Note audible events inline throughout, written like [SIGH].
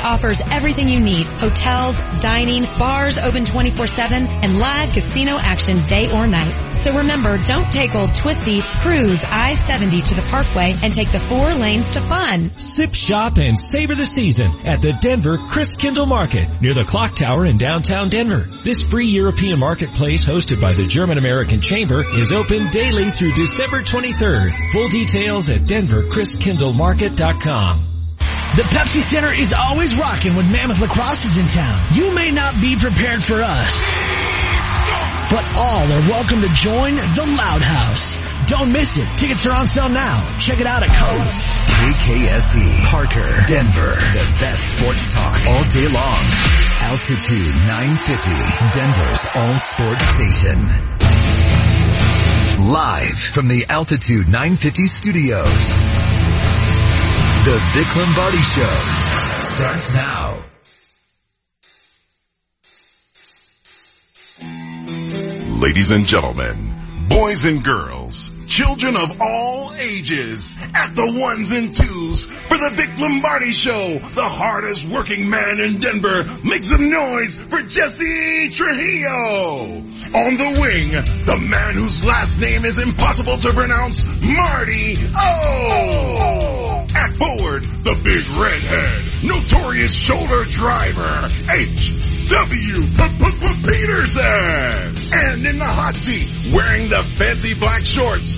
offers everything you need. Hotels, dining, bars open 24-7, and live casino action day or night. So remember, don't take old Twisty, cruise I-70 to the Parkway and take the four lanes to fun. Sip, shop, and savor the season at the Denver Christkindl Market near the Clock Tower in downtown Denver. This free European marketplace hosted by the German American Chamber is open daily through December 23rd. Full details at denverchristkindlmarket.com. The Pepsi Center is always rocking when Mammoth Lacrosse is in town. You may not be prepared for us, but all are welcome to join the Loud House. Don't miss it. Tickets are on sale now. Check it out at Code. KKSE, Parker, Denver, the best sports talk all day long. Altitude 950, Denver's all sports station. Live from the Altitude 950 studios. The Vic Lombardi Show starts now. Ladies and gentlemen, boys and girls, children of all ages, at the ones and twos for the Vic Lombardi Show, the hardest working man in Denver. Make some noise for Jesse Trujillo. On the wing, the man whose last name is impossible to pronounce, Marty O. At forward, the big redhead, notorious shoulder driver, H.W. Peterson. And in the hot seat, wearing the fancy black shorts.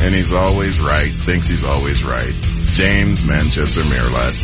And he's always right, thinks he's always right. James Manchester Merilatt.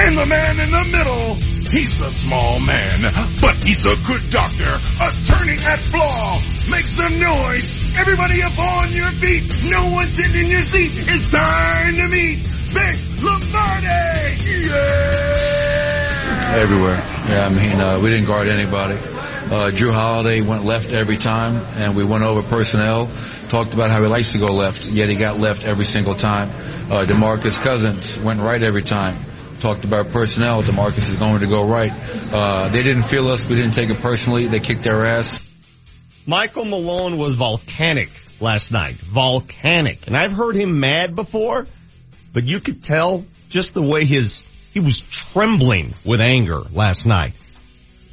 And the man in the middle, he's a small man, but he's a good doctor, attorney at law. Make some noise. Everybody up on your feet. No one sitting in your seat. It's time to meet Vic Lombardi. Yeah! Everywhere. Yeah, I mean, uh, we didn't guard anybody. Uh, Jrue Holiday went left every time, and we went over personnel. Talked about how he likes to go left, yet he got left every single time. Uh, Demarcus Cousins went right every time. Talked about personnel. Demarcus is going to go right. Uh, they didn't feel us. We didn't take it personally. They kicked their ass. Michael Malone was volcanic last night. Volcanic. And I've heard him mad before, but you could tell just the way his, he was trembling with anger last night.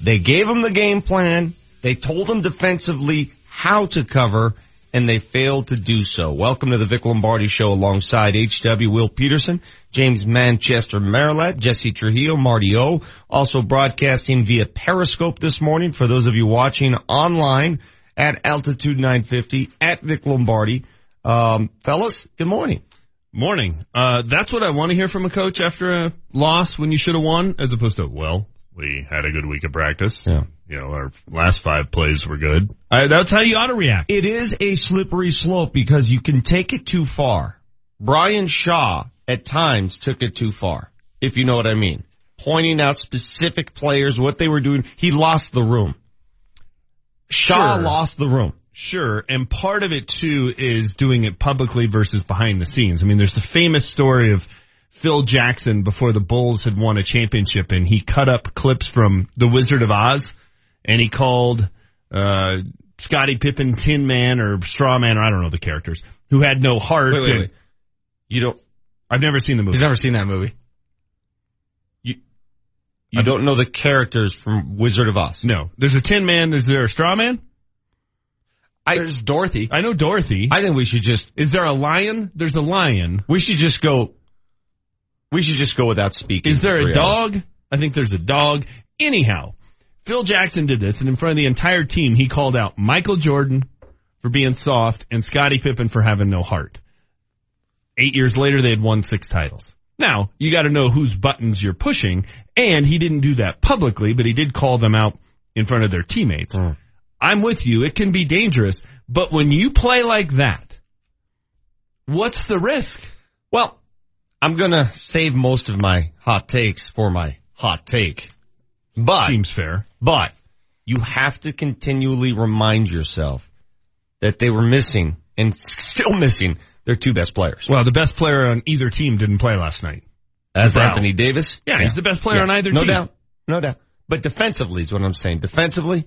They gave him the game plan. They told him defensively how to cover and they failed to do so. Welcome to the Vic Lombardi show alongside HW Will Peterson, James Manchester Merilatt, Jesse Trujillo, Marty O, also broadcasting via Periscope this morning for those of you watching online at altitude 950 at Vic Lombardi. Um, fellas, good morning. Morning. Uh, that's what I want to hear from a coach after a loss when you should have won, as opposed to, well, we had a good week of practice. Yeah. You know, our last five plays were good. That's how you ought to react. It is a slippery slope because you can take it too far. Brian Shaw at times took it too far, if you know what I mean. Pointing out specific players, what they were doing. He lost the room. Shaw Sure. lost the room. Sure, and part of it too is doing it publicly versus behind the scenes. I mean, there's the famous story of Phil Jackson before the Bulls had won a championship and he cut up clips from The Wizard of Oz and he called, uh, Scottie Pippen Tin Man or Straw Man, or I don't know the characters, who had no heart. Wait, wait, wait. You don't, I've never seen the movie. He's never seen that movie. you don't know the characters from Wizard of Oz. No, there's a Tin Man. Is there a Straw Man? I, There's Dorothy. I know Dorothy. I think we should just, Is there a lion? There's a lion. we should just go, we should just go without speaking. Is there a hours. dog? I think there's a dog. Anyhow, Phil Jackson did this and in front of the entire team, he called out Michael Jordan for being soft and Scottie Pippen for having no heart. Eight years later, they had won six titles. Now, you gotta know whose buttons you're pushing, and he didn't do that publicly, but he did call them out in front of their teammates. Hmm. I'm with you, it can be dangerous, but when you play like that, what's the risk? Well, I'm gonna save most of my hot takes for my hot take. But, Seems fair. but, you have to continually remind yourself that they were missing and [LAUGHS] still missing their two best players. Well, the best player on either team didn't play last night. As Brown. Anthony Davis. Yeah, he's the best player on either no team. doubt. No doubt. But defensively is what I'm saying. Defensively,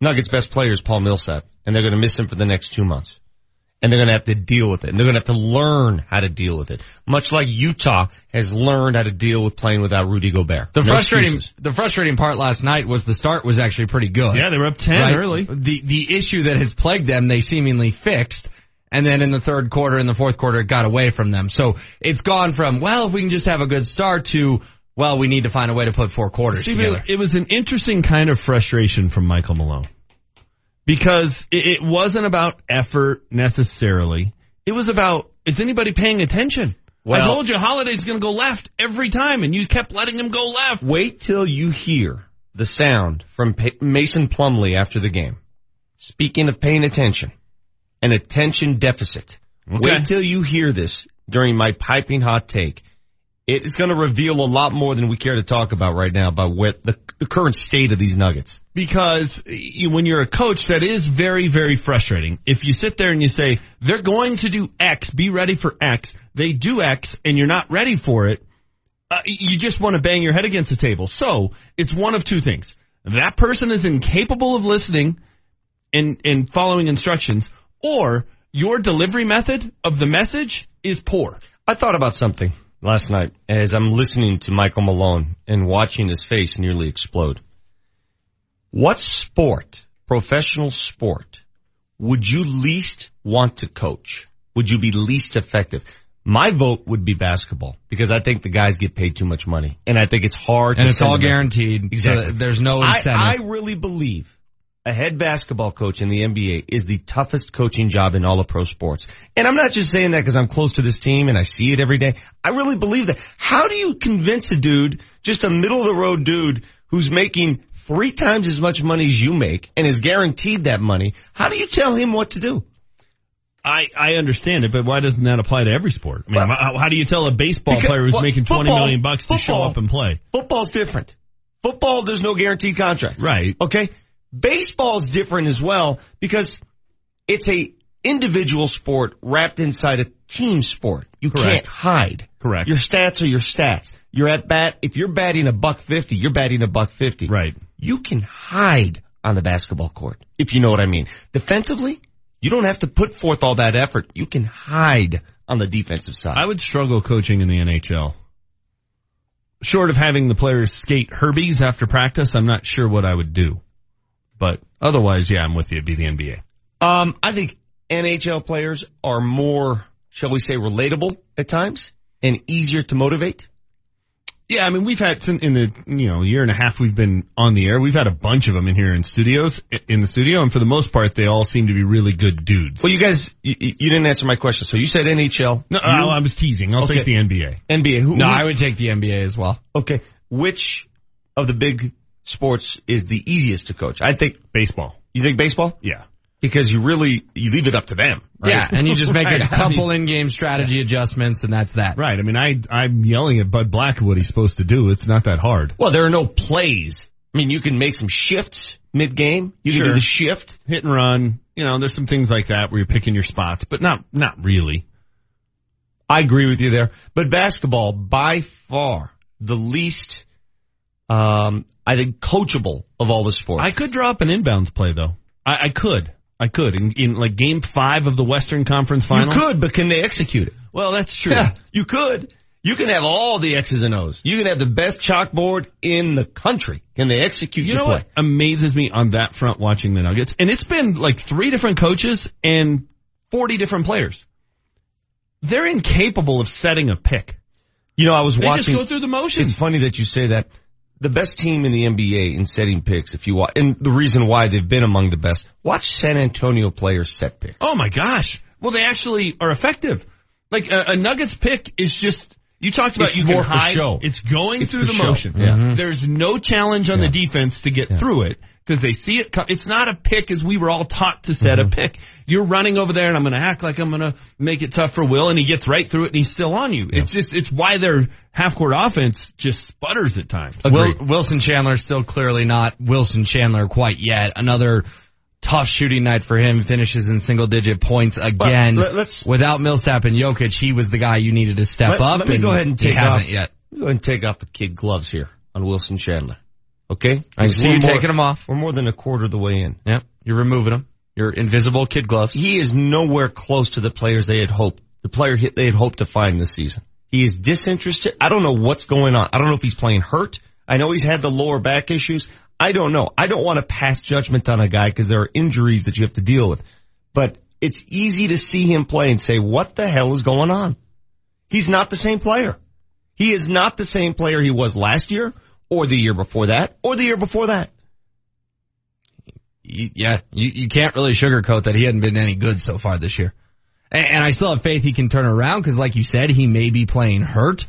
Nuggets best player is Paul Millsap, and they're going to miss him for the next two months. And they're going to have to deal with it. And they're going to have to learn how to deal with it. Much like Utah has learned how to deal with playing without Rudy Gobert. The No frustrating, excuses. the frustrating part last night was the start was actually pretty good. Yeah, they were up 10 right? early. The, the issue that has plagued them, they seemingly fixed. And then in the third quarter and the fourth quarter, it got away from them. So it's gone from, well, if we can just have a good start to, well, we need to find a way to put four quarters See, together. It was an interesting kind of frustration from Michael Malone. Because it, it wasn't about effort necessarily. It was about, is anybody paying attention? I told you Holiday's gonna go left every time and you kept letting him go left. Wait till you hear the sound from Pa- Mason Plumlee after the game. Speaking of paying attention, an attention deficit. Wait till you hear this during my piping hot take. It is going to reveal a lot more than we care to talk about right now about what the, the current state of these Nuggets. because you, when you're a coach, that is very, very frustrating. If you sit there and you say, they're going to do X, be ready for X, they do X and you're not ready for it, uh, you just want to bang your head against the table. So it's one of two things. That person is incapable of listening and, and following instructions or your delivery method of the message is poor. I thought about something last night as I'm listening to Michael Malone and watching his face nearly explode. What sport, professional sport, would you least want to coach? Would you be least effective? My vote would be basketball because I think the guys get paid too much money and I think it's hard and it's all guaranteed. Exactly. So there's no I, incentive. I really believe a head basketball coach in the NBA is the toughest coaching job in all of pro sports. And I'm not just saying that because I'm close to this team and I see it every day. I really believe that. How do you convince a dude, just a middle of the road dude who's making three times as much money as you make and is guaranteed that money? How do you tell him what to do? I, I understand it, but why doesn't that apply to every sport? I mean, Well- how, how do you tell a baseball Because- player who's well, making football- million bucks to show up and play? Football's different. Football, there's no guaranteed contract. Right. Okay. Baseball's different as well because it's a individual sport wrapped inside a team sport. You Correct. can't hide. Correct. Your stats are your stats. You're at bat. If you're batting a buck fifty, you're batting a buck fifty. Right. You can hide on the basketball court, if you know what I mean. Defensively, you don't have to put forth all that effort. You can hide on the defensive side. I would struggle coaching in the NHL. Short of having the players skate Herbies after practice, I'm not sure what I would do. But otherwise, yeah, I'm with you. It'd be the NBA. Um, I think NHL players are more, shall we say, relatable at times and easier to motivate. Yeah, I mean, we've had in in the you know year and a half we've been on the air. We've had a bunch of them in here in studios in the studio, and for the most part, they all seem to be really good dudes. Well, you guys, you, you didn't answer my question. So you said NHL. No, You- I, I was teasing. I'll Okay. take the NBA. NBA. Who, no, who- I would take the NBA as well. okay. Which of the big sports is the easiest to coach? I think, Baseball. you think baseball? Yeah. Because you really, you leave it up to them. Right? Yeah, and you just make [LAUGHS] Right. a couple in-game strategy adjustments, and that's that. Right. I mean, I I'm yelling at Bud Black what he's supposed to do. It's not that hard. Well, there are no plays. I mean, you can make some shifts mid-game. You can do the shift. Hit and run. You know, there's some things like that where you're picking your spots, but not not really. I agree with you there. But basketball, by far, the least, um, I think coachable of all the sports. I could draw up an inbounds play though. I, I could. I could in, in like game five of the Western Conference Final. you could, but can they execute it? Well, that's true. Yeah, you could. You can have all the X's and O's. You can have the best chalkboard in the country. Can they execute it? You know play? what amazes me on that front watching the Nuggets? And it's been like three different coaches and 40 different players. They're incapable of setting a pick. You know, I was They watching. just go through the motions. It's funny that you say that. The best team in the NBA in setting picks, if you watch, and the reason why they've been among the best, watch San Antonio players set picks. Oh my gosh. Well, they actually are effective. Like a, a Nuggets pick is just, you talked about It's you more can hide. show. It's going It's through for the show. motions. Yeah. Mhm. There's no challenge on Yeah. the defense to get through it because they see it. co- It's not a pick as we were all taught to set Mm-hmm. a pick. You're running over there and I'm going to act like I'm going to make it tough for Will and he gets right through it and he's still on you. It's just, it's why their half court offense just sputters at times. Will, Wilson Chandler still clearly not Wilson Chandler quite yet. Another tough shooting night for him. Finishes in single digit points again. let- let's- Without Millsap and Jokic, he was the guy you needed to step Let- up. let me and go ahead and take he hasn't off. yet. Go ahead and take off the kid gloves here on Wilson Chandler. Okay? I see you more- taking them off. We're more than a quarter of the way in. Yep, you're removing them. Your invisible kid gloves. He is nowhere close to the players they had hoped, the player they had hoped to find this season. He is disinterested. I don't know what's going on. I don't know if he's playing hurt. I know he's had the lower back issues. I don't know. I don't want to pass judgment on a guy because there are injuries that you have to deal with. But it's easy to see him play and say, what the hell is going on? He's not the same player. He is not the same player he was last year or the year before that or the year before that. Yeah, you, you can't really sugarcoat that he hadn't been any good so far this year. And, and I still have faith he can turn around because like you said, he may be playing hurt,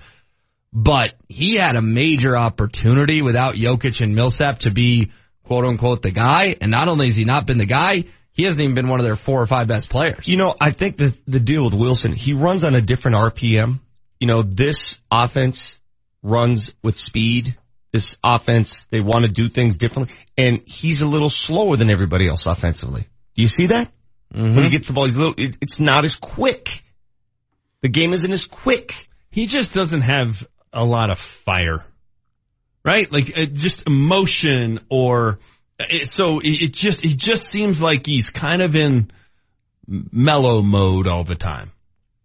but he had a major opportunity without Jokic and Millsap to be quote unquote the guy. And not only has he not been the guy, he hasn't even been one of their four or five best players. You know, I think the the deal with Wilson, he runs on a different RPM. You know, this offense runs with speed. This offense, they want to do things differently, and he's a little slower than everybody else offensively. Do you see that? Mm-hmm. When he gets the ball, he's a little. It, it's not as quick. The game isn't as quick. He just doesn't have a lot of fire, right? Like uh, just emotion or it, so it just it just seems like he's kind of in mellow mode all the time,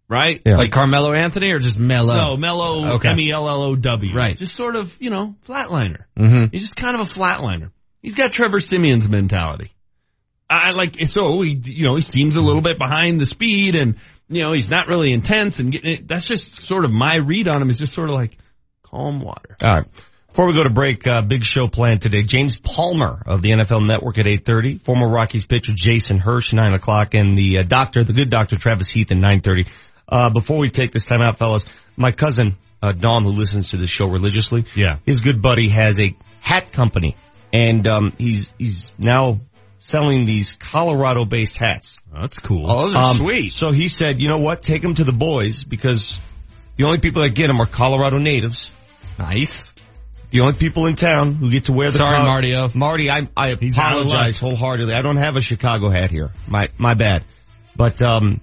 right? Yeah. Like Carmelo Anthony or just mellow? No, mellow. Okay. M e l l o w. Right. Just sort of you know flatliner. Mm-hmm. He's just kind of a flatliner. He's got Trevor Siemian's mentality. I like so he you know he seems a little bit behind the speed and you know he's not really intense and getting it, that's just sort of my read on him is just sort of like calm water. All right. Before we go to break, uh, big show planned today. James Palmer of the NFL Network at 8.30. Former Rockies pitcher Jason Hirsch, 9 o'clock. And the uh, doctor, the good doctor Travis Heath at 9.30. Uh, before we take this time out, fellas, my cousin, uh, Dom, who listens to the show religiously. Yeah. His good buddy has a hat company. And, um, he's, he's now selling these Colorado based hats. Oh, that's cool. Oh, those are Um, sweet. So he said, you know what? Take them to the boys because the only people that get them are Colorado natives. Nice. The only people in town who get to wear the Sorry, Col- Marty-o. Marty, I, I apologize wholeheartedly. I don't have a Chicago hat here. My, my bad. But, um,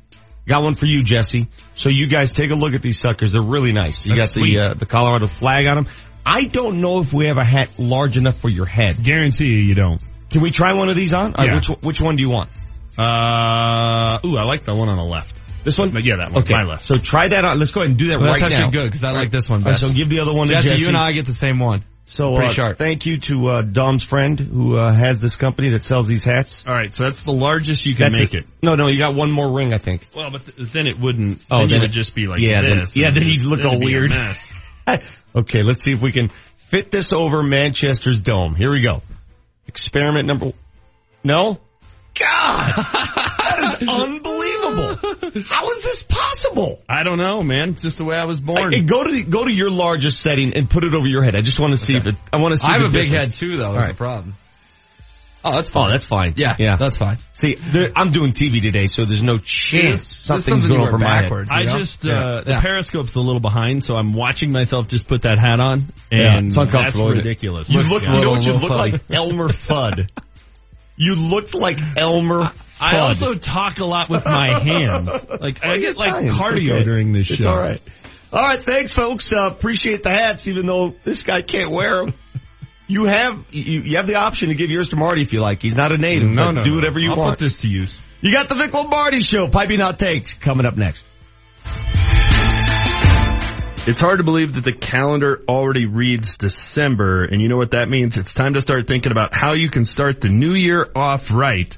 got one for you, Jesse. So you guys take a look at these suckers. They're really nice. You That's got the, uh, the Colorado flag on them. I don't know if we have a hat large enough for your head. Guarantee you, you don't. Can we try one of these on? Right, Yeah. which, which one do you want? Uh, ooh, I like the one on the left. This one? Yeah, that one. Okay. My left. So try that on. Let's go ahead and do that Well, right that's now. actually good because I like this one All right, best. so give the other one to Jesse, Jesse. you and I get the same one. So Pretty uh, sharp. thank you to uh, Dom's friend who uh, has this company that sells these hats. All right, so that's the largest you can That's make it. No, no, you got one more ring, I think. Well, but th- then it wouldn't. Oh, then, then it would just be like yeah, then- this. yeah, and then you'd look all weird. [LAUGHS] okay, let's see if we can fit this over Manchester's dome. Here we go. Experiment number. No. God, [LAUGHS] is [LAUGHS] unbelievable. How is this possible? I don't know, man. It's just the way I was born. Hey, go to the, go to your largest setting and put it over your head. I just want to see if it. I want to see. I have a big head too, though. All That's right. the problem. Oh, that's fine. Oh, fine. that's fine. yeah, yeah. that's fine. See, there, I'm doing TV today, so there's no chance something's something going over my head. I you know? just, uh, the Yeah. periscope's a little behind, so I'm watching myself just put that hat on, Yeah, and it's uncomfortable, that's ridiculous. You look, yeah. you know what you look like? Elmer Fudd. [LAUGHS] You looked like Elmer I also talk a lot with my hands. Like I get like Italian. Cardio okay. during this show. It's all right. All right, thanks, folks. Uh, appreciate the hats, even though this guy can't wear them. You have you, you have the option to give yours to Marty if you like. He's not a native. No, no, do no. whatever you I'll want. put this to use. You got the Vic Lombardi show. Piping hot takes coming up next. It's hard to believe that the calendar already reads December, and you know what that means? It's time to start thinking about how you can start the new year off right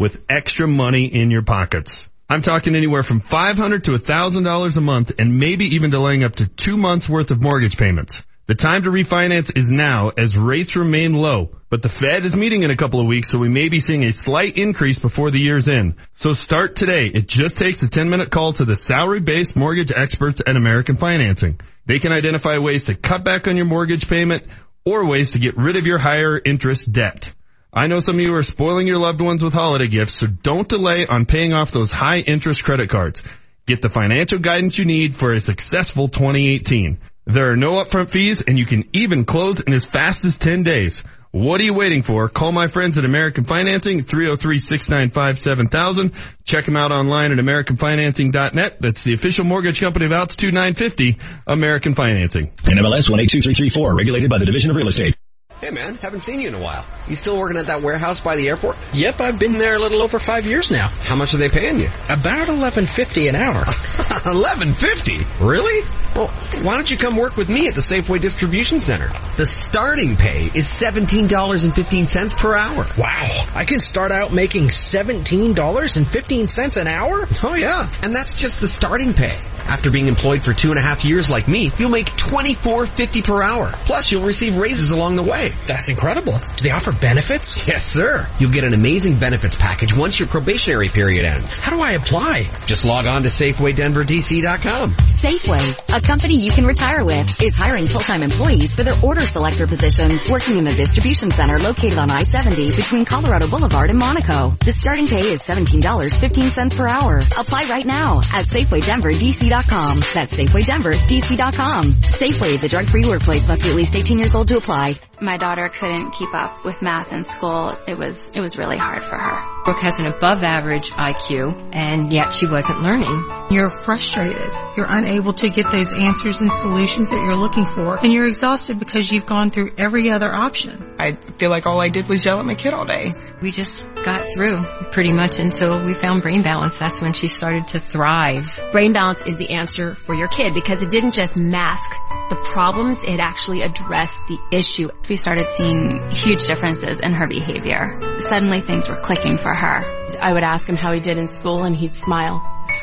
with extra money in your pockets. I'm talking anywhere from $500 to $1,000 a month and maybe even delaying up to two months worth of mortgage payments. The time to refinance is now as rates remain low, but the Fed is meeting in a couple of weeks, so we may be seeing a slight increase before the year's end. So start today. It just takes a 10 minute call to the salary based mortgage experts at American Financing. They can identify ways to cut back on your mortgage payment or ways to get rid of your higher interest debt. I know some of you are spoiling your loved ones with holiday gifts, so don't delay on paying off those high interest credit cards. Get the financial guidance you need for a successful 2018. There are no upfront fees and you can even close in as fast as 10 days. What are you waiting for? Call my friends at American Financing, 303-695-7000. Check them out online at AmericanFinancing.net. That's the official mortgage company of Altitude 950, American Financing. NMLS 182334, regulated by the Division of Real Estate. Hey man, haven't seen you in a while. You still working at that warehouse by the airport? Yep, I've been there a little over five years now. How much are they paying you? About eleven fifty an hour. [LAUGHS] Eleven fifty? Really? Well, why don't you come work with me at the Safeway Distribution Center? The starting pay is seventeen dollars and fifteen cents per hour. Wow, I can start out making seventeen dollars and fifteen cents an hour? Oh yeah, and that's just the starting pay. After being employed for two and a half years like me, you'll make twenty four fifty per hour. Plus, you'll receive raises along the way. That's incredible. Do they offer benefits? Yes, sir. You'll get an amazing benefits package once your probationary period ends. How do I apply? Just log on to SafewayDenverDC.com. Safeway, a company you can retire with, is hiring full-time employees for their order selector positions, working in the distribution center located on I-70 between Colorado Boulevard and Monaco. The starting pay is $17.15 per hour. Apply right now at SafewayDenverDC.com. That's SafewayDenverDC.com. Safeway, the drug-free workplace must be at least 18 years old to apply. My daughter couldn't keep up with math in school. It was, it was really hard for her. Brooke has an above average IQ and yet she wasn't learning. You're frustrated. You're unable to get those answers and solutions that you're looking for and you're exhausted because you've gone through every other option. I feel like all I did was yell at my kid all day. We just got through pretty much until we found Brain Balance. That's when she started to thrive. Brain Balance is the answer for your kid because it didn't just mask the problems, it actually addressed the issue. We started seeing huge differences in her behavior. Suddenly things were clicking for her. I would ask him how he did in school and he'd smile.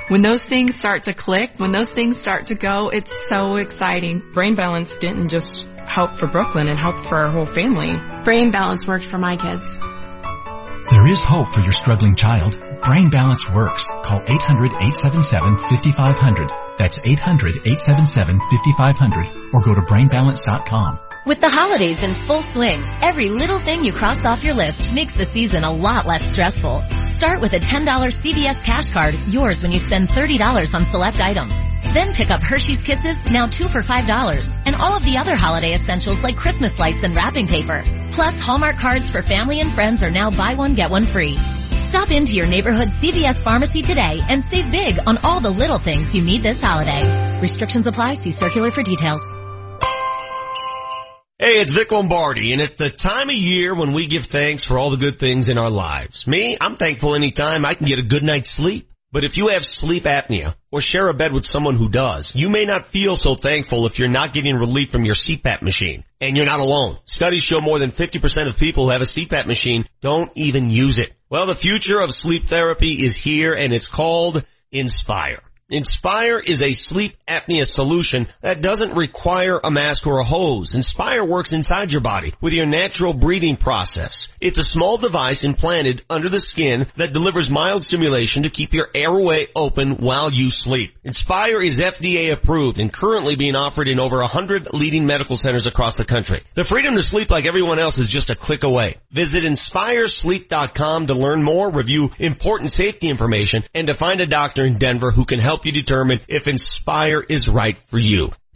When those things start to click, when those things start to go, it's so exciting. Brain Balance didn't just help for Brooklyn, it helped for our whole family. Brain Balance worked for my kids. There is hope for your struggling child. Brain Balance works. Call 800-877-5500. That's 800-877-5500 or go to brainbalance.com. With the holidays in full swing, every little thing you cross off your list makes the season a lot less stressful. Start with a $10 CVS cash card, yours when you spend $30 on select items. Then pick up Hershey's Kisses, now two for $5, and all of the other holiday essentials like Christmas lights and wrapping paper. Plus, Hallmark cards for family and friends are now buy one, get one free. Stop into your neighborhood CVS pharmacy today and save big on all the little things you need this holiday. Restrictions apply. See circular for details. Hey, it's Vic Lombardi, and it's the time of year when we give thanks for all the good things in our lives. Me, I'm thankful anytime I can get a good night's sleep. But if you have sleep apnea or share a bed with someone who does, you may not feel so thankful if you're not getting relief from your CPAP machine. And you're not alone. Studies show more than 50% of people who have a CPAP machine don't even use it. Well, the future of sleep therapy is here and it's called Inspire. Inspire is a sleep apnea solution that doesn't require a mask or a hose. Inspire works inside your body with your natural breathing process. It's a small device implanted under the skin that delivers mild stimulation to keep your airway open while you sleep. Inspire is FDA approved and currently being offered in over 100 leading medical centers across the country. The freedom to sleep like everyone else is just a click away. Visit inspiresleep.com to learn more, review important safety information, and to find a doctor in Denver who can help you determine if Inspire is right for you.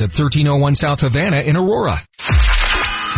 at 1301 South Havana in Aurora.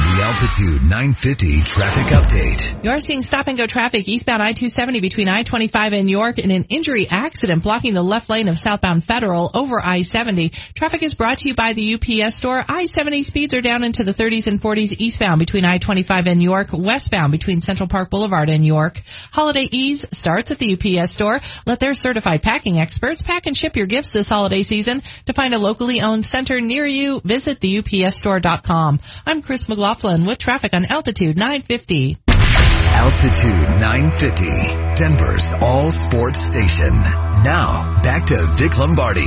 The Altitude 950 traffic update. You're seeing stop and go traffic eastbound I-270 between I-25 and York in an injury accident blocking the left lane of southbound Federal over I-70. Traffic is brought to you by the UPS store. I-70 speeds are down into the 30s and 40s eastbound between I-25 and York, westbound between Central Park Boulevard and York. Holiday ease starts at the UPS store. Let their certified packing experts pack and ship your gifts this holiday season. To find a locally owned center near you, visit theupsstore.com. I'm Chris McLaughlin with traffic on Altitude 950. Altitude 950, Denver's all sports station. Now, back to Vic Lombardi.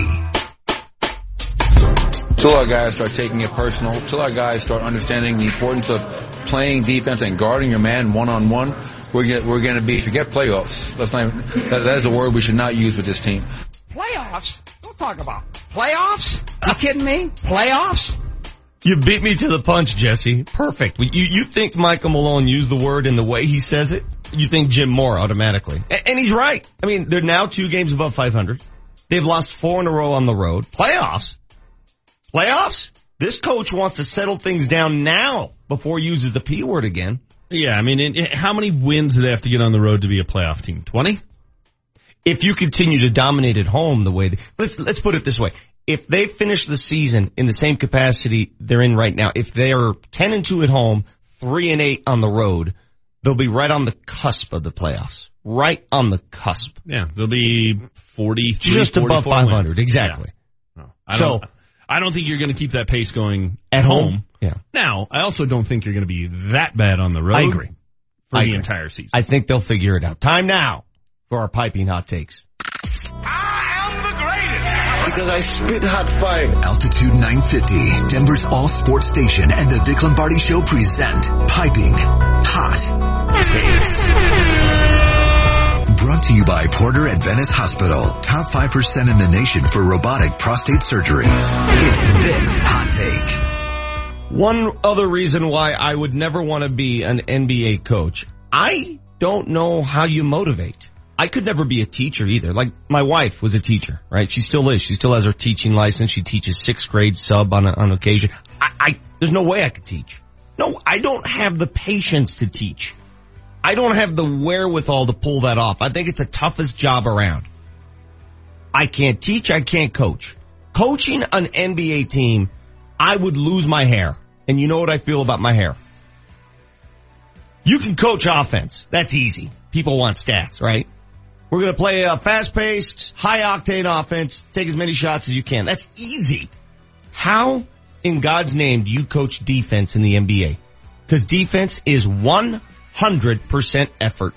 Till our guys start taking it personal, till our guys start understanding the importance of playing defense and guarding your man one on one, we're gonna, we're going to be forget playoffs. That's not even, that, that is a word we should not use with this team. Playoffs? Don't talk about playoffs. You kidding me? Playoffs? You beat me to the punch, Jesse. Perfect. You, you think Michael Malone used the word in the way he says it? You think Jim Mora automatically. A- and he's right. I mean, they're now two games above 500. They've lost four in a row on the road. Playoffs. Playoffs? This coach wants to settle things down now before he uses the P word again. Yeah, I mean, it, it, how many wins do they have to get on the road to be a playoff team? 20? If you continue to dominate at home the way they, let's, let's put it this way. If they finish the season in the same capacity they're in right now, if they're 10 and 2 at home, 3 and 8 on the road, they'll be right on the cusp of the playoffs. Right on the cusp. Yeah, they'll be 40, Just above 500, exactly. Yeah. No, I don't, So- I don't think you're going to keep that pace going At home? Yeah. Now, I also don't think you're going to be that bad on the road. I agree. For I the agree. entire season. I think they'll figure it out. Time now for our piping hot takes. Because I spit hot fire. Altitude 950, Denver's all sports station and the Vic Lombardi Show present Piping Hot Takes. Brought to you by Porter Adventist Hospital. Top 5% in the nation for robotic prostate surgery. It's Vic's Hot Take. One other reason why I would never want to be an NBA coach. I don't know how you motivate. I could never be a teacher either. Like my wife was a teacher, right? She still is. She still has her teaching license. She teaches sixth grade sub on on occasion. I, I there's no way I could teach. No, I don't have the patience to teach. I don't have the wherewithal to pull that off. I think it's the toughest job around. I can't teach. I can't coach. Coaching an NBA team, I would lose my hair. And you know what I feel about my hair? You can coach offense. That's easy. People want stats, right? We're going to play a fast paced, high octane offense. Take as many shots as you can. That's easy. How in God's name do you coach defense in the NBA? Cause defense is 100% effort.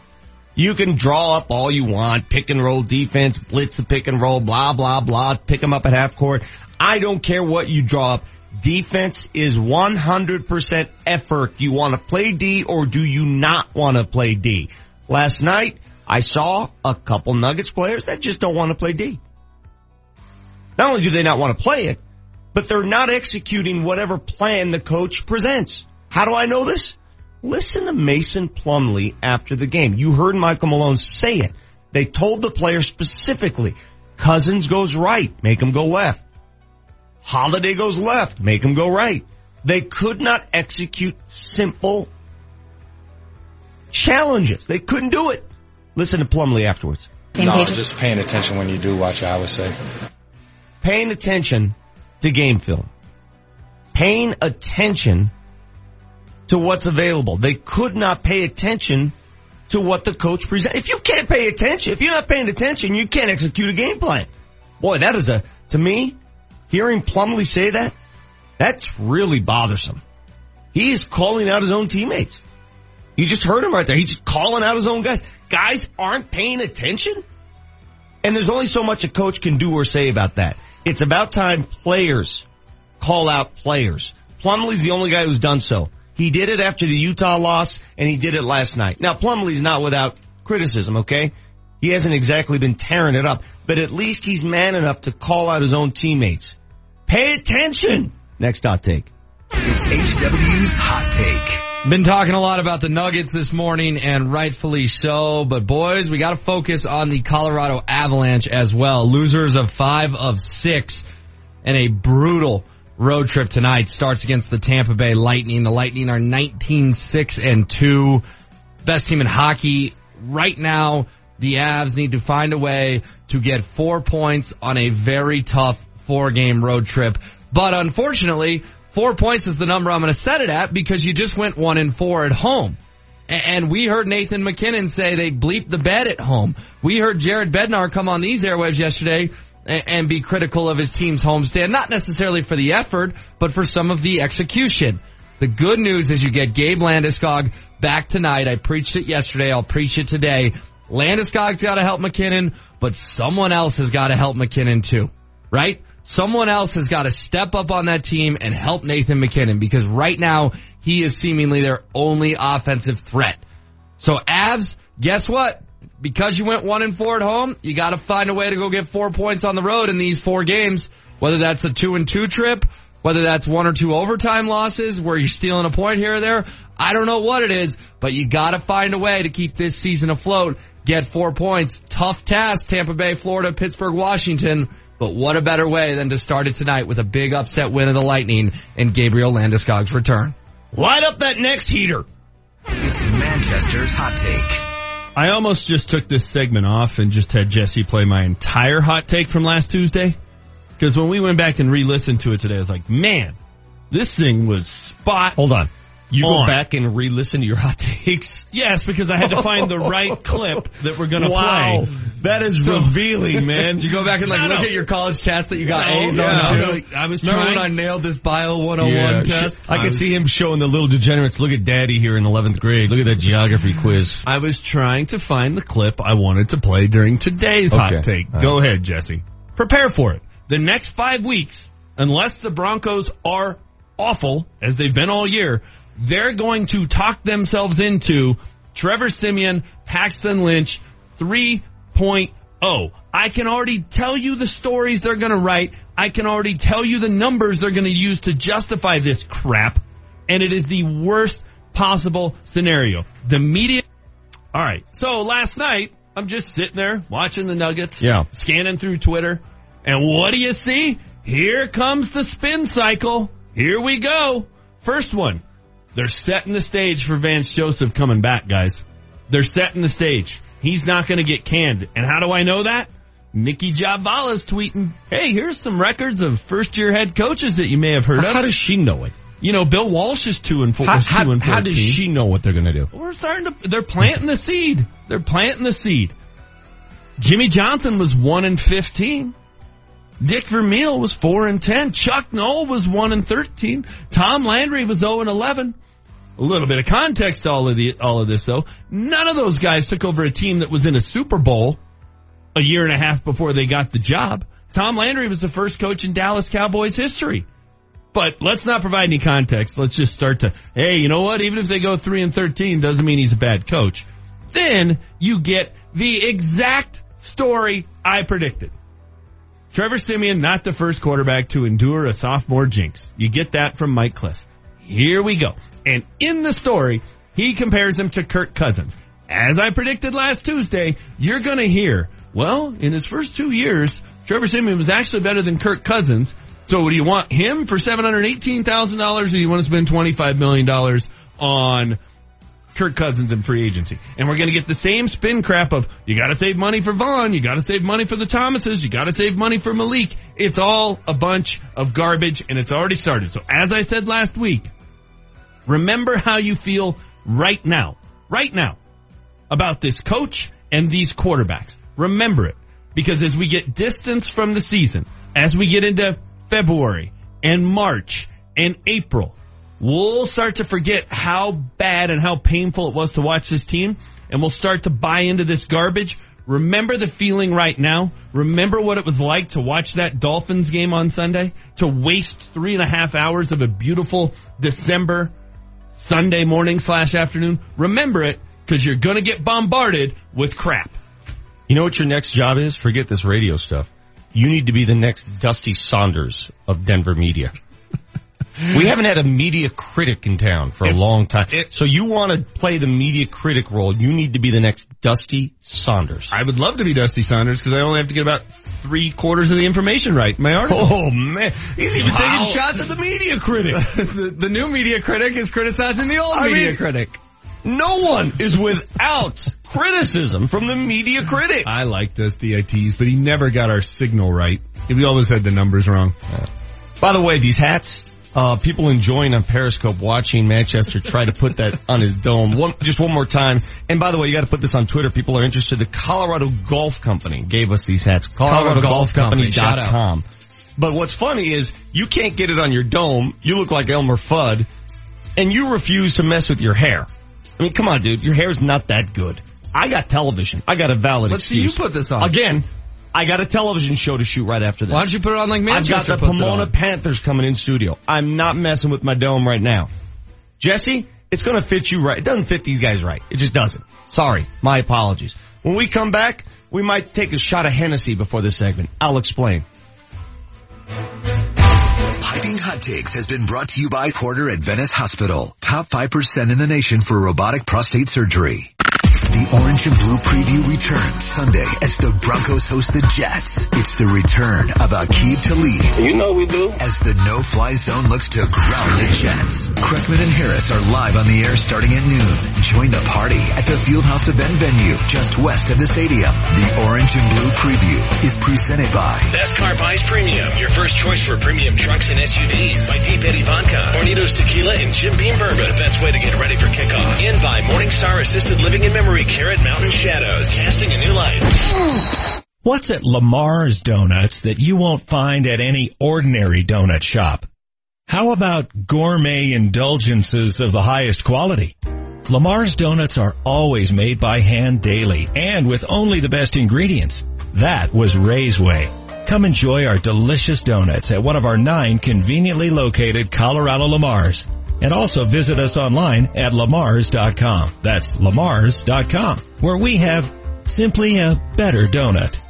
You can draw up all you want, pick and roll defense, blitz the pick and roll, blah, blah, blah, pick them up at half court. I don't care what you draw up. Defense is 100% effort. You want to play D or do you not want to play D? Last night, I saw a couple Nuggets players that just don't want to play D. Not only do they not want to play it, but they're not executing whatever plan the coach presents. How do I know this? Listen to Mason Plumlee after the game. You heard Michael Malone say it. They told the player specifically, Cousins goes right, make him go left. Holiday goes left, make him go right. They could not execute simple challenges. They couldn't do it. Listen to Plumlee afterwards. no, just paying attention when you do watch it, I would say. Paying attention to game film. Paying attention to what's available. They could not pay attention to what the coach presents. If you can't pay attention, if you're not paying attention, you can't execute a game plan. Boy, that is a, to me, hearing Plumlee say that, that's really bothersome. He is calling out his own teammates. You just heard him right there. He's just calling out his own guys. Guys aren't paying attention. And there's only so much a coach can do or say about that. It's about time players call out players. Plumlee's the only guy who's done so. He did it after the Utah loss and he did it last night. Now Plumlee's not without criticism, okay? He hasn't exactly been tearing it up, but at least he's man enough to call out his own teammates. Pay attention! Next hot take. It's HW's Hot Take. Been talking a lot about the Nuggets this morning and rightfully so, but boys, we gotta focus on the Colorado Avalanche as well. Losers of five of six and a brutal road trip tonight starts against the Tampa Bay Lightning. The Lightning are 19-6 and 2. Best team in hockey right now. The Avs need to find a way to get four points on a very tough four game road trip. But unfortunately, four points is the number I'm going to set it at because you just went one and four at home. And we heard Nathan MacKinnon say they bleeped the bed at home. We heard Jared Bednar come on these airwaves yesterday and be critical of his team's homestand, not necessarily for the effort, but for some of the execution. The good news is you get Gabe Landeskog back tonight. I preached it yesterday. I'll preach it today. Landeskog's got to help MacKinnon, but someone else has got to help MacKinnon too, right? Someone else has got to step up on that team and help Nathan MacKinnon because right now he is seemingly their only offensive threat. So Avs, guess what? Because you went one and four at home, you got to find a way to go get four points on the road in these four games, whether that's a two and two trip Whether that's one or two overtime losses where you're stealing a point here or there, I don't know what it is, but you gotta find a way to keep this season afloat. Get four points. Tough task, Tampa Bay, Florida, Pittsburgh, Washington. But what a better way than to start it tonight with a big upset win of the Lightning and Gabriel Landeskog's return. Light up that next heater. It's Manchester's hot take. I almost just took this segment off and just had Jesse play my entire hot take from last Tuesday. Because when we went back and re-listened to it today, I was like, man, this thing was spot. Hold on. You on. go back and re-listen to your hot [LAUGHS] takes. Yes, because I had to find the right [LAUGHS] clip that we're gonna Wow. play. That is So- revealing, man. Did [LAUGHS] you go back and like No, look no. at your college test that you got No, A's yeah. on too? I was Remember trying- when I nailed this Bio 101 Yeah, test? I could see him showing the little degenerates. Look at daddy here in 11th grade. Look at that geography quiz. I was trying to find the clip I wanted to play during today's hot take. All Go ahead, Jesse. Prepare for it. The next five weeks, unless the Broncos are awful, as they've been all year, they're going to talk themselves into Trevor Siemian, Paxton Lynch 3.0. I can already tell you the stories they're going to write. I can already tell you the numbers they're going to use to justify this crap. And it is the worst possible scenario. The media all right. So last night, I'm just sitting there watching the Nuggets. Yeah. Scanning through Twitter. And what do you see? Here comes the spin cycle. Here we go. First one. They're setting the stage for Vance Joseph coming back, guys. They're setting the stage. He's not going to get canned. And how do I know that? Nicki Jhabvala's tweeting, hey, here's some records of first year head coaches that you may have heard of. How does she know it? You know, Bill Walsh is two and four. How, how, and how does 14. she know what they're going to do? We're starting to, they're planting the seed. They're planting the seed. Jimmy Johnson was 1 and 15. Dick Vermeil was 4 and 10. Chuck Noll was 1 and 13. Tom Landry was 0 and 11. A little bit of context to all of the, all of this though. None of those guys took over a team that was in a Super Bowl a year and a half before they got the job. Tom Landry was the first coach in Dallas Cowboys history. But let's not provide any context. Let's just start to, hey, you know what? Even if they go 3 and 13 doesn't mean he's a bad coach. Then you get the exact story I predicted. Trevor Siemian, not the first quarterback to endure a sophomore jinx. You get that from Mike Klis. Here we go. And in the story, he compares him to Kirk Cousins. As I predicted last Tuesday, you're gonna hear, well, in his first two years, Trevor Siemian was actually better than Kirk Cousins. So do you want him for $718,000 or do you want to spend $25 million on Kirk Cousins in free agency. And we're going to get the same spin crap of you got to save money for Von, you got to save money for the Thomases, you got to save money for Malik. It's all a bunch of garbage and it's already started. So as I said last week, remember how you feel right now, right now about this coach and these quarterbacks. Remember it because as we get distance from the season, as we get into February and March and April, we'll start to forget how bad and how painful it was to watch this team and we'll start to buy into this garbage. Remember the feeling right now. Remember what it was like to watch that Dolphins game on Sunday, to waste three and a half hours of a beautiful December Sunday morning slash afternoon. Remember it because you're going to get bombarded with crap. You know what your next job is? Forget this radio stuff. You need to be the next Dusty Saunders of Denver media. We haven't had a media critic in town for a long time. so you want to play the media critic role, you need to be the next Dusty Saunders. I would love to be Dusty Saunders because I only have to get about three quarters of the information right my article. Oh man, he's even Wow. taking shots at the media critic. [LAUGHS] the, the new media critic is criticizing the old I media mean- critic. No one is without criticism from the media critic. I like Dusty ITs, but he never got our signal right. We always had the numbers wrong. By the way, these hats, uh, people enjoying on Periscope watching Manchester try to put that on his dome. One, just one more time. And by the way, you got to put this on Twitter. People are interested. The Colorado Golf Company gave us these hats. Colorado Golf Company, shout out. But what's funny is you can't get it on your dome. You look like Elmer Fudd and you refuse to mess with your hair. I mean, come on, dude. Your hair's not that good. I got television. I got a valid Let's see excuse. you put this on. Again, I got a television show to shoot right after this. Why don't you put it on like me? I've got the Pomona? Panthers coming in studio. I'm not messing with my dome right now. Jesse, it's gonna fit you right. It doesn't fit these guys right. It just doesn't. Sorry. My apologies. When we come back, we might take a shot of Hennessy before this segment. I'll explain. Piping Hot Takes has been brought to you by Porter Adventist Hospital. Top 5% in the nation for robotic prostate surgery. The orange and blue preview returns Sunday as the Broncos host the Jets. It's the return of Aqib Talib. You know we do. As the no-fly zone looks to ground the Jets. Kreckman and Harris are live on the air starting at noon. Join the party at the Fieldhouse event venue just west of the stadium. The orange and blue preview is presented by Best Car Buys Premium, your first choice for premium trucks and SUVs. By Deep Eddy Vodka, Hornitos Tequila, and Jim Beam Bourbon. The best way to get ready for kickoff. And by Morningstar Assisted Living and Memory Care at Mountain Shadows, casting a new light. What's at Lamar's Donuts that you won't find at any ordinary donut shop? How about gourmet indulgences of the highest quality? Lamar's Donuts are always made by hand daily and with only the best ingredients. That was Ray's way. Come enjoy our delicious donuts at one of our nine conveniently located Colorado Lamars. And also visit us online at lamars.com. That's lamars.com, where we have simply a better donut.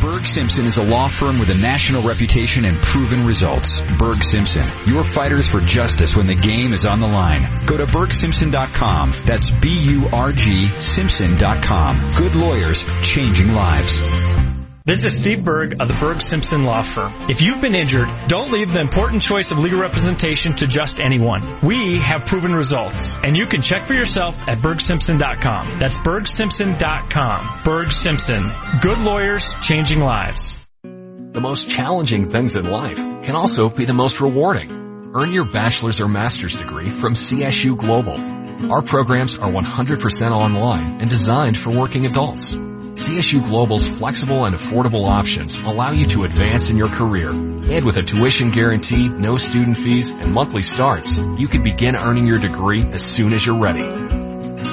Burg Simpson is a law firm with a national reputation and proven results. Burg Simpson, your fighters for justice when the game is on the line. Go to burgsimpson.com. That's B-U-R-G Simpson.com. Good lawyers, changing lives. This is Steve Burg of the Burg Simpson Law Firm. If you've been injured, don't leave the important choice of legal representation to just anyone. We have proven results, and you can check for yourself at burgsimpson.com. That's burgsimpson.com. Burg Simpson. Good lawyers, changing lives. The most challenging things in life can also be the most rewarding. Earn your bachelor's or master's degree from CSU Global. Our programs are 100% online and designed for working adults. CSU Global's flexible and affordable options allow you to advance in your career. And with a tuition guarantee, no student fees, and monthly starts, you can begin earning your degree as soon as you're ready.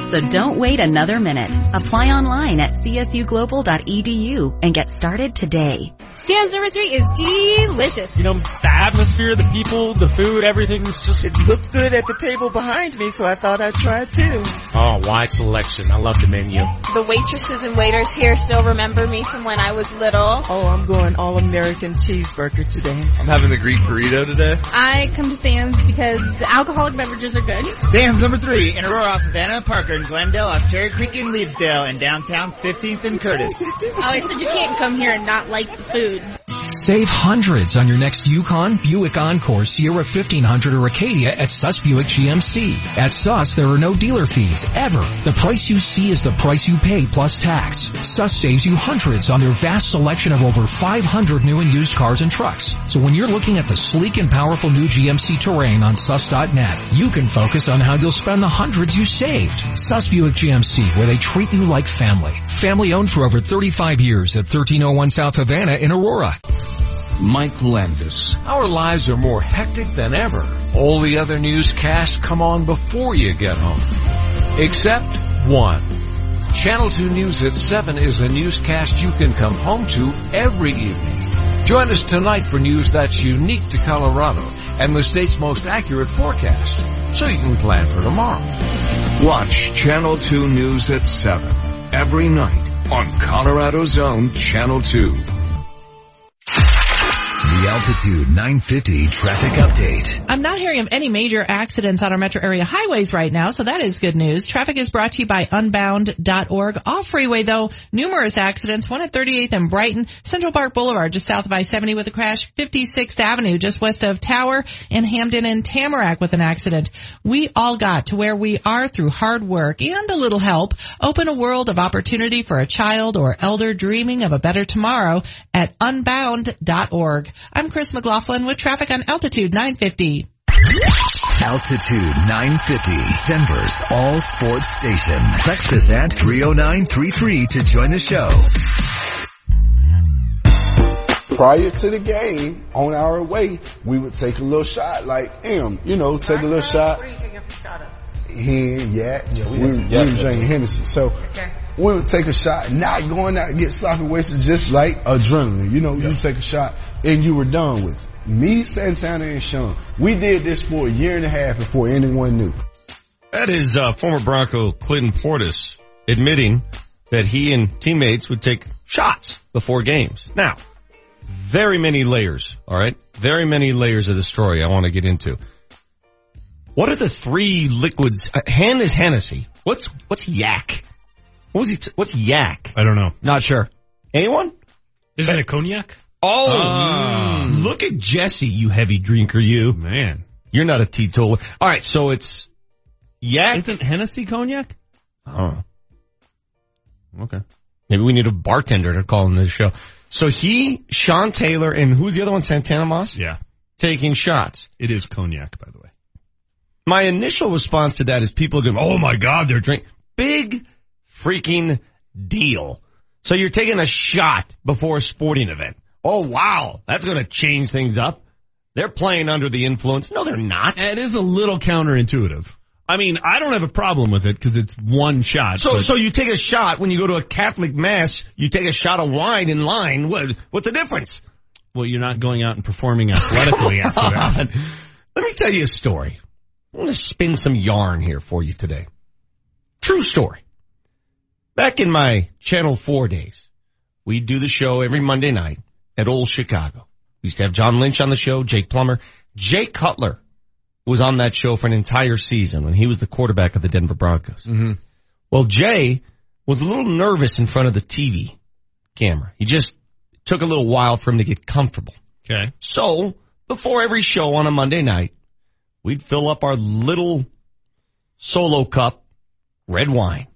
So don't wait another minute. Apply online at csuglobal.edu and get started today. Sam's number three is delicious. You know, the atmosphere, the people, the food, everything's just... It looked good at the table behind me, so I thought I'd try it too. Oh, wide selection. I love the menu. The waitresses and waiters here still remember me from when I was little. Oh, I'm going all-American cheeseburger today. I'm having the Greek burrito today. I come to Sam's because the alcoholic beverages are good. Sam's number three in Aurora off Havana, Parker, and Glendale off Cherry Creek in Leetsdale, and downtown 15th and Curtis. oh, I said you can't come here and not like the food. Save hundreds on your next Yukon, Buick Encore, Sierra 1500, or Acadia at Suss Buick GMC. At Suss, there are no dealer fees, ever. The price you see is the price you pay plus tax. Suss saves you hundreds on their vast selection of over 500 new and used cars and trucks. So when you're looking at the sleek and powerful new GMC Terrain on suss.net, you can focus on how you'll spend the hundreds you saved. Suss Buick GMC, where they treat you like family. Family owned for over 35 years at 1301 South Havana in Aurora. Mike Landis. Our lives are more hectic than ever. All the other newscasts come on before you get home. Except one. Channel 2 News at 7 is a newscast you can come home to every evening. Join us tonight for news that's unique to Colorado and the state's most accurate forecast, so you can plan for tomorrow. Watch Channel 2 News at 7 every night on Colorado's own Channel 2. The Altitude 950 traffic update. I'm not hearing of any major accidents on our metro area highways right now, so that is good news. Traffic is brought to you by unbound.org. Off freeway though, numerous accidents, one at 38th and Brighton, Central Park Boulevard just south of I-70 with a crash, 56th Avenue just west of Tower, and Hampden and Tamarack with an accident. We all got to where we are through hard work and a little help. Open a world of opportunity for a child or elder dreaming of a better tomorrow at unbound.org. I'm Chris McLaughlin with traffic on Altitude 950. Altitude 950, Denver's all sports station. Text us at 30933 to join the show. Prior to the game, on our way, we would take a little shot like M, you know, take a little shot. What are you taking a shot of? Hen, yak. Yeah, we we, had we yak drinking Hennessy. So Okay. We would take a shot, not going out and get sloppy wasted, just like adrenaline. You know, you take a shot and you were done with it. Me, Santana, and Sean, we did this for a year and a half before anyone knew. That is uh, former Bronco Clinton Portis admitting that he and teammates would take shots before games. Now, very many layers, alright? Very many layers of the story I want to get into. What are the three liquids? Uh, Han is Hennessy. What's, what's yak? What was he, t- what's yak? I don't know. Not sure. Anyone? Isn't a cognac? Oh, mm, look at Jesse, you heavy drinker, you. Man. You're not a teetotaler. Alright, so it's yak. Isn't Hennessy cognac? Oh. Okay. Maybe we need a bartender to call in this show. So he, Sean Taylor, and who's the other one? Santana Moss? Yeah. Taking shots. It is cognac, by the way. My initial response to that is people go, oh my God, they're drinking. Big freaking deal. So you're taking a shot before a sporting event. Oh wow, that's gonna change things up. They're playing under the influence. No, they're not. It is a little counterintuitive. I mean, I don't have a problem with it because it's one shot. So, but- so you take a shot when you go to a Catholic mass, you take a shot of wine in line. What, what's the difference? well, you're not going out and performing athletically after that. [LAUGHS] Let me tell you a story. I want to spin some yarn here for you today. True story. Back in my Channel 4 days, we'd do the show every Monday night at Old Chicago. We used to have John Lynch on the show, Jake Plummer. Jay Cutler was on that show for an entire season when he was the quarterback of the Denver Broncos. Mm-hmm. Well, Jay was a little nervous in front of the TV camera. He just took a little while for him to get comfortable. Okay. So, before every show on a Monday night, we'd fill up our little solo cup, red wine.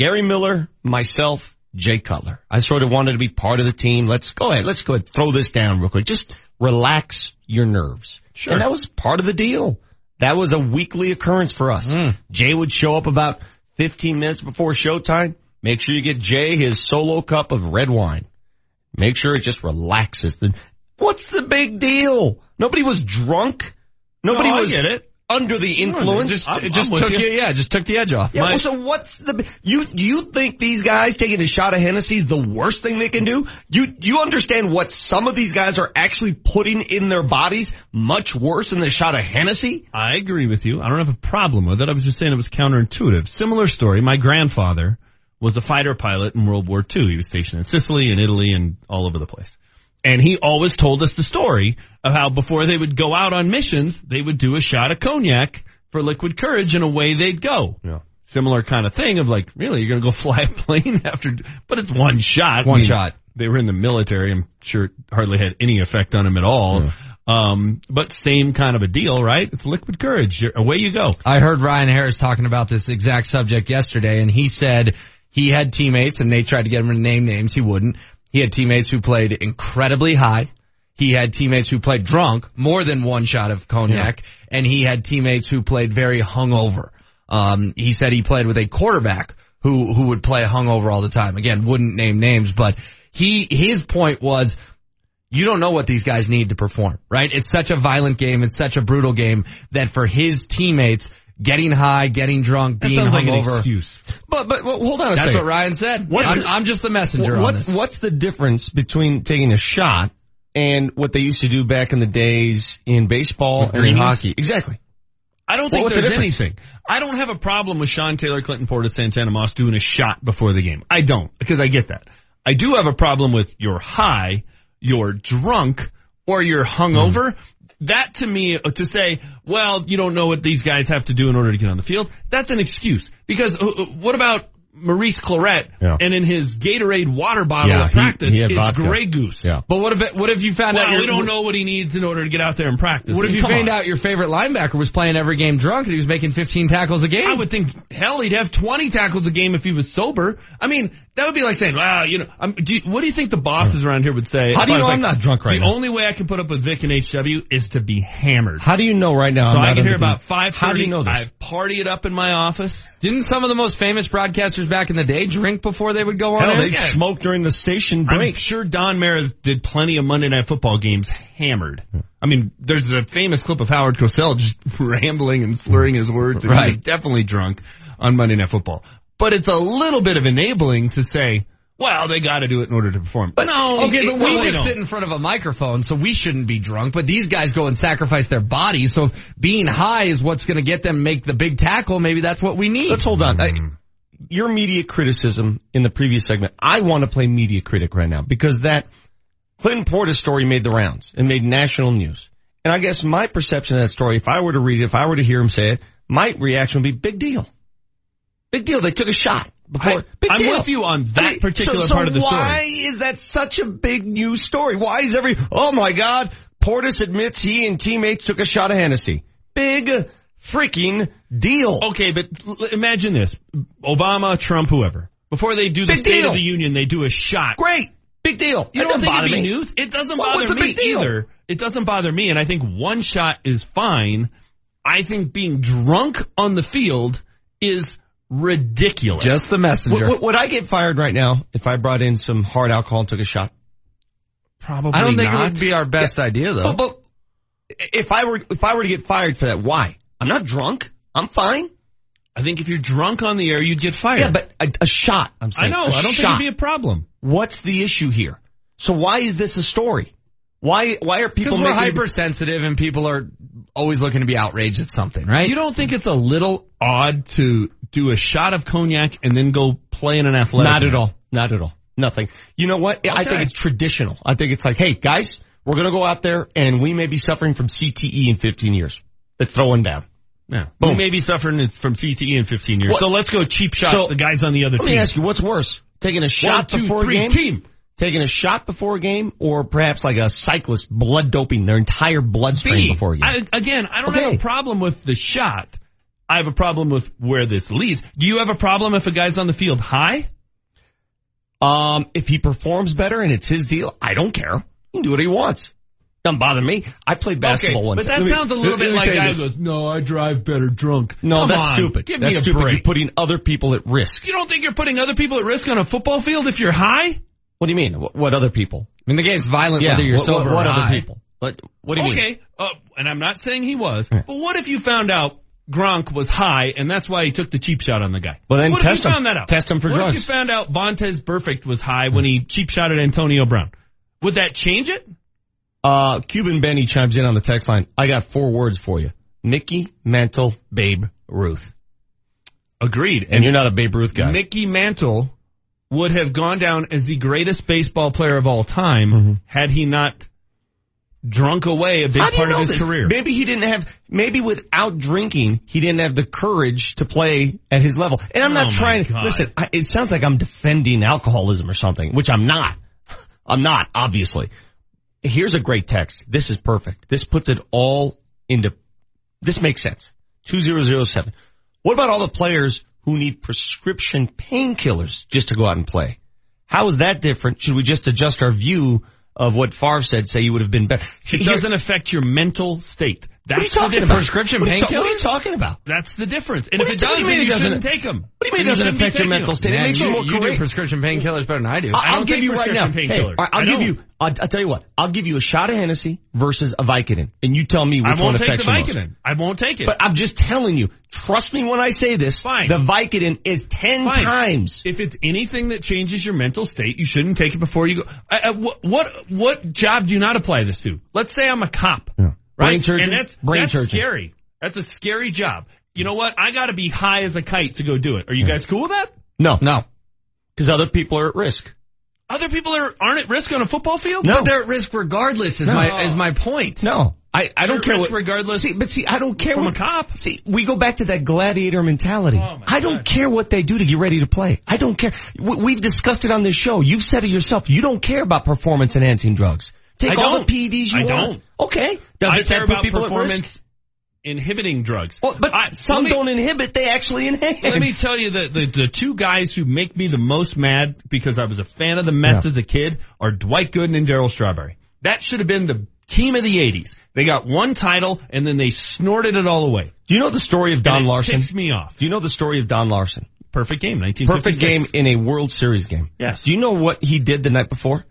Gary Miller, myself, Jay Cutler. I sort of wanted to be part of the team. Let's go ahead. Let's go ahead. Throw this down real quick. Just relax your nerves. Sure. And that was part of the deal. That was a weekly occurrence for us. Mm. Jay would show up about 15 minutes before showtime. Make sure you get Jay his solo cup of red wine. Make sure it just relaxes. The, what's the big deal? Nobody was drunk. Nobody No, I was get it. Under the influence. Just, I'm- just I'm took you. you. yeah, just took the edge off. Yeah, My- well, so what's the you you think these guys taking a shot of Hennessy is the worst thing they can do? You you understand what some of these guys are actually putting in their bodies much worse than the shot of Hennessy? I agree with you. I don't have a problem with it. I was just saying it was counterintuitive. Similar story. My grandfather was a fighter pilot in World War II. He was stationed in Sicily and Italy and all over the place. And he always told us the story of how before they would go out on missions, they would do a shot of cognac for liquid courage and away they'd go. Yeah. Similar kind of thing of like, really, you're going to go [LAUGHS] fly a plane after, but it's one shot. One shot. They were in the military. I'm sure it hardly had any effect on him at all. Um, but same kind of a deal, right? It's liquid courage. You're, away you go. I heard Ryan Harris talking about this exact subject yesterday, and he said he had teammates, and they tried to get him to name names. He wouldn't. He had teammates who played incredibly high. He had teammates who played drunk, more than one shot of cognac, and he had teammates who played very hungover. Um, he said he played with a quarterback who who would play hungover all the time. Again, wouldn't name names, but he his point was you don't know what these guys need to perform, right? It's such a violent game. It's such a brutal game that for his teammates, getting high, getting drunk, being that being sounds like an hungover. excuse. But but well, hold on a That's second. what Ryan said. What's I'm, the- I'm just the messenger what, on this. What's the difference between taking a shot and what they used to do back in the days in baseball With and in hockey? Exactly. I don't think what's the there's difference? anything. I don't have a problem with Sean Taylor, Clinton Portis, Santana Moss doing a shot before the game. I don't, because I get that. I do have a problem with you're high, you're drunk, or you're hungover. Mm-hmm. That to me, uh, to say, well, you don't know what these guys have to do in order to get on the field, that's an excuse. Because uh, uh, what about Maurice Clarett Yeah. and in his Gatorade water bottle Yeah, at practice, he had it's vodka. Grey Goose. Yeah. But what if it, what if you found out Well, your, we don't know what he needs in order to get out there and practice. What I if you found out your favorite linebacker was playing every game drunk and he was making 15 tackles a game? I would think, hell, he'd have 20 tackles a game if he was sober. I mean, that would be like saying, wow, you know, um, do you, what do you think the bosses around here would say? How do you I was know I'm not drunk right the now? only way I can put up with Vic and HW is to be hammered. How do you know right now? so I'm I not get here under about 5.30. How do you know this? I party it up in my office. Didn't some of the most famous broadcasters back in the day drink before they would go on Hell, air? they smoked during the station I'm sure Don Meredith did plenty of Monday Night Football games hammered. I mean, there's a famous clip of Howard Cosell just [LAUGHS] rambling and slurring his words. And He was Right. definitely drunk on Monday Night Football. But it's a little bit of enabling to say, well, they got to do it in order to perform. But no, Okay, but it- we no, just sit in front of a microphone, so we shouldn't be drunk. But these guys go and sacrifice their bodies, so if being high is what's going to get them make the big tackle. Maybe that's what we need. Let's hold on. I, your media criticism in the previous segment, I want to play media critic right now because that Clinton Portis story made the rounds and made national news. And I guess my perception of that story, if I were to read it, if I were to hear him say it, my reaction would be big deal. Big deal. They took a shot before. I- deal. with you on that I mean, particular so- so part of the story. Why is that such a big news story? Why is every, oh my God, Portis admits he and teammates took a shot of Hennessy. Big freaking deal. Okay, but l- imagine this. Obama, Trump, whoever. Before they do the Big State deal. of the Union, they do a shot. Great. Big deal. You don't think bother it'd be me. news? It doesn't Well, bother me either. It doesn't bother me, and I think one shot is fine. I think being drunk on the field is ridiculous. Just the messenger. Would, would- would I get fired right now if I brought in some hard alcohol and took a shot? Probably I don't think not. it would be our best idea though. But, but if I were if I were to get fired for that, why? I'm not drunk. I'm fine. I think if you're drunk on the air, you'd get fired. Yeah, but a, a shot. I'm saying. I know. I I don't think it'd be a problem. What's the issue here? So why is this a story? Why why are people Because we're making hypersensitive and people are always looking to be outraged at something, right? You don't think it's a little odd to do a shot of cognac and then go play in an athletic? Not at all. Not at all. Nothing. You know what? I think it's traditional. I think it's like, hey guys, we're gonna go out there and we may be suffering from CTE in 15 years. Let's throw one down. Yeah. Boom. We may be suffering from CTE in 15 years. What- So let's go cheap shot So- the guys on the other Let team. me ask you, what's worse? Taking a shot two, before three, game? team. Taking a shot before a game or perhaps like a cyclist blood doping their entire bloodstream B, before a game? I, again, I don't Okay. have a problem with the shot. I have a problem with where this leads. Do you have a problem if a guy's on the field high? Um, if he performs better and it's his deal, I don't care. He can do what he wants. Doesn't bother me. I played basketball okay, once. but that me- sounds a little bit like guy goes, no, I drive better drunk. No, Come that's on, stupid. Give that's me a stupid. break. You're putting other people at risk. You don't think you're putting other people at risk on a football field if you're high? What do you mean? What, what other people? I mean, the game's violent Yeah, whether you're what, sober what, what or other people? What, what do you mean? okay, uh, and I'm not saying he was, but what if you found out Gronk was high and that's why he took the cheap shot on the guy? Well, then what test if you him. found that out? Test him for what drugs. What if you found out Vontaze Burfict was high when he cheap shot at Antonio Brown? Would that change it? Uh, Cuban Benny chimes in on the text line. I got four words for you. Mickey Mantle Babe Ruth. Agreed. And you're not a Babe Ruth guy. Mickey Mantle would have gone down as the greatest baseball player of all time had he not drunk away a big Mm-hmm. How do you part of his this? career. Maybe he didn't have, maybe without drinking, he didn't have the courage to play at his level. And I'm Oh not my trying, God. listen, I, it sounds like I'm defending alcoholism or something, which I'm not. [LAUGHS] I'm not, obviously. Here's a great text. This is perfect. This puts it all into, this makes sense. 2007. What about all the players who need prescription painkillers just to go out and play? How is that different? Should we just adjust our view of what Favre said, say you would have been better? It doesn't affect your mental state. What are you That's the talking difference. about? Prescription What you ta- what are you talking about? That's the difference. And What if it does, you then it you shouldn't take them. What do you mean it doesn't affect your mental state? It Man, makes you, you, more you do prescription painkillers better than I do. I'll, I I'll give you right now. Hey, painkillers. I'll I give you. I'll, I'll tell you what. I'll give you a shot of Hennessy versus a Vicodin, and you tell me which one affects you I one won't take the most. Vicodin. I won't take it. But I'm just telling you. Trust me when I say this. Fine. The Vicodin is ten Fine. times. If it's anything that changes your mental state, you shouldn't take it before you go. Uh, uh, what, what what job do you not apply this to? Let's say I'm a cop, right? Brain surgeon? And that's Brain that's surgeon. scary. That's a scary job. You know what? I got to be high as a kite to go do it. Are you guys cool with that? No, No. because other people are at risk. Other people are aren't at risk on a football field. No. But they're at risk regardless is No. my, is my point. No, I, I don't care at risk what. regardless. See, but see, I don't care From what a cop. See, we go back to that gladiator mentality. Oh, I don't God. care what they do to get ready to play. I don't care. We, we've discussed it on this show. You've said it yourself. You don't care about performance enhancing drugs. Take I all don't. the PEDs you I want. don't. Okay. Does I it care put about people at risk? performance inhibiting drugs. Well, but I- some me- don't inhibit, they actually enhance. Let me tell you that the, the two guys who make me the most mad because I was a fan of the Mets Yeah. as a kid are Dwight Gooden and Darryl Strawberry. That should have been the team of the 80s. They got one title and then they snorted it all away. Do you know the story of Don And it Larson? ticks me off. Do you know the story of Don Larsen? Perfect game, Perfect game in a World Series game. Yes. Do you know what he did the night before?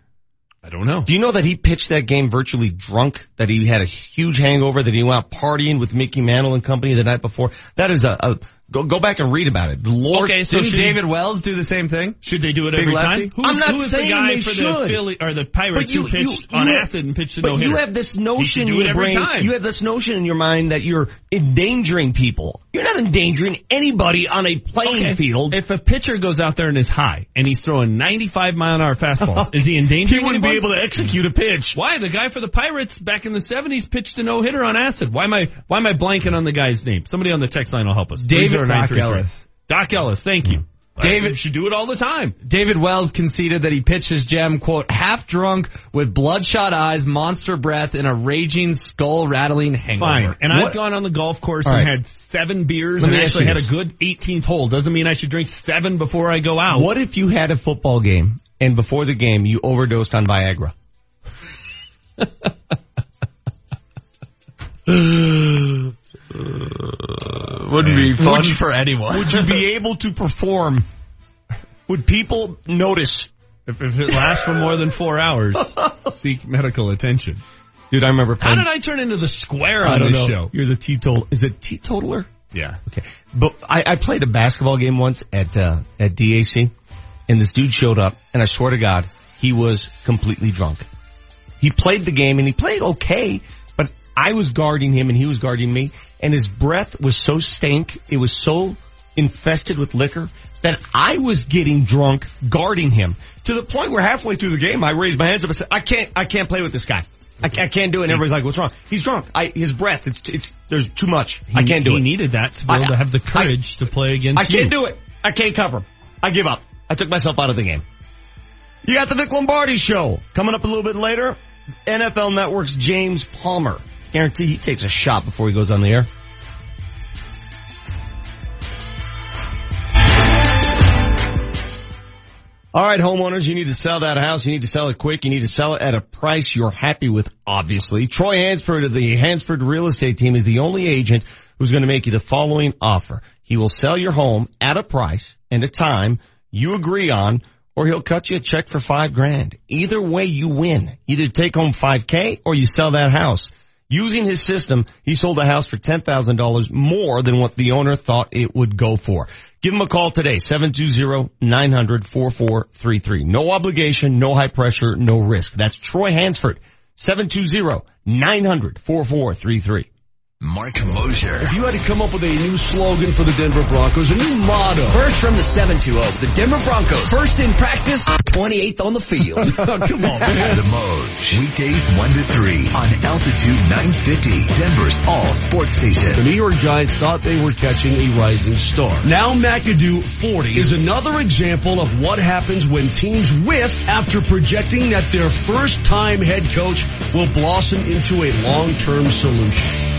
I don't know. Do you know that he pitched that game virtually drunk? That he had a huge hangover? That he went out partying with Mickey Mantle and company the night before? That is a, a Go go back and read about it. The Lord. Okay, so Didn't should David Wells do the same thing? Should they do it Big every lefty? time? Who's, I'm not who is saying the guy they for should. the Philly or the Pirates you- who pitched you- on you- acid and pitched a no you have this notion in your brain. time. You have this notion in your mind that you're endangering people. You're not endangering anybody on a playing Okay. field. If a pitcher goes out there and is high and he's throwing 95 mile an hour fastballs, [LAUGHS] is he endangering He wouldn't be able to execute a pitch. Why? The guy for the Pirates back in the 70s pitched a no hitter on acid. Why am I why am I blanking on the guy's name? Somebody on the text line will help us. David 30933. Doc Ellis. Doc Ellis, thank you. David- should do it all the time. David Wells conceded that he pitched his gem, quote, half drunk with bloodshot eyes, monster breath, and a raging skull rattling hangover. Fine. And What- I've gone on the golf course All and right. had seven beers Let and me ask actually you had a this. good 18th hole. Doesn't mean I should drink seven before I go out. What if you had a football game and before the game you overdosed on Viagra? [LAUGHS] [LAUGHS] Wouldn't be fun Would you- for anyone. Would you be able to perform? Would people notice? If, if it lasts for more than four hours, [LAUGHS] seek medical attention. Dude, I remember How did I turn into the square on this know. show? You're the teetotal. Is it teetotaler? Yeah. Okay. But I, I played a basketball game once at, uh, at DAC and this dude showed up and I swear to God, he was completely drunk. He played the game and he played okay, I was guarding him and he was guarding me and his breath was so stank, it was so infested with liquor that I was getting drunk guarding him to the point where halfway through the game I raised my hands up and said, I can't, I can't play with this guy. I, I can't do it. And everybody's like, what's wrong? He's drunk. I, his breath, it's, it's, there's too much. I can't do he it. He needed that to be able I- to have the I- courage to play against I can't do it. I can't cover him. I give up. I took myself out of the game. You got the Vic Lombardi show coming up a little bit later. NFL Network's James Palmer. Guarantee he takes a shot before he goes on the air. All right, homeowners, you need to sell that house. You need to sell it quick. You need to sell it at a price you're happy with, obviously. Troy Hansford of the Hansford Real Estate Team is the only agent who's going to make you the following offer. He will sell your home at a price and a time you agree on, or he'll cut you a check for five grand. Either way, you win. Either take home 5K or you sell that house. Using his system, he sold a house for $10,000 more than what the owner thought it would go for. Give him a call today, 720-900-4433. No obligation, no high pressure, no risk. That's Troy Hansford, 720-900-4433. Mark Mosier. If you had to come up with a new slogan for the Denver Broncos, a new motto. First from the 720, the Denver Broncos. First in practice, 28th on the field. [LAUGHS] Oh, come on, man. The Moj. Weekdays 1 to 3 on Altitude 950. Denver's all sports station. The. New York Giants thought they were catching a rising star. Now McAdoo 40 is another example of what happens when teams whiff after projecting that their first time head coach will blossom into a long-term solution.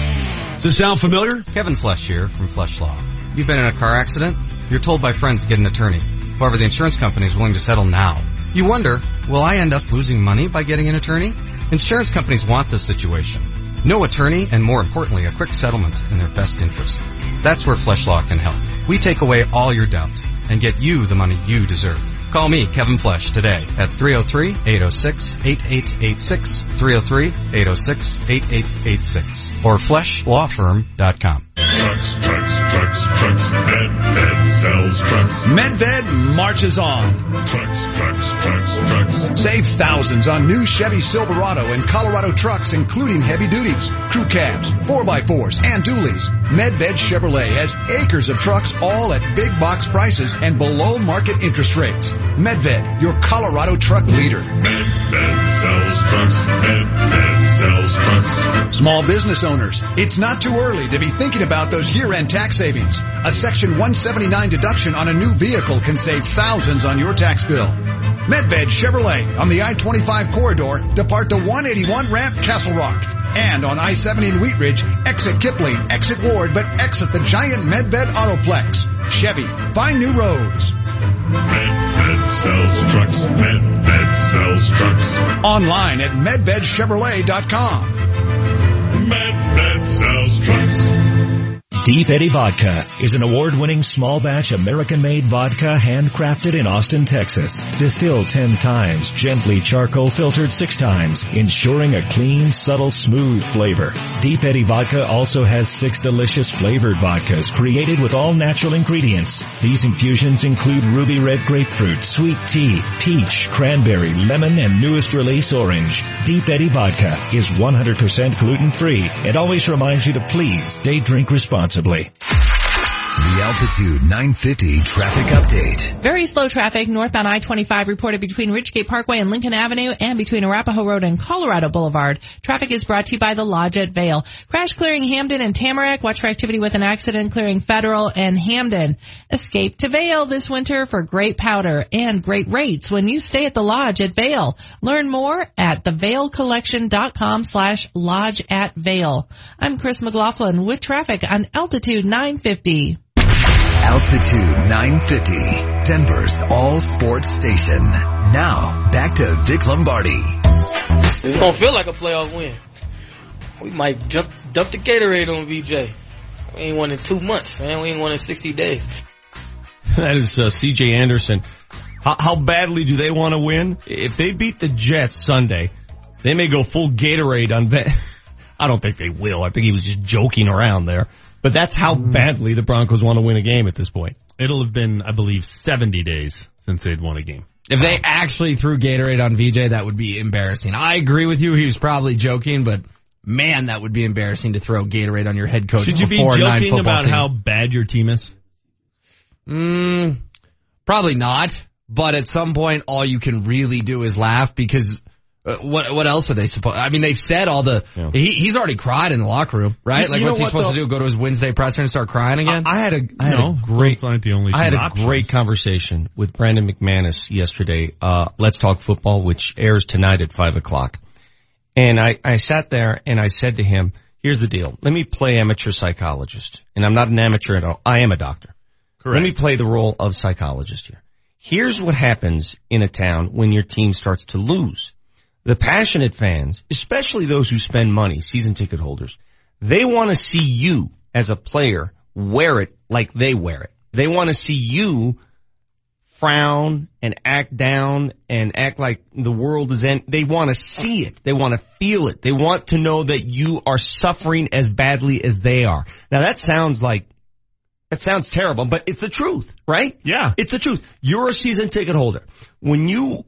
Does this sound familiar? Kevin Flesch here from Flesch Law. You've been in a car accident? You're told by friends to get an attorney. However, the insurance company is willing to settle now. You wonder, will I end up losing money by getting an attorney? Insurance companies want this situation. No attorney and more importantly, a quick settlement in their best interest. That's where Flesch Law can help. We take away all your doubt and get you the money you deserve. Call me, Kevin Flesch, today at 303-806-8886, 303-806-8886, or fleschlawfirm.com. Trucks, trucks, trucks, trucks. Medved sells trucks. Medved marches on. Trucks, trucks, trucks, trucks. Save thousands on new Chevy Silverado and Colorado trucks, including heavy duties, crew cabs, 4x4s, and dualies. Medved Chevrolet has acres of trucks, all at big box prices and below market interest rates. Medved, your Colorado truck leader. Medved sells trucks. Medved sells trucks. Small business owners, it's not too early to be thinking about those year-end tax savings. A Section 179 deduction on a new vehicle can save thousands on your tax bill. Medved Chevrolet on the I-25 corridor, depart the 181 ramp Castle Rock. And on I-70 in Wheat Ridge, exit Kipling, exit Ward, but exit the giant Medved Autoplex. Chevy, find new roads. Medved sells trucks. Medved sells trucks. Online at medvedchevrolet.com. Medved sells trucks. Deep Eddy Vodka is an award-winning small batch American-made vodka handcrafted in Austin, Texas. Distilled 10 times, gently charcoal filtered 6 times, ensuring a clean, subtle, smooth flavor. Deep Eddy Vodka also has 6 delicious flavored vodkas created with all natural ingredients. These infusions include ruby red grapefruit, sweet tea, peach, cranberry, lemon, and newest release orange. Deep Eddy Vodka is 100% gluten-free. It always reminds you to please stay drink responsibly responsibly. The Altitude 950 traffic update. Very slow traffic northbound I-25 reported between Ridgegate Parkway and Lincoln Avenue and between Arapahoe Road and Colorado Boulevard. Traffic is brought to you by the Lodge at Vail. Crash clearing Hampden and Tamarack. Watch for activity with an accident clearing Federal and Hampden. Escape to Vail this winter for great powder and great rates when you stay at the Lodge at Vail. Learn more at thevalecollection.com slash lodge at Vail. I'm Chris McLaughlin with traffic on Altitude 950. Altitude 950, Denver's all sports station. Now, back to Vic Lombardi. It's gonna feel like a playoff win. We might jump, dump the Gatorade on VJ. We ain't won in two months, man. We ain't won in 60 days. [LAUGHS] That is uh, C.J. Anderson. How, how badly do they want to win? If they beat the Jets Sunday, they may go full Gatorade on. Ve- [LAUGHS] I don't think they will. I think he was just joking around there. But that's how badly the Broncos want to win a game at this point. It'll have been, I believe, 70 days since they'd won a game. If they actually threw Gatorade on VJ, that would be embarrassing. I agree with you. He was probably joking, but man, that would be embarrassing to throw Gatorade on your head coach. Should you be before a nine joking about team. how bad your team is? Mm, probably not. But at some point, all you can really do is laugh because what what else are they supposed? I mean, they've said all the. He, he's already cried in the locker room, right? You- like, you what's know he what, supposed though? to do? Go to his Wednesday presser and start crying again? I had a, I had No, a great, aren't the only I had two a options. great conversation with Brandon McManus yesterday. Uh, Let's Talk Football, which airs tonight at five o'clock. And I, I sat there and I said to him, here's the deal. Let me play amateur psychologist. And I'm not an amateur at all. I am a doctor. Correct. Let me play the role of psychologist here. Here's what happens in a town when your team starts to lose. The passionate fans, especially those who spend money, season ticket holders, they want to see you as a player wear it like they wear it. They want to see you frown and act down and act like the world is end. They want to see it. They want to feel it. They want to know that you are suffering as badly as they are. Now that sounds like that sounds terrible, but it's the truth, right? Yeah. It's the truth. You're a season ticket holder. When you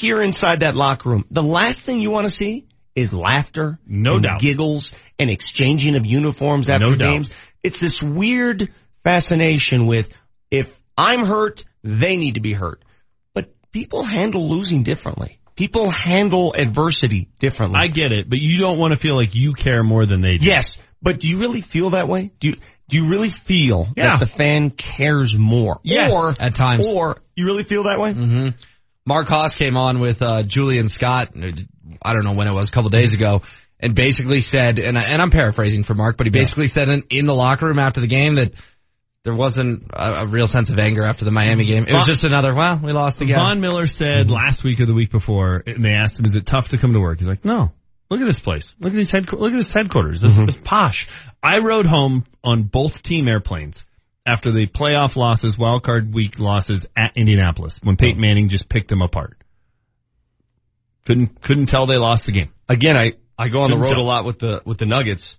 peer inside that locker room, the last thing you want to see is laughter, No and doubt. giggles, and exchanging of uniforms after No doubt. games. It's this weird fascination with if I'm hurt, they need to be hurt. But people handle losing differently. People handle adversity differently. I get it, but you don't want to feel like you care more than they do. Yes, but do you really feel that way? Do you do you really feel Yeah. that the fan cares more? Yes, or at times. Or you really feel that way? hmm Mark Haas came on with uh, Julian Scott. Uh, I don't know when it was, a couple days ago, and basically said, and, I, and I'm paraphrasing for Mark, but he basically said in, in the locker room after the game that there wasn't a, a real sense of anger after the Miami game. It was just another, well, we lost again. Von Miller said mm-hmm. last week or the week before, and they asked him, "Is it tough to come to work?" He's like, "No. Look at this place. Look at these head. Look at this headquarters. This mm-hmm. is posh." I rode home on both team airplanes after the playoff losses, wild card week losses at Indianapolis when Peyton oh. Manning just picked them apart. Couldn't couldn't tell they lost the game. Again, I I go on the Couldn't road tell. a lot with the with the Nuggets.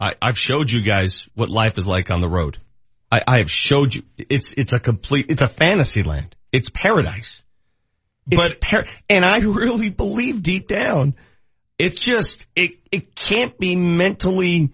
I I've showed you guys what life is like on the road. I I have showed you. It's it's a complete. It's a fantasy land. It's paradise. It's But- par- and I really believe deep down, it's just it it can't be mentally.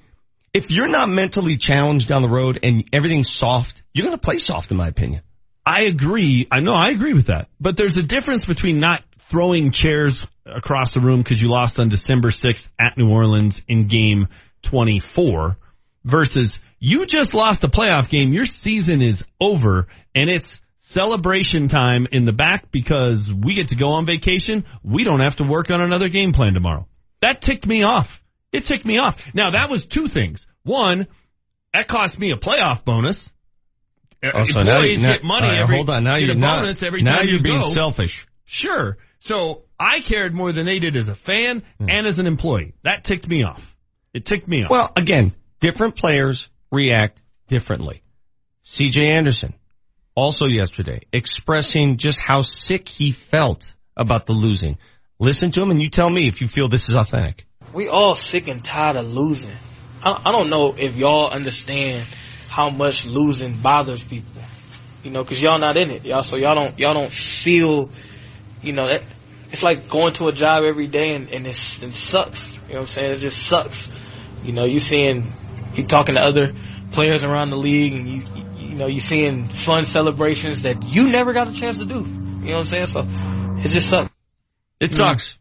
If you're not mentally challenged down the road and everything's soft, you're going to play soft, in my opinion. I agree. I know I agree with that. But there's a difference between not throwing chairs across the room because you lost on December 6th at New Orleans in game 24 versus you just lost a playoff game. Your season is over and it's celebration time in the back because we get to go on vacation. We don't have to work on another game plan tomorrow. That ticked me off. It ticked me off. Now that was two things. One, that cost me a playoff bonus. Oh, so Employees now- get money right, every hold on. Now you're a now- bonus every now time you're you being go. selfish. Sure. So I cared more than they did as a fan Hmm. and as an employee. That ticked me off. It ticked me off. Well, again, different players react differently. CJ Anderson, also yesterday, expressing just how sick he felt about the losing. Listen to him and you tell me if you feel this is authentic. We all sick and tired of losing. I, I don't know if y'all understand how much losing bothers people. You know, cause y'all not in it. Y'all, so y'all don't, y'all don't feel, you know, that, it's like going to a job every day and, and it sucks. You know what I'm saying? It just sucks. You know, you seeing, you talking to other players around the league and you, you, you know, you seeing fun celebrations that you never got a chance to do. You know what I'm saying? So it just sucks. It sucks.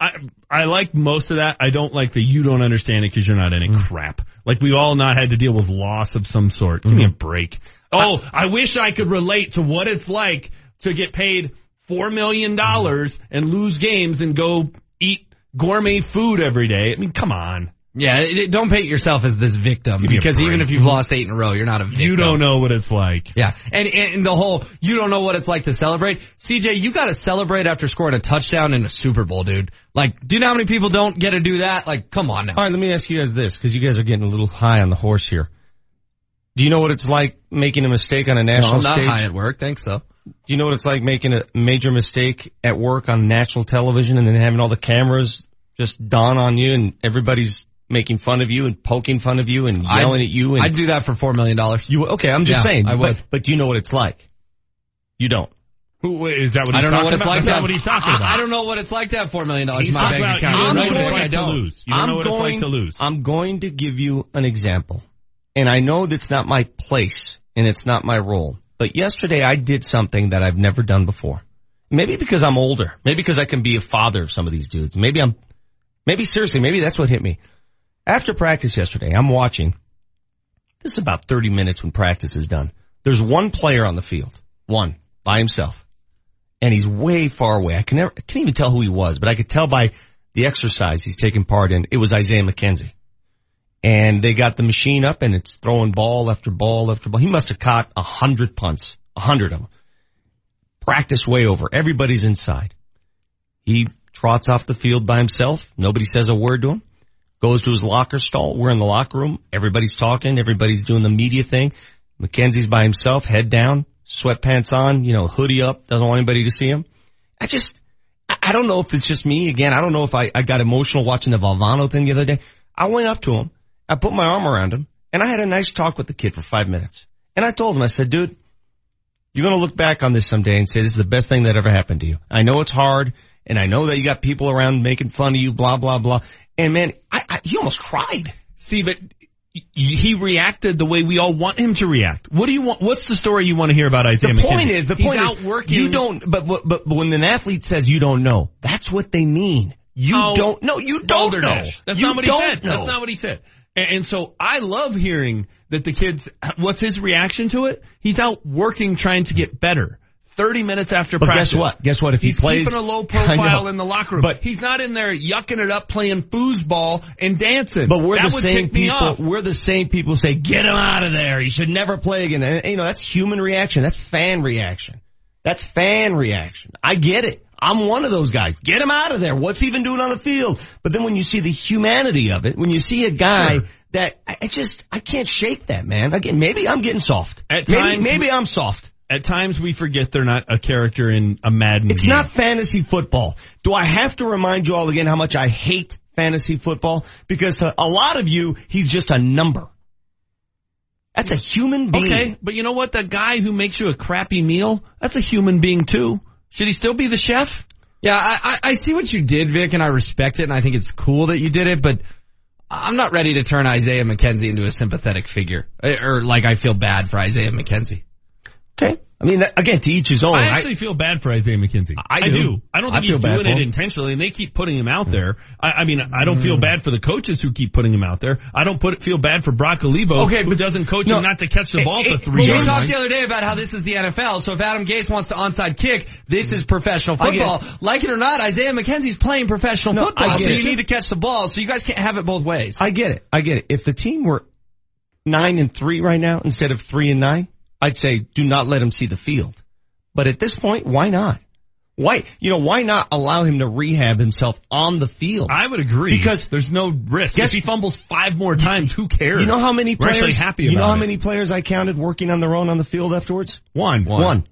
I I like most of that. I don't like the you don't understand it because you're not in it mm. crap. Like we all not had to deal with loss of some sort. Give me mm-hmm. a break. Oh, I wish I could relate to what it's like to get paid four million dollars and lose games and go eat gourmet food every day. I mean, come on. Yeah, it, don't paint yourself as this victim Give because even if you've lost eight in a row, you're not a victim. You don't know what it's like. Yeah, and, and the whole you don't know what it's like to celebrate. CJ, you got to celebrate after scoring a touchdown in a Super Bowl, dude. Like, do you know how many people don't get to do that? Like, come on now. All right, let me ask you guys this, because you guys are getting a little high on the horse here. Do you know what it's like making a mistake on a No, national I'm not stage? high at work. Thanks though. Do you know what it's like making a major mistake at work on national television and then having all the cameras just dawn on you and everybody's making fun of you and poking fun of you and yelling I'd- at you? And I'd do that for four million dollars. You okay? I'm just Yeah, saying. I would. But, but do you know what it's like? You don't. Who is that? What I he's don't know talking what it's about? like That's to not have- what he's talking I- about. I, don't know what it's like to have four million dollars in my bank account. you don't know what it's I like to lose. You don't know what it's like to lose. I'm going to give you an example. And I know that's not my place and it's not my role. But yesterday I did something that I've never done before. Maybe because I'm older. Maybe because I can be a father of some of these dudes. Maybe I'm, maybe seriously, maybe that's what hit me. After practice yesterday, I'm watching. This is about 30 minutes when practice is done. There's one player on the field. One. By himself. And he's way far away. I can never, I can't even tell who he was, but I could tell by the exercise he's taking part in. It was Isaiah McKenzie. And they got the machine up and it's throwing ball after ball after ball. He must have caught a hundred punts, a hundred of them. Practice way over. Everybody's inside. He trots off the field by himself. Nobody says a word to him. Goes to his locker stall. We're in the locker room. Everybody's talking. Everybody's doing the media thing. McKenzie's by himself, head down, sweatpants on, you know, hoodie up. Doesn't want anybody to see him. I just, I don't know if it's just me. Again, I don't know if I, I got emotional watching the Valvano thing the other day. I went up to him. I put my arm around him and I had a nice talk with the kid for five minutes. And I told him, I said, dude, you're going to look back on this someday and say this is the best thing that ever happened to you. I know it's hard and I know that you got people around making fun of you, blah, blah, blah. And man, I, I he almost cried. See, but he reacted the way we all want him to react. What do you want? What's the story you want to hear about Isaiah The point is, the He's point is, working. you don't, but, but, but when an athlete says you don't know, that's what they mean. You Oh, don't know. You don't know. That's You not what he said. know. That's not what he said. And, and so I love hearing that the kids, what's his reaction to it? He's out working trying to get better. 30 minutes after But practice. guess what? Guess what? If he He's plays- keeping a low [LAUGHS] profile in the locker room. But- he's not in there yucking it up playing foosball and dancing. But we're that the same people. We're the same people say, get him out of there. He should never play again. And, you know, that's human reaction. That's fan reaction. That's fan reaction. I get it. I'm one of those guys. Get him out of there. What's he even doing on the field? But then when you see the humanity of it, when you see a guy Sure. that I I just I can't shake that man. Again, maybe I'm getting soft. At maybe, times- maybe I'm soft. At times we forget they're not a character in a Madden It's game. not fantasy football. Do I have to remind you all again how much I hate fantasy football? Because to a lot of you, he's just a number. That's a human being. Okay, but you know what? The guy who makes you a crappy meal, that's a human being too. Should he still be the chef? Yeah, I, I I see what you did, Vic, and I respect it, and I think it's cool that you did it, but I'm not ready to turn Isaiah McKenzie into a sympathetic figure. Eh, Or like I feel bad for Isaiah McKenzie. Okay. I mean, again, to each his own. I actually feel bad for Isaiah McKenzie. I do. I don't I think he's doing it him. intentionally, and they keep putting him out there. I, I mean, I don't Mm. feel bad for the coaches who keep putting him out there. I don't put feel bad for Brock Olivo, Okay, who but- doesn't coach no, him not to catch the ball It- for three but We talked the other day about how this is the NFL, so if Adam Gase wants to onside kick, this is professional I get football. Like it or not, Isaiah McKenzie's playing professional No, football, so you it. need to catch the ball, so you guys can't have it both ways. I get it. I get it. If the team were nine and three right now instead of three and nine, I'd say do not let him see the field. But at this point, why not? Why, you know, why not allow him to rehab himself on the field? I would agree Because there's no risk. Guess- if he fumbles five more times, who cares? You know how many We're players? actually happy you know how it. many players I counted working on their own on the field afterwards? One. One.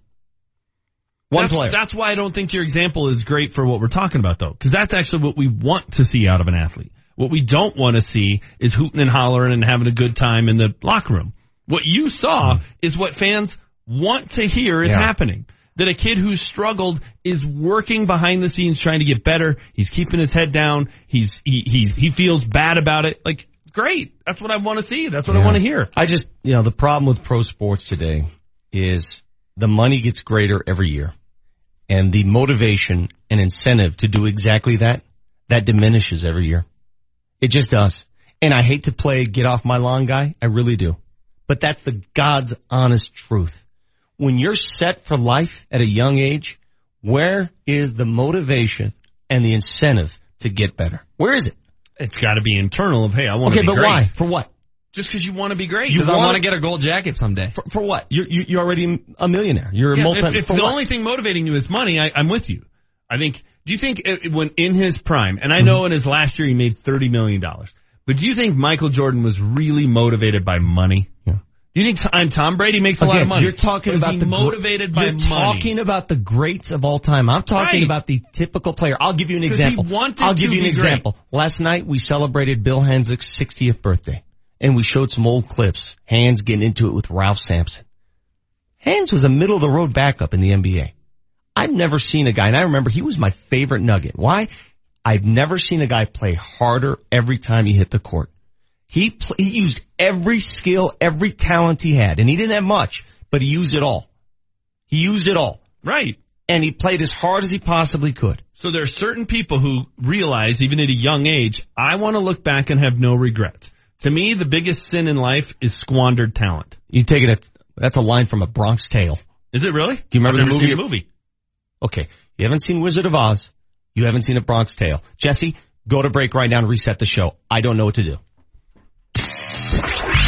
One, that's, player. That's why I don't think your example is great for what we're talking about though. Cause that's actually what we want to see out of an athlete. What we don't want to see is hooting and hollering and having a good time in the locker room. What you saw is what fans want to hear is Yeah. happening. That a kid who's struggled is working behind the scenes trying to get better. He's keeping his head down. He's, he, he's, he feels bad about it. Like, great. That's what I want to see. That's what I want to hear. I just, you know, the problem with pro sports today is the money gets greater every year and the motivation and incentive to do exactly that, that diminishes every year. It just does. And I hate to play get off my lawn guy. I really do. But that's the God's honest truth. When you're set for life at a young age, where is the motivation and the incentive to get better? Where is it? It's got to be internal of, hey, I want to Okay, be but great. why? For what? Just because you want to be great. Because I wanna- get a gold jacket someday. For, for what? You're, you- you're already a millionaire. You're a multi. if, if the what? only thing motivating you is money, I, I'm with you. I think. Do you think uh, when in his prime, and I know in his last year he made thirty million dollars, but do you think Michael Jordan was really motivated by money? Yeah. Do you think Tom, Tom Brady makes a lot of money? You're talking about he the motivated by You're money. talking about the greats of all time. I'm talking Right. about the typical player. I'll give you an example. I'll give you an example. Last night we celebrated Bill Hanzlik's 60th birthday, and we showed some old clips. Hands getting into it with Ralph Sampson. Hans was a middle of the road backup in the NBA. I've never seen a guy, and I remember he was my favorite nugget. Why? I've never seen a guy play harder every time he hit the court. He pl- he used every skill, every talent he had, and he didn't have much, but he used it all. He used it all, right. and he played as hard as he possibly could. So there are certain people who realize, even at a young age, I want to look back and have no regrets. To me, the biggest sin in life is squandered talent. You take it. At, that's a line from a Bronx Tale. Is it really? Do you remember the movie? movie? Okay, you haven't seen Wizard of Oz. You haven't seen a Bronx Tale. Jesse, go to break right now and reset the show. I don't know what to do.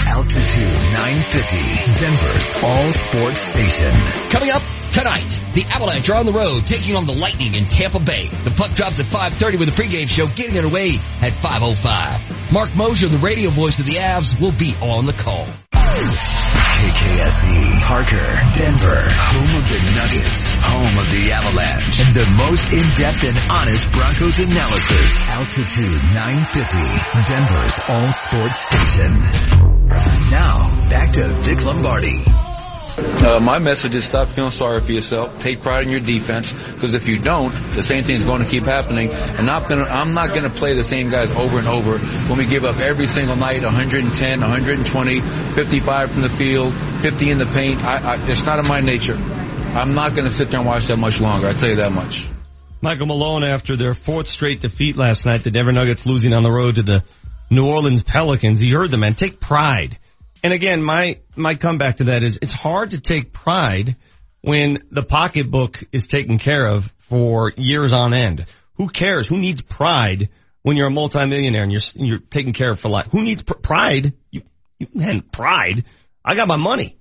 Altitude 950, Denver's all sports station. Coming up tonight, the Avalanche are on the road taking on the Lightning in Tampa Bay. The puck drops at 5.30 with a pregame show getting underway at 5.05. Mark Moser, the radio voice of the Avs, will be on the call. KKSE, Parker, Denver, home of the Nuggets, home of the Avalanche, and the most in-depth and honest Broncos analysis. Altitude 950, Denver's all sports station. Now, back to Vic Lombardi. Uh, my message is stop feeling sorry for yourself. Take pride in your defense, because if you don't, the same thing is going to keep happening. And I'm gonna, I'm not going to play the same guys over and over when we give up every single night 110, 120, 55 from the field, 50 in the paint. I, I, it's not in my nature. I'm not going to sit there and watch that much longer. I tell you that much. Michael Malone, after their fourth straight defeat last night, the Denver Nuggets losing on the road to the New Orleans Pelicans, he heard the man take pride. And again, my, my comeback to that is it's hard to take pride when the pocketbook is taken care of for years on end. Who cares? Who needs pride when you're a multimillionaire and you're, you're taken care of for life? Who needs pr- pride? You, you, man, pride. I got my money.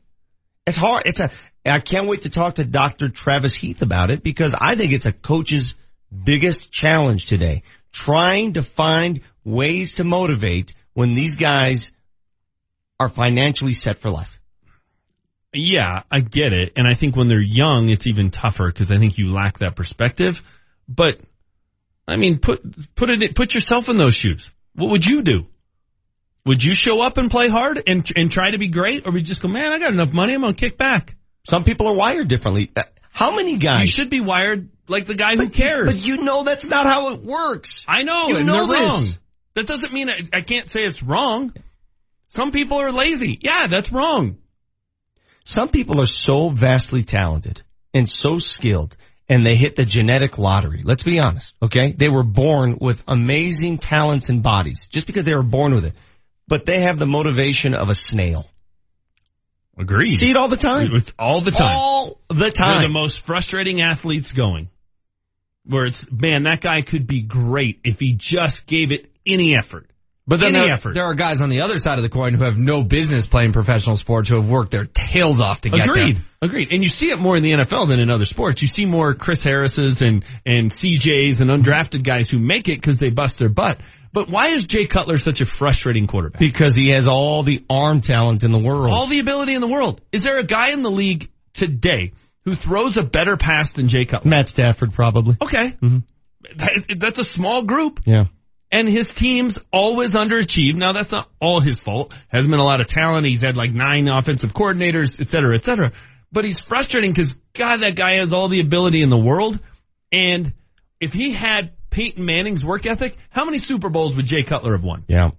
It's hard. It's a, I can't wait to talk to Dr. Travis Heath about it because I think it's a coach's biggest challenge today. Trying to find ways to motivate when these guys are financially set for life. Yeah, I get it. And I think when they're young, it's even tougher because I think you lack that perspective. But I mean, put, put it, put yourself in those shoes. What would you do? Would you show up and play hard and, and try to be great? Or would you just go, man, I got enough money. I'm going to kick back. Some people are wired differently. Uh, How many guys? You should be wired like the guy who cares. But you know that's not how it works. I know, You know this. wrong. That doesn't mean I, I can't say it's wrong. Some people are lazy. Yeah, that's wrong. Some people are so vastly talented and so skilled and they hit the genetic lottery. Let's be honest, okay? They were born with amazing talents and bodies just because they were born with it. But they have the motivation of a snail. Agreed. See it all the time. All the time. All the time. They're the most frustrating athletes going. Where it's, man, that guy could be great if he just gave it any effort. But then Any there, effort. there are guys on the other side of the coin who have no business playing professional sports who have worked their tails off to get Agreed. there. Agreed. And you see it more in the NFL than in other sports. You see more Chris Harris's and, and CJ's and undrafted guys who make it because they bust their butt. But why is Jay Cutler such a frustrating quarterback? Because he has all the arm talent in the world. All the ability in the world. Is there a guy in the league today who throws a better pass than Jay Cutler? Matt Stafford probably. Okay. Mm-hmm. That- that's a small group. Yeah. And his teams always underachieve. Now that's not all his fault. Hasn't been a lot of talent. He's had like nine offensive coordinators, et cetera, et cetera. But he's frustrating because God, that guy has all the ability in the world. And if he had Peyton Manning's work ethic, how many Super Bowls would Jay Cutler have won? Yeah.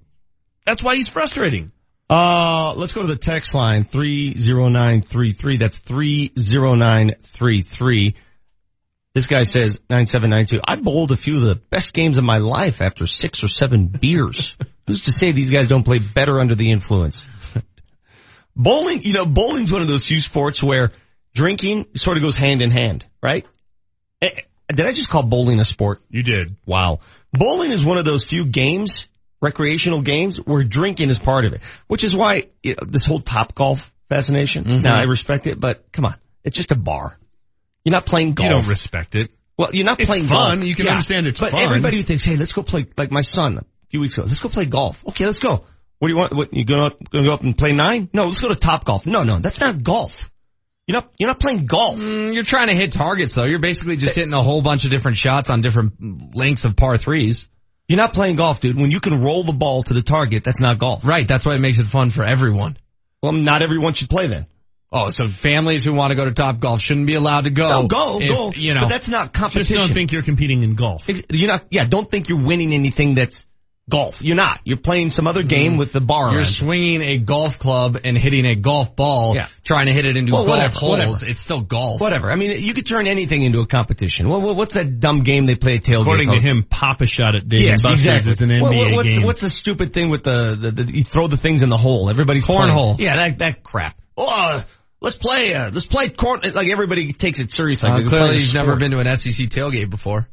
That's why he's frustrating. Uh, let's go to the text line, 30933. That's 30933. This guy says, 9792, I bowled a few of the best games of my life after six or seven beers. [LAUGHS] Who's to say these guys don't play better under the influence? bowling, you know, bowling's one of those few sports where drinking sort of goes hand in hand, right? Eh, Did I just call bowling a sport? You did. Wow. Bowling is one of those few games, recreational games, where drinking is part of it. Which is why you know, this whole top golf fascination. Mhm. Now I respect it, but come on, it's just a bar. You're not playing golf. You don't respect it. Well, you're not It's playing fun. golf. You can understand it's but fun. everybody who thinks, hey, let's go play, like my son a few weeks ago, let's go play golf. Okay, let's go. What do you want? What, you gonna, gonna go up and play nine? No, let's go to top golf. No, no, that's not golf. You're not, you're not playing golf. Mm, you're trying to hit targets though. You're basically just hitting a whole bunch of different shots on different lengths of par threes. You're not playing golf, dude. When you can roll the ball to the target, that's not golf. Right. That's why it makes it fun for everyone. Well, not everyone should play then. Oh, so families who want to go to top golf shouldn't be allowed to go. No, go, if, go. You know, but that's not competition. Just don't think you're competing in golf. You're not, yeah, don't think you're winning anything that's golf. You're not. You're playing some other game mm-hmm. with the bar you're around. swinging a golf club and hitting a golf ball, Yeah. trying to hit it into Well, golf whatever, holes. whatever. It's still golf. Whatever. I mean, you could turn anything into a competition. What- what's that dumb game they play at tailgate? According to him, Pop a shot at Dave Yes, Buster's exactly. is an NBA what- what's, game. what's the stupid thing with the, the, the you throw the things in the hole? Everybody's Cornhole. Yeah, that that crap. Oh, let's play. Uh, let's play corn. Like everybody takes it seriously. Uh, Like they're clearly, playing a he's never been to an SEC tailgate before.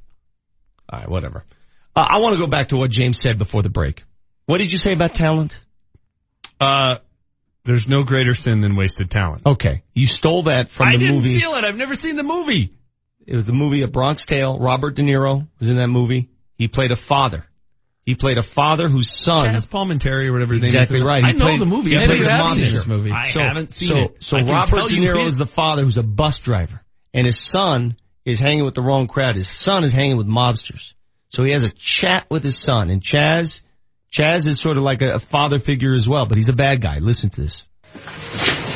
All right, whatever. Uh, I want to go back to what James said before the break. What did you say about talent? uh, there's no greater sin than wasted talent. Okay, you stole that from I the didn't movie. steal it. I've never seen the movie. It was the movie A Bronx Tale. Robert De Niro was in that movie. He played a father. He played a father whose son. Chazz Palminteri or whatever Exactly name is. right. I He know played- the movie. he I played never a have monster. this movie. I so, haven't seen so, it. So I can Robert tell De you Niro his- is the father who's a bus driver, and his son is hanging with the wrong crowd. His son is hanging with mobsters. So he has a chat with his son, and Chazz, Chazz is sort of like a, a father figure as well, but he's a bad guy. Listen to this.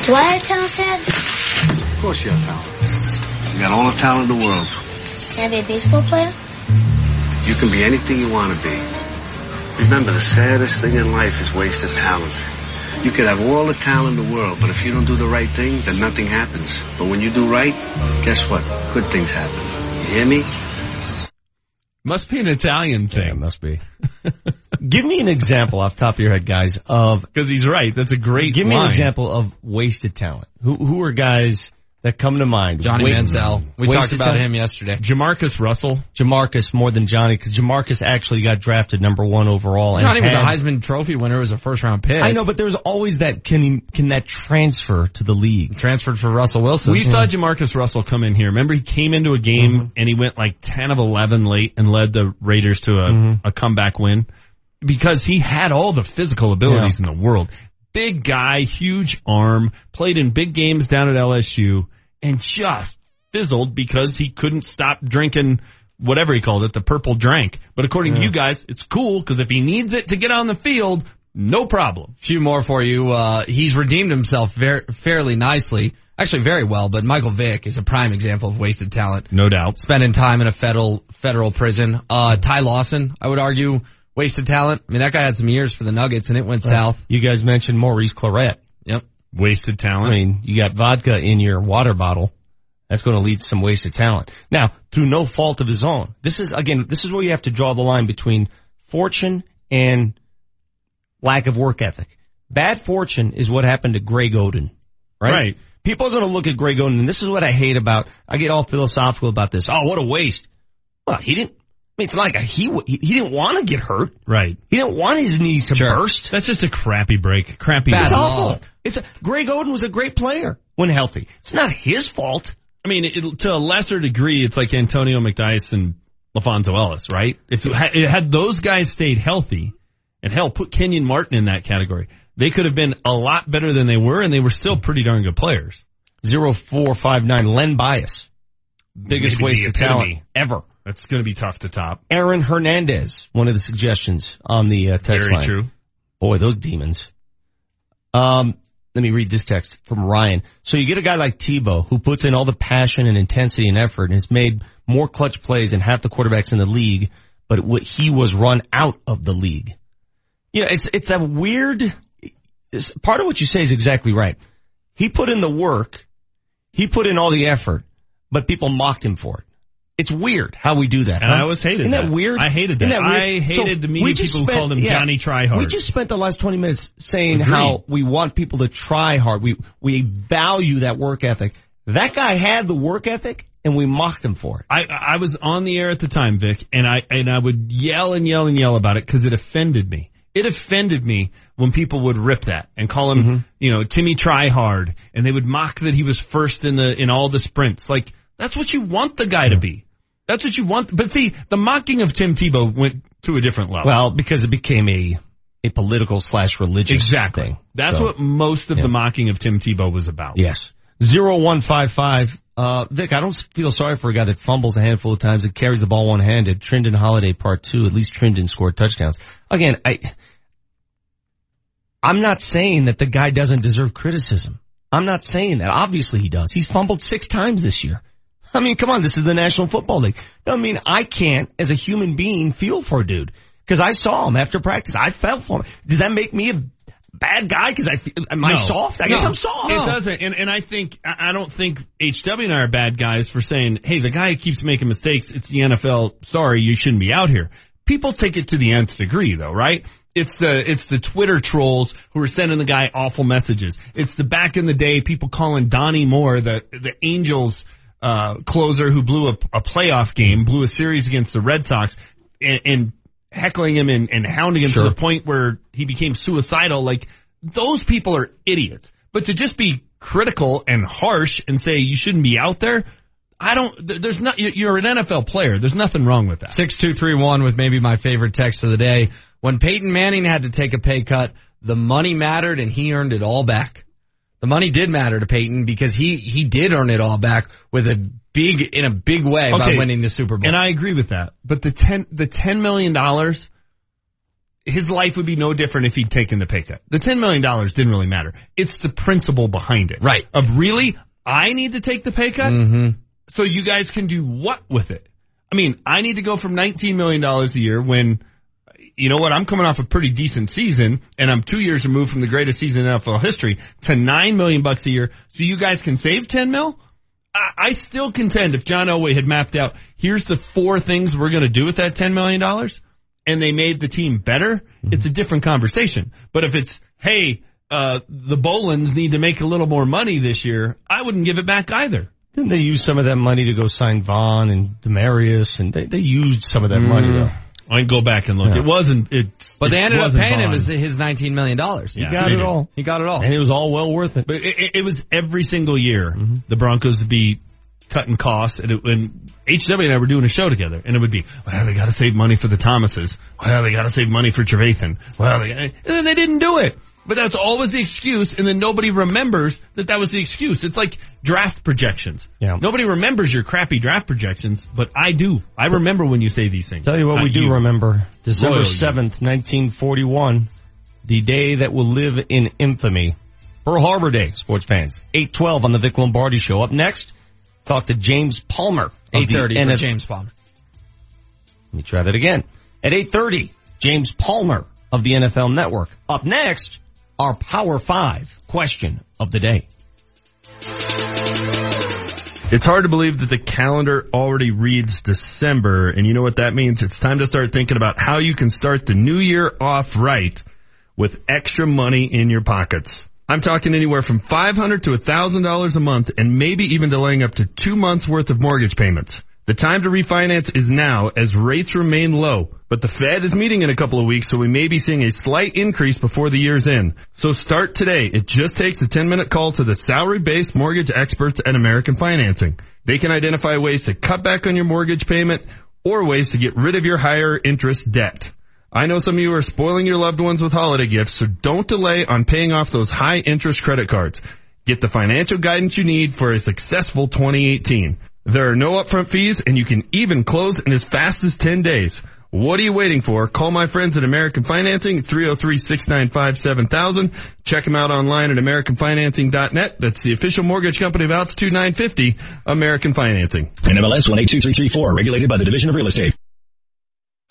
Do I have talent, Dad? Of course you have talent. You got all the talent in the world. Can I be a baseball player? You can be anything you want to be. Remember, the saddest thing in life is wasted talent. You could have all the talent in the world, but if you don't do the right thing, then nothing happens. But when you do right, guess what? Good things happen. You hear me? Must be an Italian Yeah, it thing. must be. [LAUGHS] Give me an example off the top of your head, guys, of Because he's right. That's a great Give me an example of wasted talent. Who who are guys that come to mind? Johnny Wait- Manziel. We talked about talent? him yesterday. Jamarcus Russell. Jamarcus more than Johnny because Jamarcus actually got drafted number one overall. and Johnny was a Heisman Trophy winner. Was a first round pick. I know, but there's always that can he, can that transfer to the league? Transferred for Russell Wilson. We saw Jamarcus Russell come in here. Remember he came into a game Mm-hmm. and he went like 10 of 11 late and led the Raiders to a, Mm-hmm. a comeback win because he had all the physical abilities in the world. Big guy, huge arm, played in big games down at LSU and just fizzled because he couldn't stop drinking whatever he called it, the purple drink. But according to you guys, it's cool because if he needs it to get on the field, no problem. A few more for you. Uh, he's redeemed himself very, fairly nicely. Actually, very well, but Michael Vick is a prime example of wasted talent. No doubt. Spending time in a federal, federal prison. Uh, Ty Lawson, I would argue, wasted talent. I mean, that guy had some years for the Nuggets and it went south. You guys mentioned Maurice Clarett. Yep. Wasted talent. I mean, you got vodka in your water bottle. That's going to lead to some wasted talent. Now, through no fault of his own. This is, again, this is where you have to draw the line between fortune and lack of work ethic. Bad fortune is what happened to Greg Oden, right? Right. People are going to look at Greg Oden, and this is what I hate about, I get all philosophical about this. Oh, what a waste. Well, he didn't, it's like a, he he didn't want to get hurt. Right. He didn't want his knees to burst. That's just a crappy break. Crappy. It's luck. awful. It's a, Greg Oden was a great player when healthy. It's not his fault. I mean, it, to a lesser degree, it's like Antonio McDyess and LaFonso Ellis, right? If it had, those guys stayed healthy, and hell, put Kenyon Martin in that category, they could have been a lot better than they were, and they were still pretty darn good players. Zero four five nine Len Bias, biggest Maybe waste of talent ever. That's going to be tough to top. Aaron Hernandez, one of the suggestions on the uh, text Very line. true. Boy, those demons. Um, let me read this text from Ryan. So you get a guy like Tebow who puts in all the passion and intensity and effort and has made more clutch plays than half the quarterbacks in the league, but what he was run out of the league. Yeah, it's it's a weird. It's, part of what you say is exactly right. He put in the work, he put in all the effort, but people mocked him for it. It's weird how we do that. And huh? I always hated Isn't that. that. weird? I hated Isn't that. I hated the media people who called him Johnny Tryhard. We just spent the last 20 minutes saying Agreed. how we want people to try hard. We, we value that work ethic. That guy had the work ethic and we mocked him for it. I I was on the air at the time, Vic, and I and I would yell and yell and yell about it because it offended me. It offended me when people would rip that and call him, Mm-hmm. you know, Timmy Tryhard, and they would mock that he was first in the in all the sprints. Like that's what you want the guy to be. That's what you want. But see, the mocking of Tim Tebow went to a different level. Well, because it became a, a political slash religious exactly. thing. That's So, what most of yeah. the mocking of Tim Tebow was about. Yes. Zero one five five. Uh, Vic, I don't feel sorry for a guy that fumbles a handful of times and carries the ball one handed. Trindon Holliday part two. At least Trindon scored touchdowns. Again, I, I'm not saying that the guy doesn't deserve criticism. I'm not saying that. Obviously he does. He's fumbled six times this year. I mean, come on, this is the National Football League. I mean, I can't, as a human being, feel for a dude. Cause I saw him after practice. I felt for him. Does that make me a bad guy? Cause I, feel- am I No. soft? I guess I'm soft. It doesn't, and and I think I I don't think HW and I are bad guys for saying, hey, the guy keeps making mistakes, it's the NFL. Sorry, you shouldn't be out here. People take it to the nth degree, though, right? It's the it's the Twitter trolls who are sending the guy awful messages. It's the back in the day people calling Donnie Moore the the Angels uh, closer who blew a, a playoff game, blew a series against the Red Sox, and, and heckling him and, and hounding him Sure. to the point where he became suicidal. Like those people are idiots. But to just be critical and harsh and say you shouldn't be out there, I don't. There's not. You're an NFL player. There's nothing wrong with that. 6231 with maybe my favorite text of the day. When Peyton Manning had to take a pay cut, the money mattered and he earned it all back. The money did matter to Peyton because he, he did earn it all back with a big, in a big way by winning the Super Bowl. And I agree with that. But the ten, the ten million dollars, his life would be no different if he'd taken the pay cut. The ten million dollars didn't really matter. It's the principle behind it. Right. Of really, I need to take the pay cut, mm-hmm. so you guys can do what with it? I mean, I need to go from nineteen million dollars a year when. You know what? I'm coming off a pretty decent season, and I'm two years removed from the greatest season in NFL history to nine million bucks a year. So you guys can save ten mil. I, I still contend if John Elway had mapped out, here's the four things we're going to do with that $10 million, and they made the team better, it's a different conversation. But if it's, hey, uh, the Bowlens need to make a little more money this year, I wouldn't give it back either. Didn't they use some of that money to go sign Von and DeMarcus and they, they used some of that money though. I can go back and look. Yeah. It wasn't, it, But they it ended up wasn't paying him his, his $19 million. He Yeah, got they it did. all. He got it all. And it was all well worth it. But it, it, it was every single year mm-hmm. the Broncos would be cutting costs, and, it, and HW and I were doing a show together, and it would be, well, they got to save money for the Thomases. Well, they got to save money for Trevathan. Well, they, and then they didn't do it. But that's always the excuse, and then nobody remembers that that was the excuse. It's like draft projections. Yeah. Nobody remembers your crappy draft projections, but I do. I remember when you say these things. Tell you what Not we do you. remember. December Royal 7th, 1941. The day that will live in infamy. Pearl Harbor Day, sports fans. 812 on the Vic Lombardi show. Up next, talk to James Palmer. 830 for NF James Palmer. Let me try that again. At 8.30, James Palmer of the NFL Network. Up next, our Power 5 question of the day. It's hard to believe that the calendar already reads December, and you know what that means? It's time to start thinking about how you can start the new year off right with extra money in your pockets. I'm talking anywhere from $500 to $1,000 a month and maybe even delaying up to two months worth of mortgage payments. The time to refinance is now as rates remain low, but the Fed is meeting in a couple of weeks, so we may be seeing a slight increase before the year's end. So start today. It just takes a 10 minute call to the salary based mortgage experts at American Financing. They can identify ways to cut back on your mortgage payment or ways to get rid of your higher interest debt. I know some of you are spoiling your loved ones with holiday gifts, so don't delay on paying off those high interest credit cards. Get the financial guidance you need for a successful 2018. There are no upfront fees and you can even close in as fast as 10 days. What are you waiting for? Call my friends at American Financing, 303-695-7000. Check them out online at AmericanFinancing.net. That's the official mortgage company of Altitude 950, American Financing. NMLS 182334, regulated by the Division of Real Estate.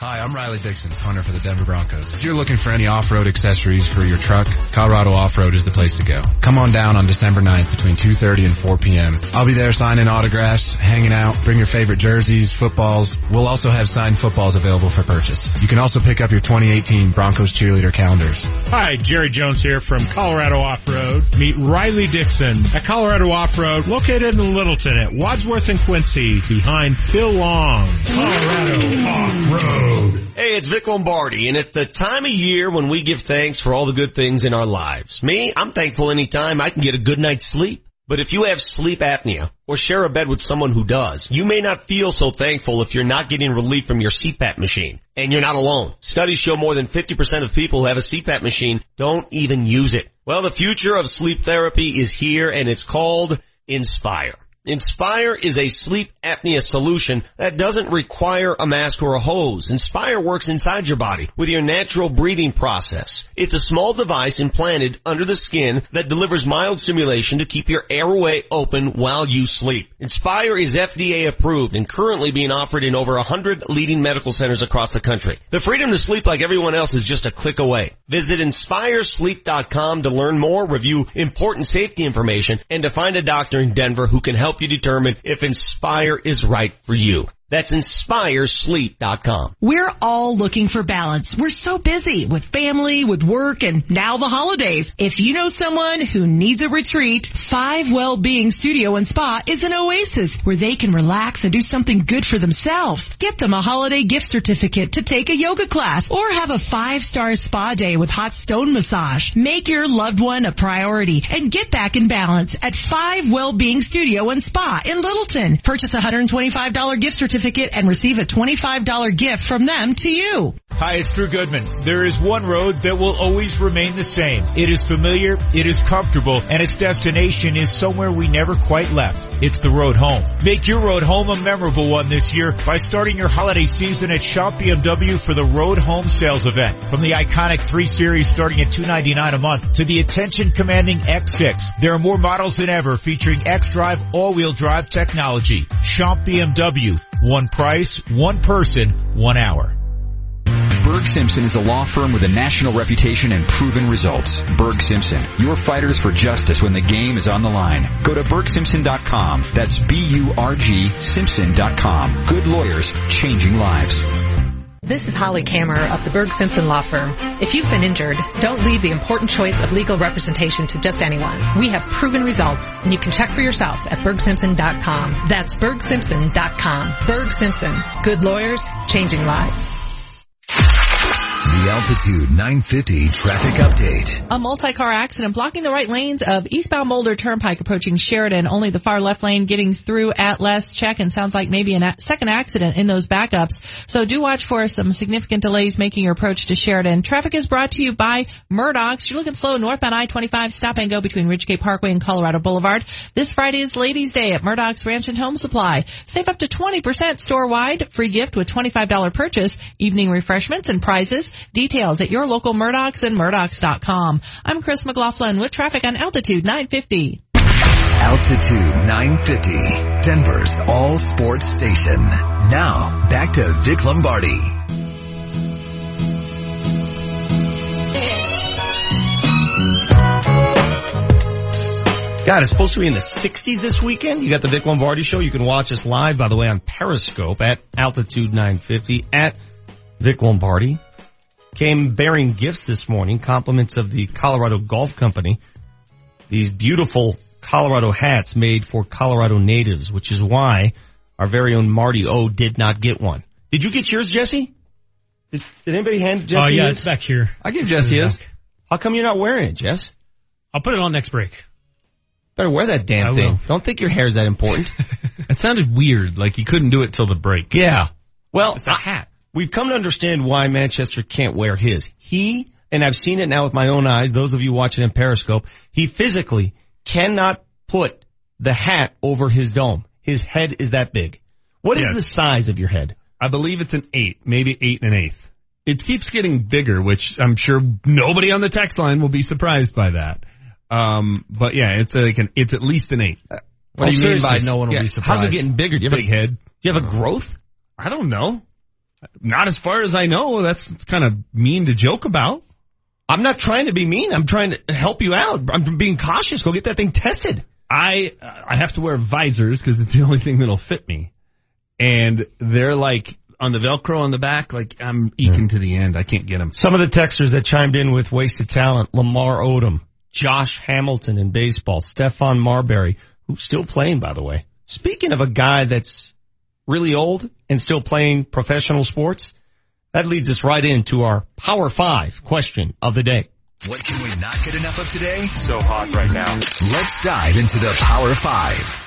Hi, I'm Riley Dixon, punter for the Denver Broncos. If you're looking for any off-road accessories for your truck, Colorado Off-Road is the place to go. Come on down on December 9th between 2.30 and 4 p.m. I'll be there signing autographs, hanging out, bring your favorite jerseys, footballs. We'll also have signed footballs available for purchase. You can also pick up your 2018 Broncos cheerleader calendars. Hi, Jerry Jones here from Colorado Off-Road. Meet Riley Dixon at Colorado Off-Road, located in Littleton at Wadsworth and Quincy, behind Phil Long. Colorado Off-Road. Hey, it's Vic Lombardi, and at the time of year when we give thanks for all the good things in our lives. Me, I'm thankful anytime I can get a good night's sleep. But if you have sleep apnea or share a bed with someone who does, you may not feel so thankful if you're not getting relief from your CPAP machine. And you're not alone. Studies show more than 50% of people who have a CPAP machine don't even use it. Well, the future of sleep therapy is here and it's called Inspire. Inspire is a sleep apnea solution that doesn't require a mask or a hose. Inspire works inside your body with your natural breathing process. It's a small device implanted under the skin that delivers mild stimulation to keep your airway open while you sleep. Inspire is FDA approved and currently being offered in over 100 leading medical centers across the country. The freedom to sleep like everyone else is just a click away. Visit inspiresleep.com to learn more, review important safety information, and to find a doctor in Denver who can help you determine if Inspire is right for you. That's inspiresleep.com. We're all looking for balance. We're so busy with family, with work, and now the holidays. If you know someone who needs a retreat, Five Well-Being Studio and Spa is an oasis where they can relax and do something good for themselves. Get them a holiday gift certificate to take a yoga class or have a five-star spa day with hot stone massage. Make your loved one a priority and get back in balance at Five Well-Being Studio and Spa in Littleton. Purchase a $125 gift certificate and receive a $25 gift from them to you. Hi, it's Drew Goodman. There is one road that will always remain the same. It is familiar, it is comfortable, and its destination is somewhere we never quite left. It's the road home. Make your road home a memorable one this year by starting your holiday season at Shop BMW for the Road Home Sales event. From the iconic 3 Series starting at 299 a month to the attention commanding X6, there are more models than ever featuring X-Drive all-wheel drive technology. Shop BMW. One price, one person, one hour. Burg Simpson is a law firm with a national reputation and proven results. Burg Simpson, your fighters for justice when the game is on the line. Go to burgsimpson.com. That's B-U-R-G Simpson.com. Good lawyers, changing lives. This is Holly Kammer of the Burg Simpson Law Firm. If you've been injured, don't leave the important choice of legal representation to just anyone. We have proven results, and you can check for yourself at burgsimpson.com. That's burgsimpson.com. Burg Simpson. Good lawyers, changing lives. The Altitude 950 traffic update. A multi-car accident blocking the right lanes of eastbound Boulder Turnpike approaching Sheridan. Only the far left lane getting through at last check and sounds like maybe a second accident in those backups. So do watch for some significant delays making your approach to Sheridan. Traffic is brought to you by Murdoch's. You're looking slow northbound I-25 stop and go between Ridgegate Parkway and Colorado Boulevard. This Friday is Ladies Day at Murdoch's Ranch and Home Supply. Save up to 20% store-wide. Free gift with $25 purchase. Evening refreshments and prizes. Details at your local Murdoch's and Murdoch's.com. I'm Chris McLaughlin with traffic on Altitude 950. Altitude 950, Denver's all sports station. Now, back to Vic Lombardi. God, it's supposed to be in the 60s this weekend. You got the Vic Lombardi show. You can watch us live, by the way, on Periscope at Altitude 950 at Vic Lombardi. Came bearing gifts this morning, compliments of the Colorado Golf Company. These beautiful Colorado hats made for Colorado natives, which is why Our very own Marty O did not get one. Did you get yours, Jesse? Did, did anybody hand oh, Jesse Oh yeah, his? it's back here. I give Jesse his. How come you're not wearing it, Jess? I'll put it on next break. Better wear that damn I thing. will. Don't think your hair's that important. [LAUGHS] It sounded weird, like you couldn't do it till the break. yeah. Well, It's a hat. We've come to understand why Manchester can't wear his. He, and I've seen it now with my own eyes, those of you watching in Periscope, he physically cannot put the hat over his dome. His head is that big. What is Yes. the size of your head? I believe it's an eight, maybe eight and an eighth. It keeps getting bigger, which I'm sure nobody on the text line will be surprised by that. Um, but yeah, it's like an, it's at least an eight. What do you mean by seriously, no one will yeah, be surprised? How's it getting bigger? Do you have Big a, head. do you have a growth? I don't know. Not as far as I know. That's kind of mean to joke about. I'm not trying to be mean. I'm trying to help you out. I'm being cautious. Go get that thing tested. I I have to wear visors because it's the only thing that'll fit me, and they're like on the Velcro on the back. Like I'm eking to the end. I can't get them. Some of the texters that chimed in with wasted talent, Lamar Odom, Josh Hamilton in baseball, Stephon Marbury, who's still playing, by the way. Speaking of a guy that's really old and still playing professional sports, that leads us right into our Power Five question of the day. What can we not get enough of today? So hot right now. Let's dive into the Power Five.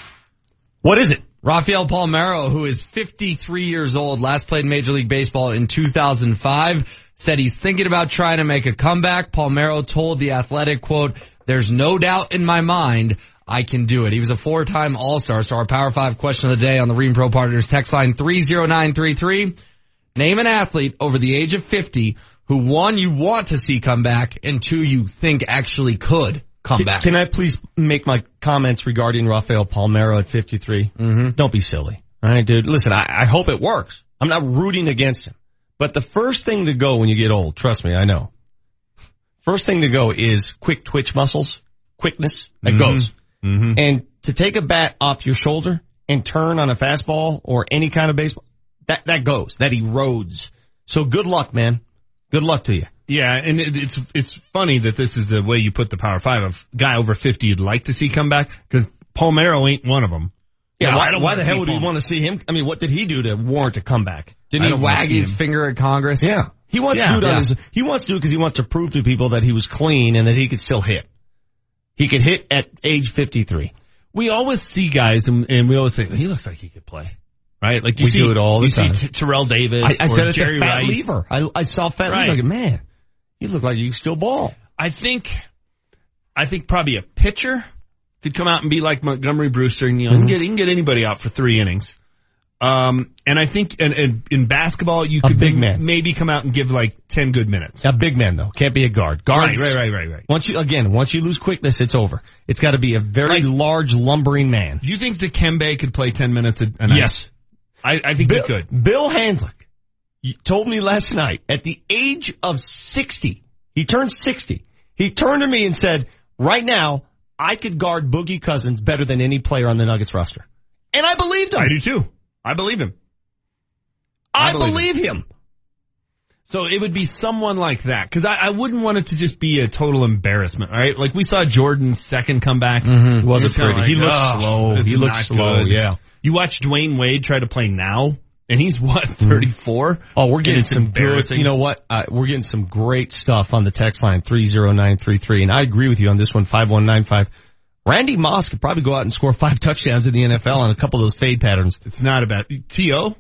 What is it? Rafael Palmeiro, who is 53 years old, last played Major League Baseball in 2005, said he's thinking about trying to make a comeback. Palmeiro told the Athletic, quote, there's no doubt in my mind I can do it. He was a four-time All-Star. So our Power 5 question of the day on the Ream Pro Partners text line 30933. Name an athlete over the age of 50 who one you want to see come back and two you think actually could come Can, back. can I please make my comments regarding Rafael Palmeiro at 53? Mm-hmm. Don't be silly. All right, dude. Listen, I, I hope it works. I'm not rooting against him. But the first thing to go when you get old, trust me, I know. First thing to go is quick twitch muscles, quickness. That Mhm. goes. Mm-hmm. And to take a bat off your shoulder and turn on a fastball or any kind of baseball, that, that goes. That erodes. So good luck, man. Good luck to you. Yeah, and it, it's it's funny that this is the way you put the Power Five of guy over fifty you'd like to see come back because Palmeiro ain't one of them. Yeah, I why, why the hell would we Palm- want to see him? I mean, what did he do to warrant a comeback? Didn't he wag his him. finger at Congress? Yeah. He wants Yeah, to do yeah. his, he wants to do it because he wants to prove to people that he was clean and that he could still hit. He could hit at age 53. We always see guys and, and we always say he looks like he could play, right? Like you We see, do it all the you time. see T- Terrell Davis. I, I or said it's Jerry a fat Rice. lever. I, I saw fat Right. lever. Like, man, you look like you still ball. I think, I think probably a pitcher could come out and be like Montgomery Brewster and you know, Mm-hmm. can get, he can get anybody out for three innings. Um, and I think and, and in basketball you A could big man. maybe come out and give like 10 good minutes. A big man though. Can't be a guard. Guards. Right, right, right, right, right. Once you, again, once you lose quickness, it's over. It's got to be a very large lumbering man. Do you think Dikembe could play 10 minutes a, a night? Yes. I, I think Bill, he could. Bill Hanzlik told me last night at the age of 60, he turned 60. He turned to me and said, right now, I could guard Boogie Cousins better than any player on the Nuggets roster. And I believed him. I do too. I believe him. I, I believe believe him. So it would be someone like that because I, I wouldn't want it to just be a total embarrassment, right? Like we saw Jordan's second comeback. Mhm. Wasn't pretty. He looked "Oh, slow. He looked slow, good." yeah. You watch Dwyane Wade try to play now, and he's what thirty four. Oh, we're getting some good, you know what? Uh, we're getting some great stuff on the text line 30933. And I agree with you on this one, 5195. Randy Moss could probably go out and score five [LAUGHS] touchdowns in the NFL on a couple of those fade patterns. It's not about T.O.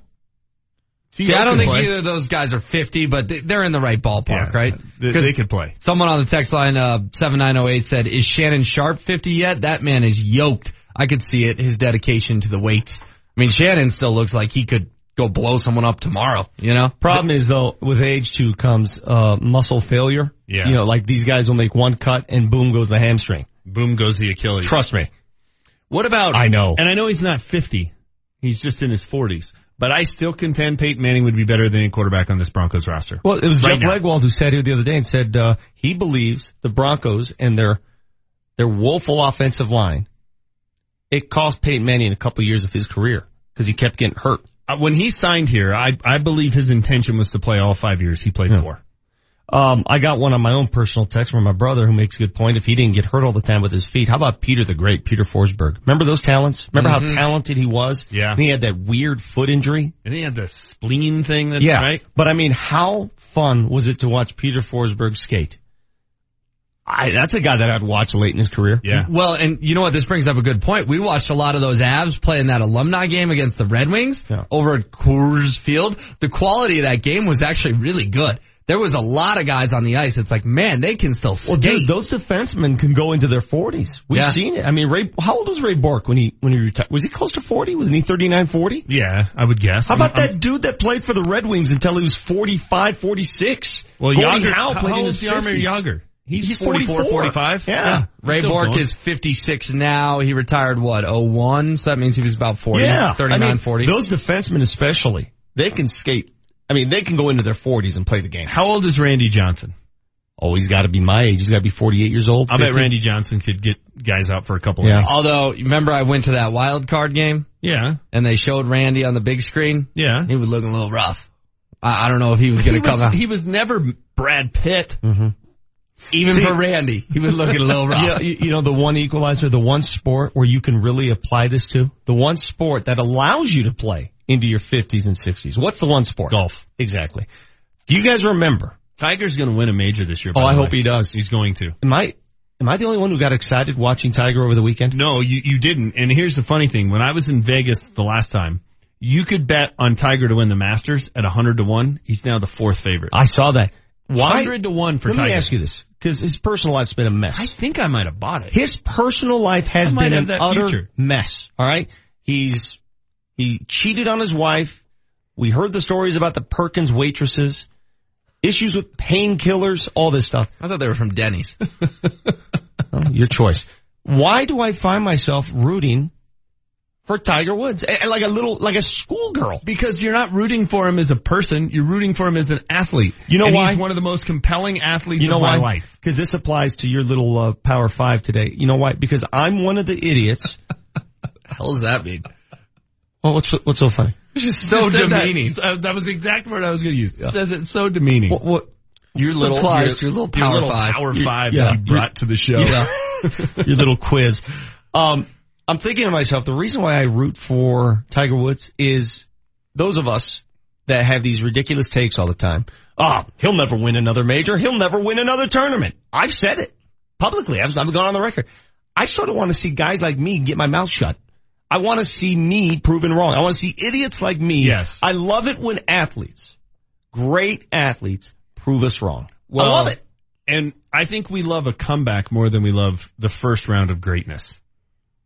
See, I don't think play. either of those guys are 50, but they- they're in the right ballpark, Yeah, right? they- they could play. Someone on the text line, uh, 7908 said, is Shannon Sharpe 50 yet? That man is yoked. I could see it, his dedication to the weights. I mean, Shannon still looks like he could go blow someone up tomorrow, you know? Problem is though, with age too comes, uh, muscle failure. Yeah. You know, like these guys will make one cut and boom goes the hamstring. Boom goes the Achilles. Trust me. What about? I know. and I know he's not fifty. He's just in his forties. But I still contend Peyton Manning would be better than any quarterback on this Broncos roster. Well, it was Right Jeff now. Legwold who sat here the other day and said, uh, he believes the Broncos and their, their woeful offensive line, it cost Peyton Manning a couple years of his career because he kept getting hurt. Uh, when he signed here, I I believe his intention was to play all five years he played for. Um, I got one on my own personal text from my brother who makes a good point. If he didn't get hurt all the time with his feet, how about Peter the Great, Peter Forsberg? Remember those talents? Remember Mhm. how talented he was? Yeah. And he had that weird foot injury. And he had the spleen thing that, yeah. right? But I mean, how fun was it to watch Peter Forsberg skate? I, that's a guy that I'd watch late in his career. Yeah. Well, and you know what? This brings up a good point. We watched a lot of those Avs play in that alumni game against the Red Wings over at Coors Field. The quality of that game was actually really good. There was a lot of guys on the ice. It's like, man, they can still Well, skate. dude, those defensemen can go into their forties. We've Yeah. seen it. I mean, Ray, how old was Ray Bourque when he, when he retired? Was he close to 40? Wasn't he 39, 40? Yeah, I would guess. How about I'm- that dude that played for the Red Wings until he was 45, 46? Well, Gordie Jagr, Howe how, played how in old's his Jaromir 50s. Jagr? He's, He's 44, 44. 45. Yeah. Ray Still Bourque going. is 56 now. He retired what, 01? So that means he was about 40, yeah. 39, I mean, 40. Those defensemen especially, they can skate. I mean, they can go into their 40s and play the game. How old is Randy Johnson? Oh, he's got to be my age. He's got to be 48 years old. I bet Randy Johnson could get guys out for a couple Yeah. of Although, remember I went to that wild card game Yeah. and they showed Randy on the big screen? Yeah. He was looking a little rough. I, I don't know if he was going to come was, out. he was never Brad Pitt. Mm-hmm. Even See- for Randy, he was looking a little [LAUGHS] rough. Yeah, you, you know, the one equalizer, the one sport where you can really apply this to, the one sport that allows you to play into your 50s and 60s. What's the one sport? Golf. Exactly. Do you guys remember? Tiger's going to win a major this year. Oh, I the hope he does. He's going to. Am I, am I the only one who got excited watching Tiger over the weekend? No, you, you didn't. And here's the funny thing. When I was in Vegas the last time, you could bet on Tiger to win the Masters at 100 to 1. He's now the fourth favorite. I saw that. Why? 100 to 1 for Let Tiger. me ask you this, because his personal life's been a mess. I think I might have bought it. His personal life has been an utter future. mess. All right. He's, he cheated on his wife. We heard the stories about the Perkins waitresses, issues with painkillers, all this stuff. I thought they were from Denny's. [LAUGHS] Well, your choice. Why do I find myself rooting for Tiger Woods? Like a little, like a schoolgirl. Because you're not rooting for him as a person, you're rooting for him as an athlete. You know and why? He's one of the most compelling athletes You know of my life. Because this applies to your little uh, Power Five today. You know why? Because I'm one of the idiots. [LAUGHS] hell does that mean? Well, what's what's so funny? [LAUGHS] It's just so Just said that. demeaning. Uh, That, was the exact word I was going to use. Says it so demeaning. What? what Your little, Applies your, your little power little five. Power You- five yeah, that you brought to the show. Yeah. [LAUGHS] your little quiz. Um, I'm thinking to myself, the reason why I root for Tiger Woods is those of us that have these ridiculous takes all the time. Oh, he'll never win another major. He'll never win another tournament. I've said it publicly. I've, I've gone on the record. I sort of want to see guys like me get my mouth shut. I want to see me proven wrong. I want to see idiots like me. Yes. I love it when athletes, great athletes, prove us wrong. Well, I love it. And I think we love a comeback more than we love the first round of greatness.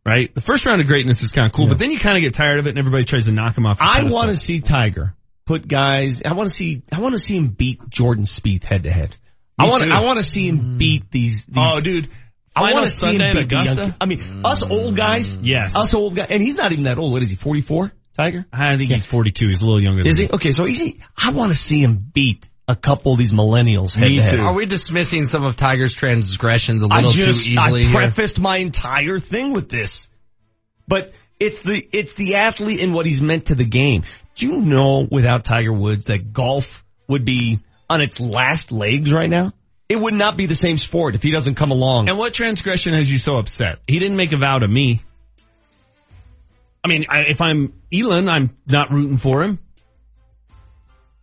Right? The first round of greatness is kind of cool, but then you kind of get tired of it and everybody tries to knock him off. the I want to see Tiger put guys. I want to see. I want to see him beat Jordan Spieth head to head. I want. I want to see him mm. beat these. these Oh, dude. I want to see him Sunday in beat the young. Augusta? I mean, mm. us old guys. Yes. Us old guys, and he's not even that old. What is he? Forty four. Tiger. I think he's 42. He's a little younger than Is me. he? Okay, so he's. I want to see him beat a couple of these millennials Me head. too. Are we dismissing some of Tiger's transgressions a little just too easily I here? prefaced my entire thing with this. But it's the it's the athlete and what he's meant to the game. Do you know without Tiger Woods that golf would be on its last legs right now? It would not be the same sport if he doesn't come along. And what transgression has you so upset? He didn't make a vow to me. I mean, I, if I'm Elin, I'm not rooting for him.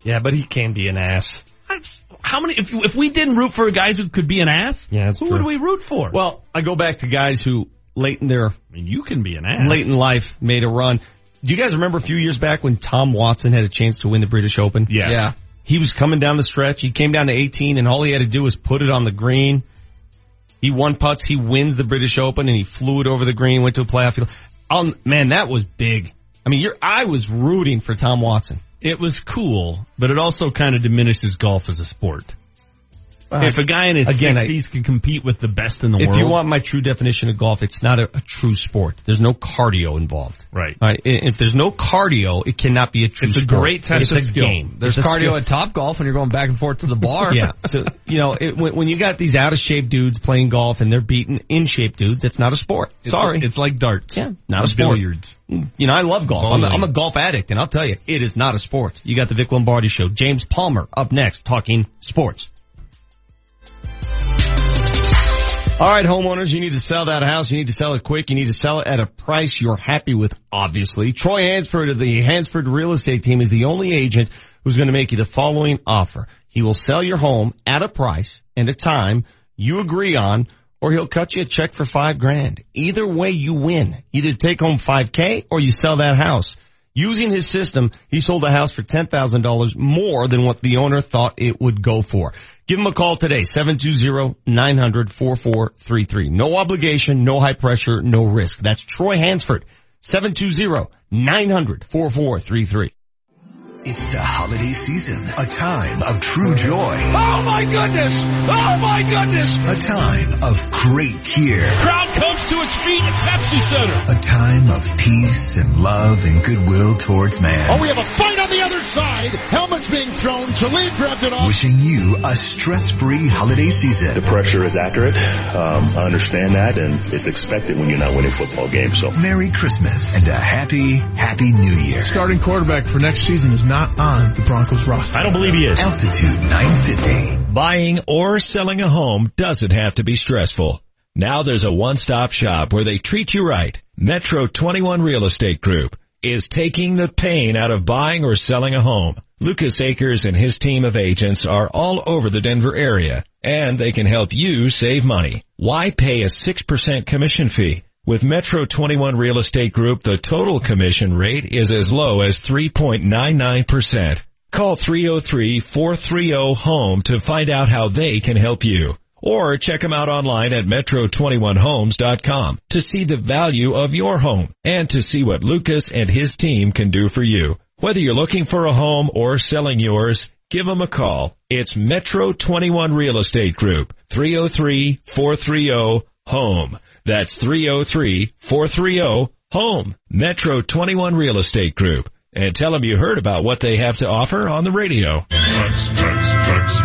yeah, but he can be an ass. I, how many? If if we didn't root for guys who could be an ass, Yeah, who true. would we root for? Well, I go back to guys who late in their I mean, you can be an ass. late in life made a run. Do you guys remember a few years back when Tom Watson had a chance to win the British Open? Yes. Yeah. He was coming down the stretch. He came down to 18 and all he had to do was put it on the green. He won putts. He wins the British Open and he flew it over the green, went to a playoff. field. Um, man, that was big. I mean, I was rooting for Tom Watson. It was cool, but it also kind of diminishes golf as a sport. If a guy in his Again, I- 60s can compete with the best in the If world, If you want my true definition of golf, it's not a, a true sport. There's no cardio involved. right? Right. I- If there's no cardio, it cannot be a true sport. It's a great test it's of a skill. game. There's It's cardio at Top Golf when you're going back and forth to the bar. [LAUGHS] Yeah. So, you know, it, when, when you got these out of shape dudes playing golf and they're beating in shape dudes, it's not a sport. It's- Sorry. it's like darts. yeah, not a sport. billiards. You know, I love golf. I'm a. I'm a golf addict and I'll tell you, it is not a sport. You got the Vic Lombardi show. James Palmer up next talking sports. All right, homeowners, you need to sell that house. You need to sell it quick. You need to sell it at a price you're happy with, obviously. Troy Hansford of the Hansford Real Estate Team is the only agent who's going to make you the following offer. He will sell your home at a price and a time you agree on, or he'll cut you a check for five grand. Either way, you win. Either take home 5K or you sell that house. Using his system, he sold a house for $10,000 more than what the owner thought it would go for. Give him a call today, 720-900-4433. No obligation, no high pressure, no risk. That's Troy Hansford, 720-900-4433. It's the holiday season, a time of true joy. Oh my goodness! Oh my goodness! A time of great cheer. Crowd comes to its feet at Pepsi Center. A time of peace and love and goodwill towards man. Oh, we have a fight on the other side. Helmets being thrown. Talib grabbed it off. Wishing you a stress-free holiday season. The pressure is accurate. Um, I understand that, and it's expected when you're not winning football games. So, Merry Christmas and a happy, happy New Year. Starting quarterback for next season is not on the Broncos roster. I don't believe he is. Altitude 950. Buying or selling a home doesn't have to be stressful. Now there's a one-stop shop where they treat you right. Metro 21 Real Estate Group is taking the pain out of buying or selling a home. Lucas Akers and his team of agents are all over the Denver area and they can help you save money. Why pay a 6% commission fee? With Metro 21 Real Estate Group, the total commission rate is as low as 3.99%. Call 303-430-HOME to find out how they can help you. Or check them out online at metro21homes.com to see the value of your home and to see what Lucas and his team can do for you. Whether you're looking for a home or selling yours, give them a call. It's Metro 21 Real Estate Group, 303-430-HOME. That's 303-430-HOME. Metro 21 Real Estate Group. And tell them you heard about what they have to offer on the radio. Trucks, trucks, trucks,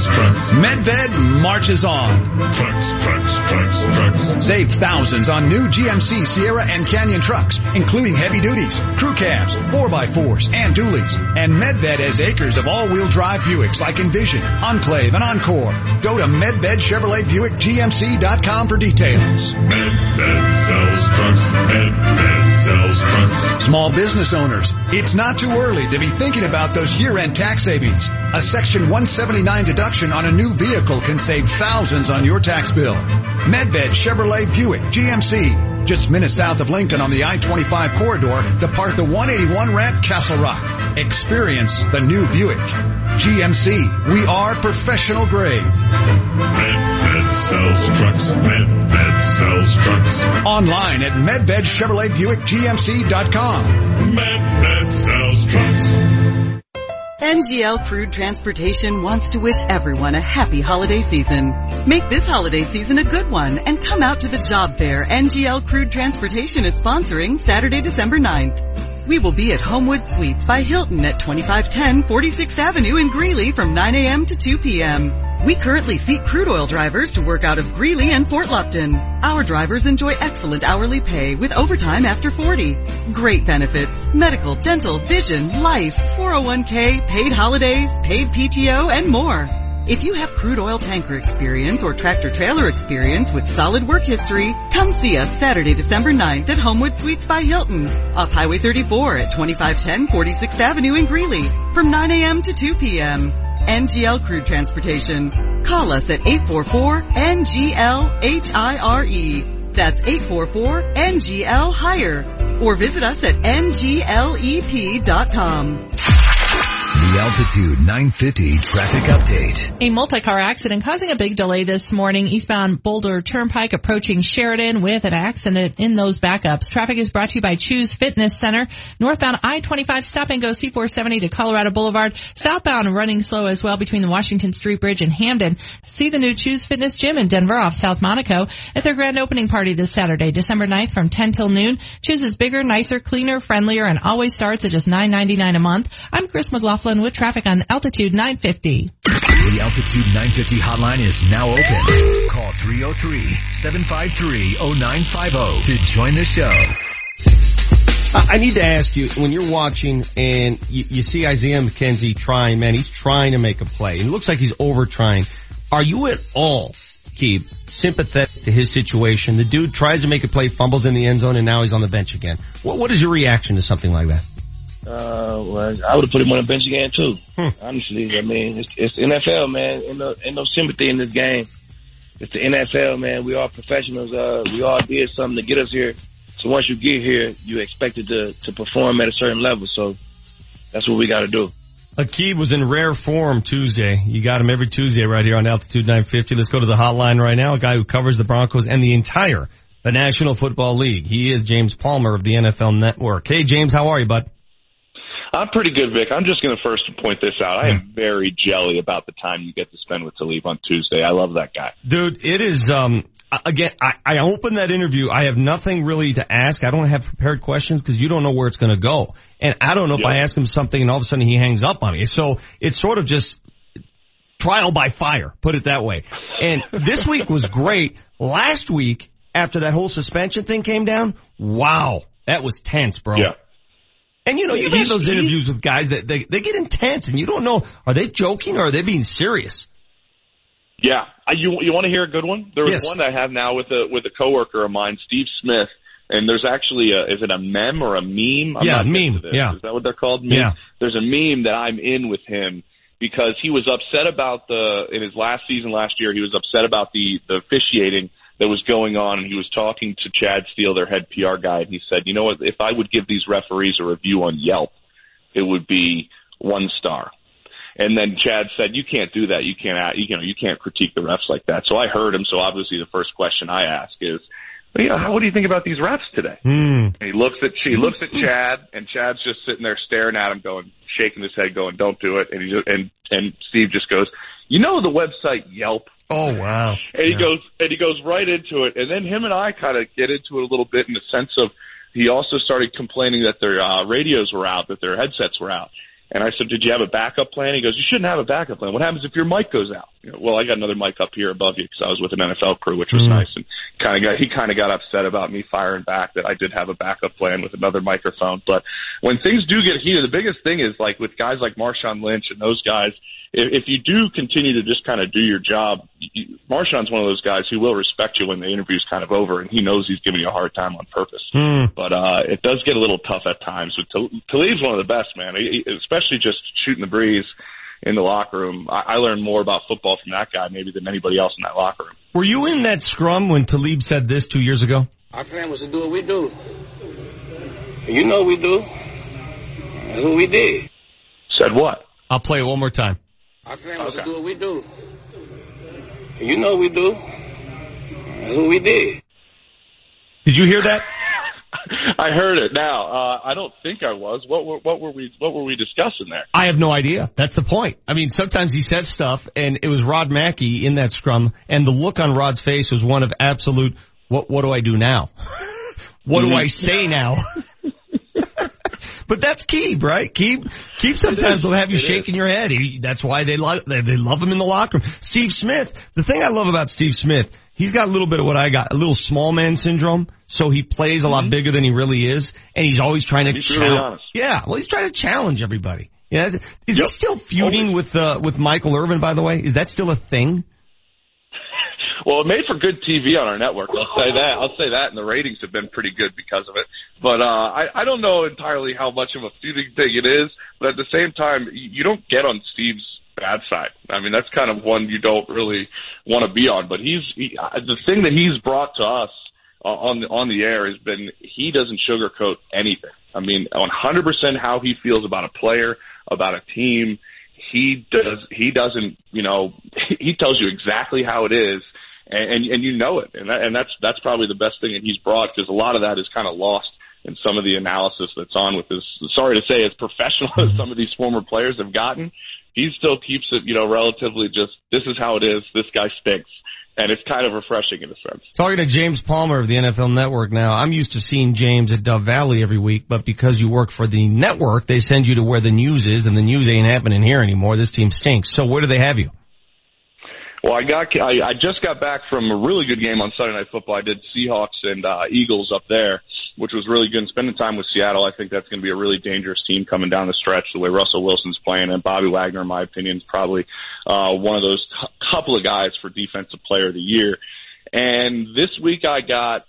trucks. Medved trucks. Medved marches on. Trucks, trucks, trucks, trucks. Save thousands on new GMC Sierra and Canyon trucks, including heavy duties, crew cabs, 4x4s, and dualies. And Medved has acres of all-wheel drive Buicks like Envision, Enclave, and Encore. Go to Medved Chevrolet Buick GMC.com for details. Medved sells trucks. Medved sells trucks. Small business owners, it's not too early to be thinking about those year-end tax savings. A Section 179 deduction on a new vehicle can save thousands on your tax bill. Medved Chevrolet Buick GMC, just minutes south of Lincoln on the I-25 corridor, depart the 181 ramp Castle Rock. Experience the new Buick. GMC, we are professional grade. Medved sells trucks. Medved sells trucks. Online at Medved Chevrolet Buick GMC.com. Medved sells trucks. NGL Crude Transportation wants to wish everyone a happy holiday season. Make this holiday season a good one and come out to the job fair NGL Crude Transportation is sponsoring Saturday, December 9th. We will be at Homewood Suites by Hilton at 2510 46th Avenue in Greeley from 9 a.m. to 2 p.m. We currently seek crude oil drivers to work out of Greeley and Fort Lupton. Our drivers enjoy excellent hourly pay with overtime after 40. Great benefits, medical, dental, vision, life, 401k, paid holidays, paid PTO, and more. If you have crude oil tanker experience or tractor trailer experience with solid work history, come see us Saturday, December 9th at Homewood Suites by Hilton, off Highway 34 at 2510 46th Avenue in Greeley from 9 a.m. to 2 p.m. NGL Crude Transportation. Call us at 844-NGL-HIRE. That's 844-NGL-HIRE. Or visit us at NGLEP.com. The Altitude 950 traffic update. A multi-car accident causing a big delay this morning eastbound Boulder Turnpike approaching Sheridan with an accident in those backups. Traffic is brought to you by Chuze Fitness Center. Northbound I-25 stop and go C470 to Colorado Boulevard. Southbound running slow as well between the Washington Street Bridge and Hampden. See the new Chuze Fitness Gym in Denver off South Monaco at their grand opening party this Saturday, December 9th from 10 till noon. Chuze is bigger, nicer, cleaner, friendlier, and always starts at just $9.99 a month. I'm Chris McLaughlin with traffic on Altitude 950. The Altitude 950 hotline is now open. Call 303-753-0950 to join the show. I need to ask you, when you're watching and you, you see Isaiah McKenzie trying, man, he's trying to make a play. And it looks like he's over trying. Are you at all Keeb, sympathetic to his situation. The dude tries to make a play, fumbles in the end zone, and now he's on the bench again. What, what is your reaction to something like that? Uh, well, I would have put him on the bench again too. Honestly, I mean, it's, it's NFL, man. Ain't no, ain't no sympathy in this game. It's the NFL, man. We are professionals. Uh, we all did something to get us here. So once you get here, you expected to to perform at a certain level. So that's what we got to do. Aqib was in rare form Tuesday. You got him every Tuesday right here on Altitude 950. Let's go to the hotline right now. A guy who covers the Broncos and the entire the National Football League. He is James Palmer of the NFL Network. Hey James, how are you, bud? I'm pretty good, Vic. I'm just going to first point this out. I am very jelly about the time you get to spend with Talib on Tuesday. I love that guy. Dude, it is, um, again, I, I opened that interview. I have nothing really to ask. I don't have prepared questions because you don't know where it's going to go. And I don't know if I ask him something and all of a sudden he hangs up on me. So it's sort of just trial by fire, put it that way. And this week was great. Last week, after that whole suspension thing came down, wow, that was tense, bro. Yeah. And you know, you've had those interviews with guys that they, they get intense and you don't know, are they joking or are they being serious? Yeah, I, you you want to hear a good one? There was Yes. one I have now with a with a coworker of mine, Steve Smith, and there's actually a is it a mem or a meme? I'm Yeah, not meme, yeah. is that what they're called? Meme? Yeah. There's a meme that I'm in with him because he was upset about the in his last season last year. He was upset about the the officiating that was going on, and he was talking to Chad Steele, their head PR guy, and he said, "You know what? If I would give these referees a review on Yelp, it would be one star." And then Chad said, "You can't do that. You can't, you know, you can't critique the refs like that." So I heard him. So obviously, the first question I ask is, "You know, what do you think about these refs today?" Hmm. And he looks at she looks at Chad, and Chad's just sitting there staring at him, going, shaking his head, going, "Don't do it." And he just, and and Steve just goes, "You know the website Yelp." Oh wow. And he goes and he goes right into it. And then him and I kind of get into it a little bit in the sense of he also started complaining that their uh, radios were out, that their headsets were out. And I said, "Did you have a backup plan?" He goes, "You shouldn't have a backup plan. What happens if your mic goes out?" You know, well, I got another mic up here above you because I was with an NFL crew, which was Mm. nice. And kind of got he kind of got upset about me firing back that I did have a backup plan with another microphone. But when things do get heated, the biggest thing is like with guys like Marshawn Lynch and those guys. If, if you do continue to just kind of do your job, you, Marshawn's one of those guys who will respect you when the interview's kind of over, and he knows he's giving you a hard time on purpose. Hmm. But uh, it does get a little tough at times. But Tal- Talib's one of the best, man. He, he- especially just shooting the breeze in the locker room. I, I learned more about football from that guy maybe than anybody else in that locker room. Were you in that scrum when Talib said this two years ago? Our plan was to do what we do. You know we do. That's what we did. Said what? I'll play it one more time. Our plan was to do what we do. You know we do. That's what we did. Did you hear that? [LAUGHS] I heard it. Now uh, I don't think I was. What were what were we what were we discussing there? I have no idea. That's the point. I mean, sometimes he says stuff and it was Rod Mackey in that scrum and the look on Rod's face was one of absolute, what, what do I do now? [LAUGHS] what do I say now? [LAUGHS] but that's Keeb, right? Keeb, Keeb sometimes will have you It shaking your head. He, that's why they love, they, they love him in the locker room. Steve Smith, the thing I love about Steve Smith, he's got a little bit of what I got, a little small man syndrome. So he plays a lot bigger than he really is. And he's always trying to He's really challenge. honest. Yeah, well, he's trying to challenge everybody. Yeah, is, is he still feuding with uh, with Michael Irvin? By the way, is that still a thing? Well, it made for good TV on our network. I'll say that. I'll say that, and the ratings have been pretty good because of it. But uh, I, I don't know entirely how much of a feuding thing it is. But at the same time, you don't get on Steve's bad side. I mean, that's kind of one you don't really want to be on. But he's he, uh, the thing that he's brought to us uh, on the on the air has been he doesn't sugarcoat anything. I mean, 100% how he feels about a player, about a team. He does. He doesn't. You know, [LAUGHS] he tells you exactly how it is, and and, and you know it. And that, and that's that's probably the best thing that he's brought because a lot of that is kind of lost in some of the analysis that's on with this. Sorry to say, as professional [LAUGHS] as some of these former players have gotten, he still keeps it. You know, relatively just this is how it is. This guy stinks. And it's kind of refreshing in a sense. Talking to James Palmer of the NFL Network now. I'm used to seeing James at Dove Valley every week, but because you work for the network, they send you to where the news is, and the news ain't happening here anymore. This team stinks. So where do they have you? Well, I got I, I just got back from a really good game on Sunday Night Football. I did Seahawks and uh, Eagles up there, which was really good. And spending time with Seattle, I think that's going to be a really dangerous team coming down the stretch. The way Russell Wilson's playing, and Bobby Wagner, in my opinion, is probably uh, one of those t- couple of guys for Defensive Player of the Year. And this week, I got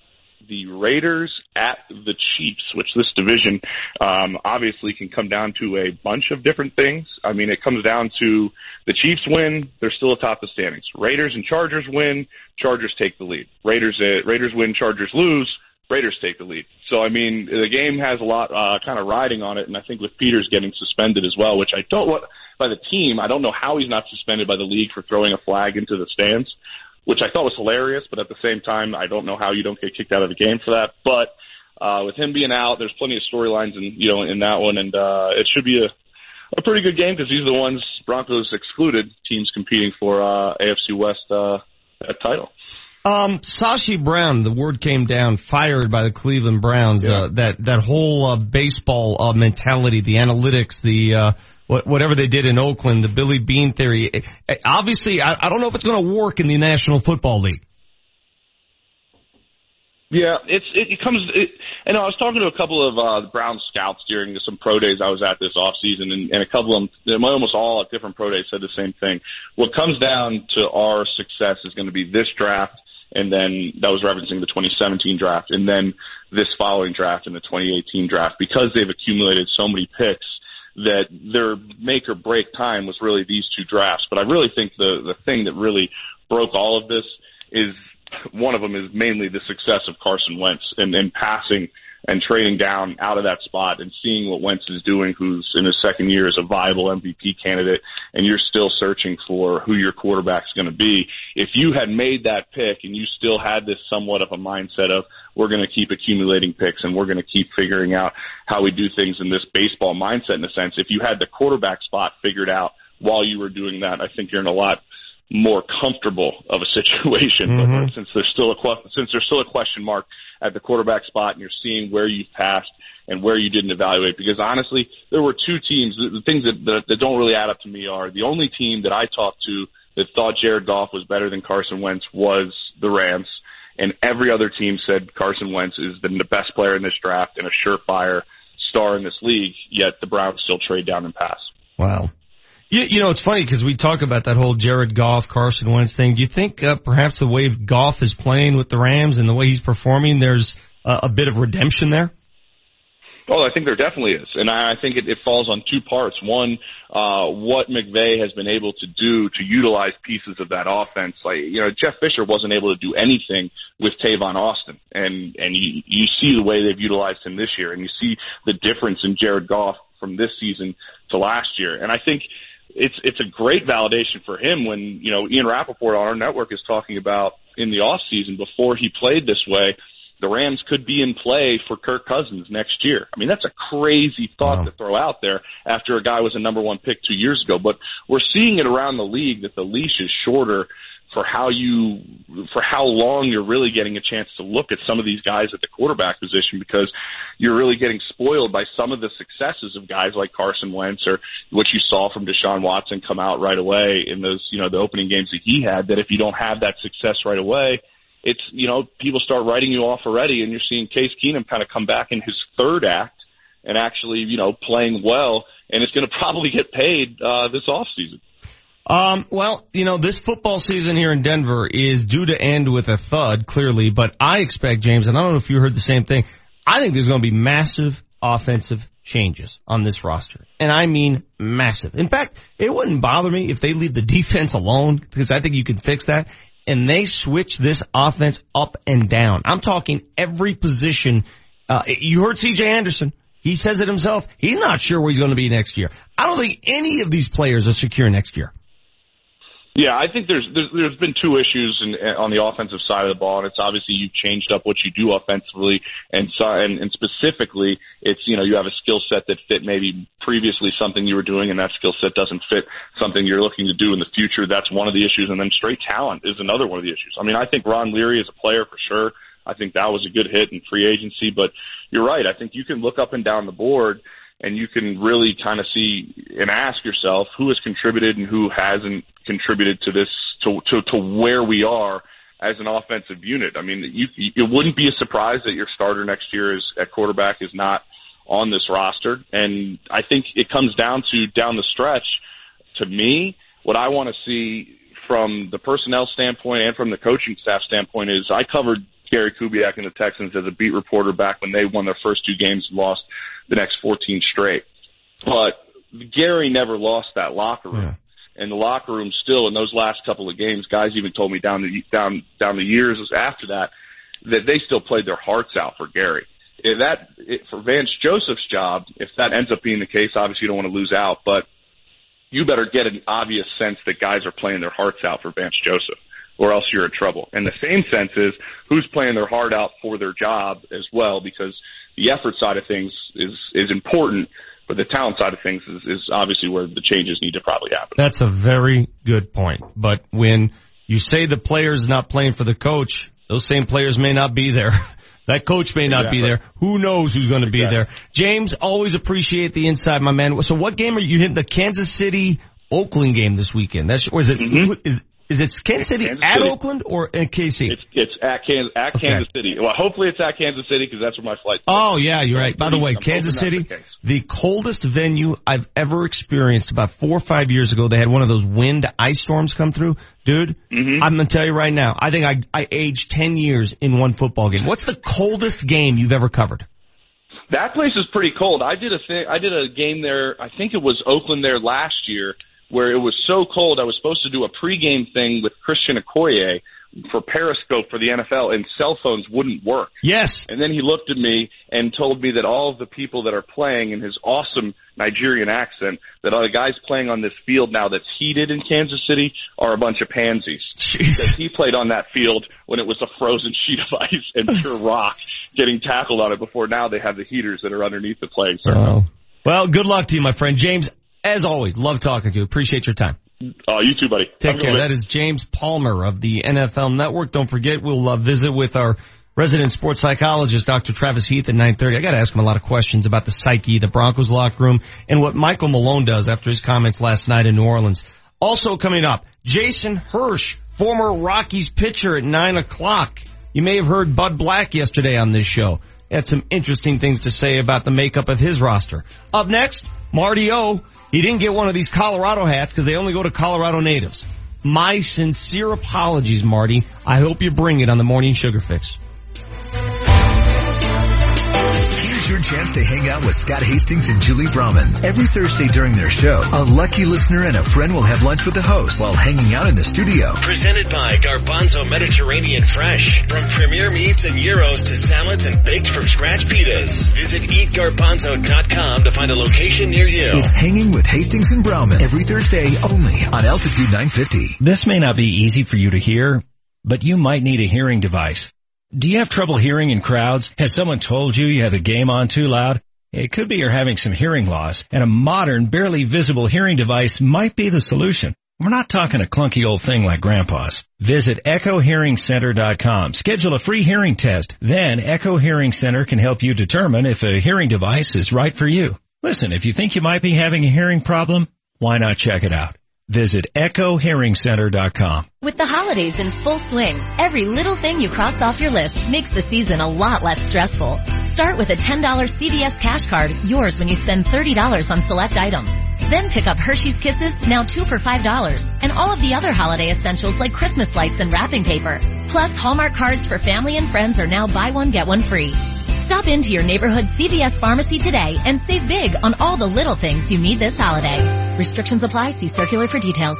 the Raiders at the Chiefs, which this division um, obviously can come down to a bunch of different things. I mean, it comes down to the Chiefs win, they're still atop the standings. Raiders and Chargers win, Chargers take the lead. Raiders uh, Raiders win, Chargers lose. Raiders take the lead. So I mean, the game has a lot uh, kind of riding on it, and I think with Peters getting suspended as well, which I don't want by the team, I don't know how he's not suspended by the league for throwing a flag into the stands which I thought was hilarious, but at the same time, I don't know how you don't get kicked out of the game for that. But uh, with him being out, there's plenty of storylines in you know in that one, and uh, it should be a a pretty good game because these are the ones Broncos excluded teams competing for uh, AFC West uh, title. Um, Sashi Brown, the word came down, fired by the Cleveland Browns. Yeah. Uh, that that whole uh, baseball uh, mentality, the analytics, the uh, what, whatever they did in Oakland, the Billy Beane theory. Eh, eh, Obviously, I, I don't know if it's going to work in the National Football League. Yeah, it's it, comes. It, and I was talking to a couple of uh, Brown scouts during some pro days I was at this off season, and, and a couple of them, almost all at different pro days, said the same thing. What comes down to our success is going to be this draft, and then that was referencing the 2017 draft, and then this following draft and the 2018 draft, because they've accumulated so many picks that their make or break time was really these two drafts. But I really think the the thing that really broke all of this is one of them is mainly the success of Carson Wentz and, and passing and trading down out of that spot and seeing what Wentz is doing, who's in his second year as a viable MVP candidate, and you're still searching for who your quarterback's going to be. If you had made that pick and you still had this somewhat of a mindset of we're going to keep accumulating picks and we're going to keep figuring out how we do things in this baseball mindset in a sense, if you had the quarterback spot figured out while you were doing that, I think you're in a lot more comfortable of a [LAUGHS] situation. Mm-hmm. But since there's still a que- since there's still a question mark at the quarterback spot, and you're seeing where you've passed and where you didn't evaluate, because honestly, there were two teams. The, the things that, that that don't really add up to me are the only team that I talked to that thought Jared Goff was better than Carson Wentz was the Rams, and every other team said Carson Wentz is the, the best player in this draft and a surefire star in this league. Yet the Browns still trade down and pass. Wow. You, you know, it's funny because we talk about that whole Jared Goff, Carson Wentz thing. Do you think uh, perhaps the way Goff is playing with the Rams and the way he's performing, there's uh, a bit of redemption there? Oh, I think there definitely is, and I think it, it falls on two parts. One, uh, what McVay has been able to do to utilize pieces of that offense. Like you know, Jeff Fisher wasn't able to do anything with Tavon Austin, and and you you see the way they've utilized him this year, and you see the difference in Jared Goff from this season to last year, and I think it's it's a great validation for him when you know Ian Rapoport on our network is talking about in the off season before he played this way the Rams could be in play for Kirk Cousins next year. I mean, that's a crazy thought Wow. to throw out there after a guy was a number one pick two years ago. But we're seeing it around the league that the leash is shorter for how you for how long you're really getting a chance to look at some of these guys at the quarterback position because you're really getting spoiled by some of the successes of guys like Carson Wentz or what you saw from Deshaun Watson come out right away in those you know the opening games that he had that if you don't have that success right away it's you know people start writing you off already and you're seeing Case Keenum kind of come back in his third act and actually you know playing well and it's going [LAUGHS] to probably get paid uh this off season Um, well, you know, this football season here in Denver is due to end with a thud, clearly, but I expect, James, and I don't know if you heard the same thing, I think there's going to be massive offensive changes on this roster. And I mean massive. In fact, it wouldn't bother me if they leave the [LAUGHS] defense alone, because I think you can fix that, and they switch this offense up and down. I'm talking every position. Uh, you heard CJ Anderson. He says it himself. He's not sure where he's going to be next year. I don't think any of these players are secure next year. Yeah, I think there's there's, there's been two issues in, eh, on the offensive side of the ball, and it's obviously you've changed up what you do offensively, and so and, and specifically, it's you know you have a skill set that fit maybe previously something you were doing, and that skill set doesn't fit something you're looking to do in the future. That's one of the issues, and then straight talent is another one of the issues. I mean, I think Ron Leary is a player for sure. I think that was a good hit in free agency, but you're right. I think you can look up and down the board and you can really kind of see and ask yourself who has contributed and who hasn't contributed to this to to, to where we are as an offensive unit. I mean, you, it wouldn't be a surprise that your starter next year is at quarterback is not on this roster. And I think it comes down to down the stretch. To me, what I want to see from the personnel standpoint and from the coaching staff standpoint is I covered Gary Kubiak and the Texans as a beat reporter back when they won their first two games and lost the next 14 straight. But Gary never lost that locker room. Yeah and the locker room still in those last couple of games, guys even told me down the down down the years after that that they still played their hearts out for Gary. If that if for Vance Joseph's job, if that ends up being the case, obviously you don't want to lose out, but you better get an obvious sense that guys are playing their hearts out for Vance Joseph, or else you're in trouble. And the same sense is who's playing their heart out for their job as well, because the effort side of things is is important but the talent side of things is, is obviously where the changes need to probably happen. That's a very good point. But when you say the player's not playing for the coach, those same players may not be there. [LAUGHS] that coach may not exactly. be there. Who knows who's going to exactly. be there? James, always appreciate the inside, my man. So what game are you hitting? The Kansas City Oakland game this weekend. That's, or is it, mm-hmm. is, is it Kansas City Kansas at City. Oakland or at KC? It's, it's at Kansas at okay. Kansas City. Well, hopefully it's at Kansas City because that's where my flight. Oh yeah, you're right. By the way, I'm Kansas City, the, the coldest venue I've ever experienced. About four or five years ago, they had one of those wind ice storms come through. Dude, mm-hmm. I'm gonna tell you right now. I think I I aged ten years in one football game. What's the coldest game you've ever covered? That place is pretty cold. I did a thing. I did a game there. I think it was Oakland there last year where it was so cold I was supposed to do a pregame thing with Christian Okoye for Periscope for the NFL and cell phones wouldn't work. Yes. And then he looked at me and told me that all of the people that are playing in his awesome Nigerian accent, that all the guys playing on this field now that's heated in Kansas City are a bunch of pansies. Because he played on that field when it was a frozen sheet of ice and pure [LAUGHS] rock getting tackled on it before now they have the heaters that are underneath the playing surface. Oh. Well, good luck to you, my friend. James, as always, love talking to you. Appreciate your time. Oh, you too, buddy. Take care. That is James Palmer of the NFL Network. Don't forget, we'll uh, visit with our resident sports psychologist, Dr. Travis Heath at 9.30. I gotta ask him a lot of questions about the psyche, the Broncos locker room, and what Michael Malone does after his comments last night in New Orleans. Also coming up, Jason Hirsh, former Rockies pitcher at 9 o'clock. You may have heard Bud Black yesterday on this show. Had some interesting things to say about the makeup of his roster. Up next, Marty O he didn't get one of these Colorado hats because they only go to Colorado natives. My sincere apologies, Marty. I hope you bring it on the morning sugar fix. Here's your chance to hang out with Scott Hastings and Julie Browman. Every Thursday during their show, a lucky listener and a friend will have lunch with the host while hanging out in the studio. Presented by Garbanzo Mediterranean Fresh. From premier meats and euros to salads and baked from scratch pitas. Visit eatgarbanzo.com to find a location near you. It's hanging with Hastings and Browman every Thursday only on Altitude 950. This may not be easy for you to hear, but you might need a hearing device. Do you have trouble hearing in crowds? Has someone told you you have the game on too loud? It could be you're having some hearing loss and a modern, barely visible hearing device might be the solution. We're not talking a clunky old thing like grandpa's. Visit echohearingcenter.com. Schedule a free hearing test. Then Echo Hearing Center can help you determine if a hearing device is right for you. Listen, if you think you might be having a hearing problem, why not check it out? Visit EchoHearingCenter.com. With the holidays in full swing, every little thing you cross off your list makes the season a lot less stressful. Start with a $10 CVS cash card, yours when you spend $30 on select items. Then pick up Hershey's Kisses, now two for $5, and all of the other holiday essentials like Christmas lights and wrapping paper. Plus, Hallmark cards for family and friends are now buy one, get one free. Stop into your neighborhood CVS pharmacy today and save big on all the little things you need this holiday. Restrictions apply. See circular for details.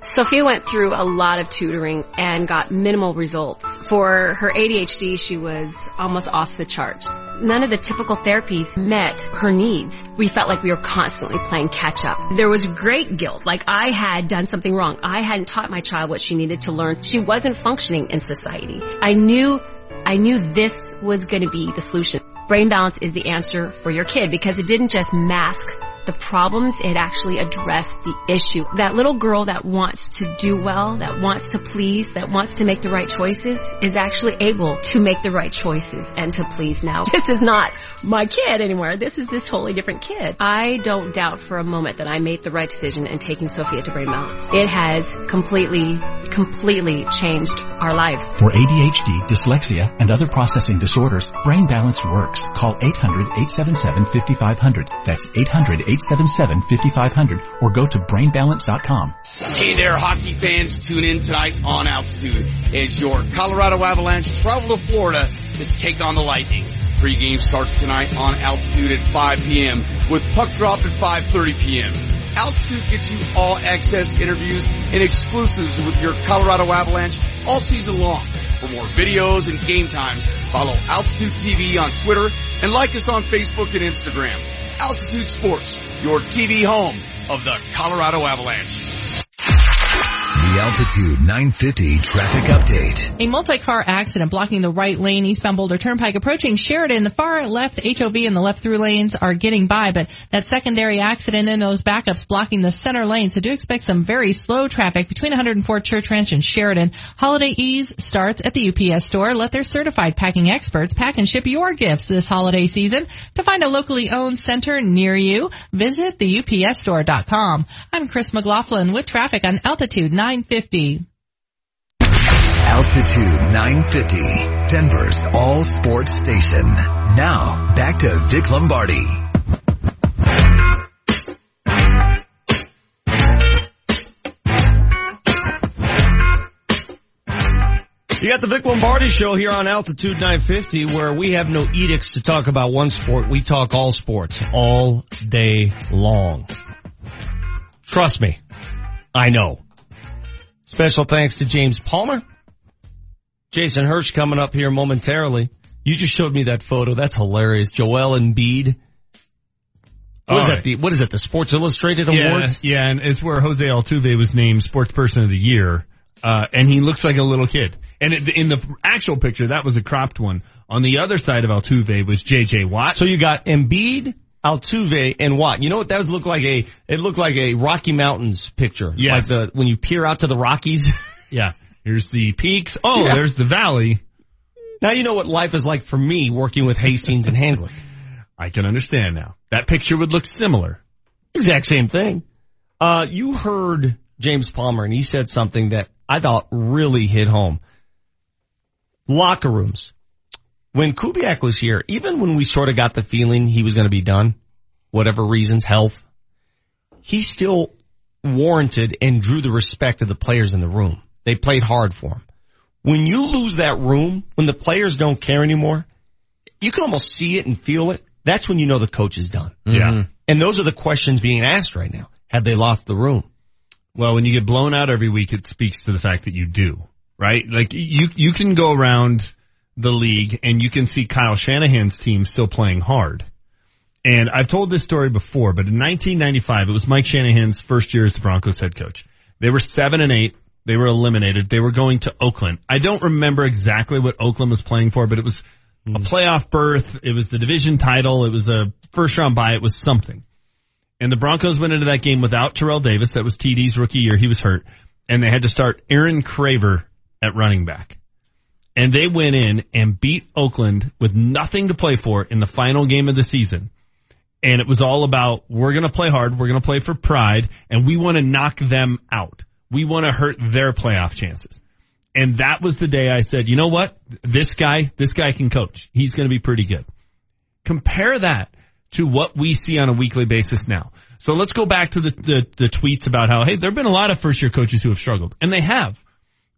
Sophia went through a lot of tutoring and got minimal results. For her ADHD, she was almost off the charts. None of the typical therapies met her needs. We felt like we were constantly playing catch up. There was great guilt, like I had done something wrong. I hadn't taught my child what she needed to learn. She wasn't functioning in society. I knew I knew this was going to be the solution. Brain balance is the answer for your kid because it didn't just mask the problems, it actually addressed the issue. That little girl that wants to do well, that wants to please, that wants to make the right choices is actually able to make the right choices and to please now. [LAUGHS] This is not my kid anymore. This is this totally different kid. I don't doubt for a moment that I made the right decision in taking Sophia to Brain Balance. It has completely, completely changed our lives. For ADHD, dyslexia, and other processing disorders, Brain Balance works. Call 800-877-5500. That's 800-877-5500 or go to brainbalance.com. Hey there, hockey fans. Tune in tonight on Altitude as your Colorado Avalanche travel to Florida to take on the Lightning. Pre-game starts tonight on Altitude at 5 p.m. with puck drop at 5.30 p.m. Altitude gets you all access interviews and exclusives with your Colorado Avalanche all season long. For more videos and game times, follow Altitude TV on Twitter and like us on Facebook and Instagram. Altitude Sports, your TV home of the Colorado Avalanche. Altitude 950 traffic update. A multi-car accident blocking the right lane eastbound Boulder Turnpike approaching Sheridan. The far left HOV and the left through lanes are getting by, but that secondary accident and those backups blocking the center lane. So do expect some very slow traffic between 104 Church Ranch and Sheridan. Holiday Ease starts at the UPS store. Let their certified packing experts pack and ship your gifts this holiday season. To find a locally owned center near you, visit theupsstore.com. I'm Chris McLaughlin with traffic on Altitude 950. Altitude 950, Denver's all sports station. Now, back to Vic Lombardi. You got the Vic Lombardi show here on Altitude 950 where we have no edicts to talk about one sport. We talk all sports all day long. Trust me. I know. Special thanks to James Palmer. Jason Hirsh coming up here momentarily. You just showed me that photo. That's hilarious. Joel Embiid. What is All that? right. The, what is it? The Sports Illustrated Yeah, Awards? yeah, and it's where Jose Altuve was named Sports Person of the Year, uh, and he looks like a little kid. And it, in the actual picture, that was a cropped one. On the other side of Altuve was J.J. Watt. So you got Embiid, Altuve, and Watt. You know what? That was look like a, it looked like a Rocky Mountains picture. Yes. Like the, when you peer out to the Rockies. [LAUGHS] Yeah. Here's the peaks. Oh, Yeah. there's the valley. now you know what life is like for me working with Hastings and Handler. [LAUGHS] I can understand now. That picture would look similar. Exact same thing. Uh, you heard James Palmer and he said something that I thought really hit home. Locker rooms. When Kubiak was here, even when we sort of got the feeling he was going to be done, whatever reasons, health, he still warranted and drew the respect of the players in the room. They played hard for him. When you lose that room, when the players don't care anymore, you can almost see it and feel it. That's when you know the coach is done. Yeah. Mm-hmm. And those are the questions being asked right now. Have they lost the room? Well, when you get blown out every week, it speaks to the fact that you do, right? Like you, you can go around the league and you can see Kyle Shanahan's team still playing hard. And I've told this story before, but in 1995, it was Mike Shanahan's first year as the Broncos head coach. They were seven and eight. They were eliminated. They were going to Oakland. I don't remember exactly what Oakland was playing for, but it was a hmm. playoff berth. It was the division title. It was a first round bye. It was something. And the Broncos went into that game without Terrell Davis. That was TD's rookie year. He was hurt. And they had to start Aaron Craver at running back. And they went in and beat Oakland with nothing to play for in the final game of the season. And it was all about, we're going to play hard. We're going to play for pride and we want to knock them out. We want to hurt their playoff chances. And that was the day I said, you know what? This guy, this guy can coach. He's going to be pretty good. Compare that to what we see on a weekly basis now. So let's go back to the, the, the tweets about how, hey, there have been a lot of first year coaches who have struggled. And they have.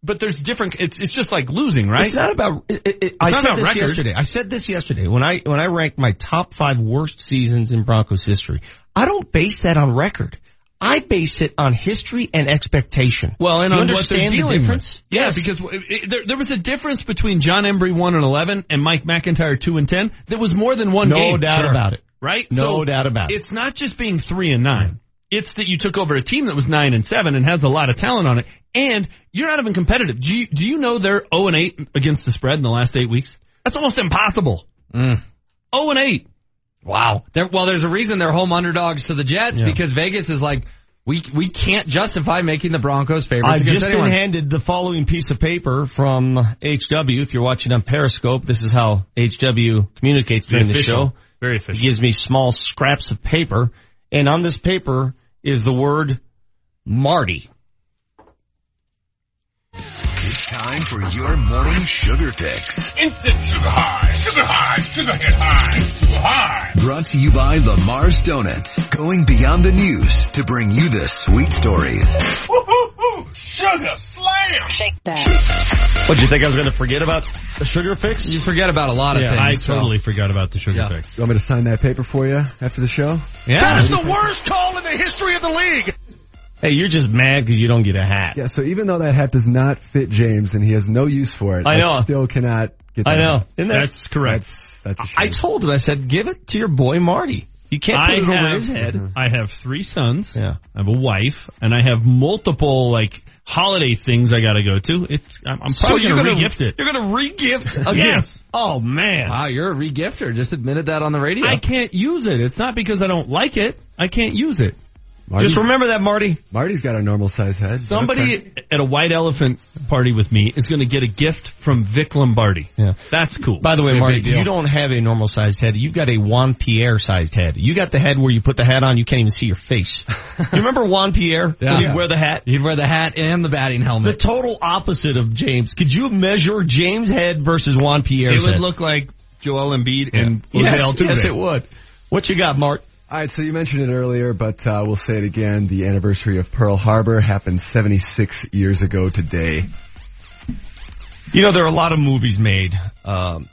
But there's different, it's, it's just like losing, right? It's not about. It, it, It's I not said about this record. yesterday. I said this yesterday when I when I ranked my top five worst seasons in Broncos history. I don't base that on record. I base it on history and expectation. Well, and on understand what the difference? With. Yeah, because it, there, there was a difference between Jon Embree one and eleven and Mike MacIntyre two and ten. That was more than one No game. No doubt about it. Right? No doubt about it. It's not just being three and nine. It's that you took over a team that was nine and seven and has a lot of talent on it, and you're not even competitive. Do you do you know they're zero and eight against the spread in the last eight weeks? That's almost impossible. Mm. Zero and eight. Wow. There, well, there's a reason they're home underdogs to the Jets Yeah. because Vegas is like, we we can't justify making the Broncos favorites I've just anyone. been handed the following piece of paper from HW. If you're watching on Periscope, this is how HW communicates during the show. Very efficient. He gives me small scraps of paper, and on this paper is the word Marty. It's time for your morning sugar fix. Instant sugar high, sugar high, sugar hit high, sugar high. Brought to you by Lamar's Donuts. Going beyond the news to bring you the sweet stories. Woo-hoo-hoo, sugar slam. Shake that. What, do you think I was going to forget about the sugar fix? You forget about a lot of Yeah, things. I so- totally forgot about the sugar Yeah. fix. You want me to sign that paper for you after the show? Yeah. That is the worst call in the history of the league. Hey, you're just mad because you don't get a hat. Yeah, so even though that hat does not fit James and he has no use for it, I know. I still cannot get that I know. hat. Isn't that, That's correct. That's, that's a shame. I told him, I said, give it to your boy Marty. You can't put I it over have, his head. I have three sons. Yeah. I have a wife, and I have multiple like holiday things I got to go to. It's I'm, I'm probably you're gonna gonna regift it. You're gonna regift [LAUGHS] again. Yes. Oh man. Wow, you're a regifter. Just admitted that on the radio. I can't use it. It's not because I don't like it. I can't use it. Marty's, Just remember that, Marty. Marty's got a normal size head. Somebody at a white elephant party with me is going to get a gift from Vic Lombardi. Yeah. That's cool. By the way, Marty, you don't have a normal sized head. You've got a Juan Pierre sized head. You got the head where you put the hat on, you can't even see your face. Do [LAUGHS] you remember Juan Pierre? Yeah. He'd wear the hat? You'd wear the hat and the batting helmet. The total opposite of James. Could you measure James' head versus Juan Pierre's it would head? look like Joel Embiid and yes, Altuve. yes, it would. What you got, Mart? All right, so you mentioned it earlier, but uh, we'll say it again. The anniversary of Pearl Harbor happened 76 years ago today. You know, there are a lot of movies made um,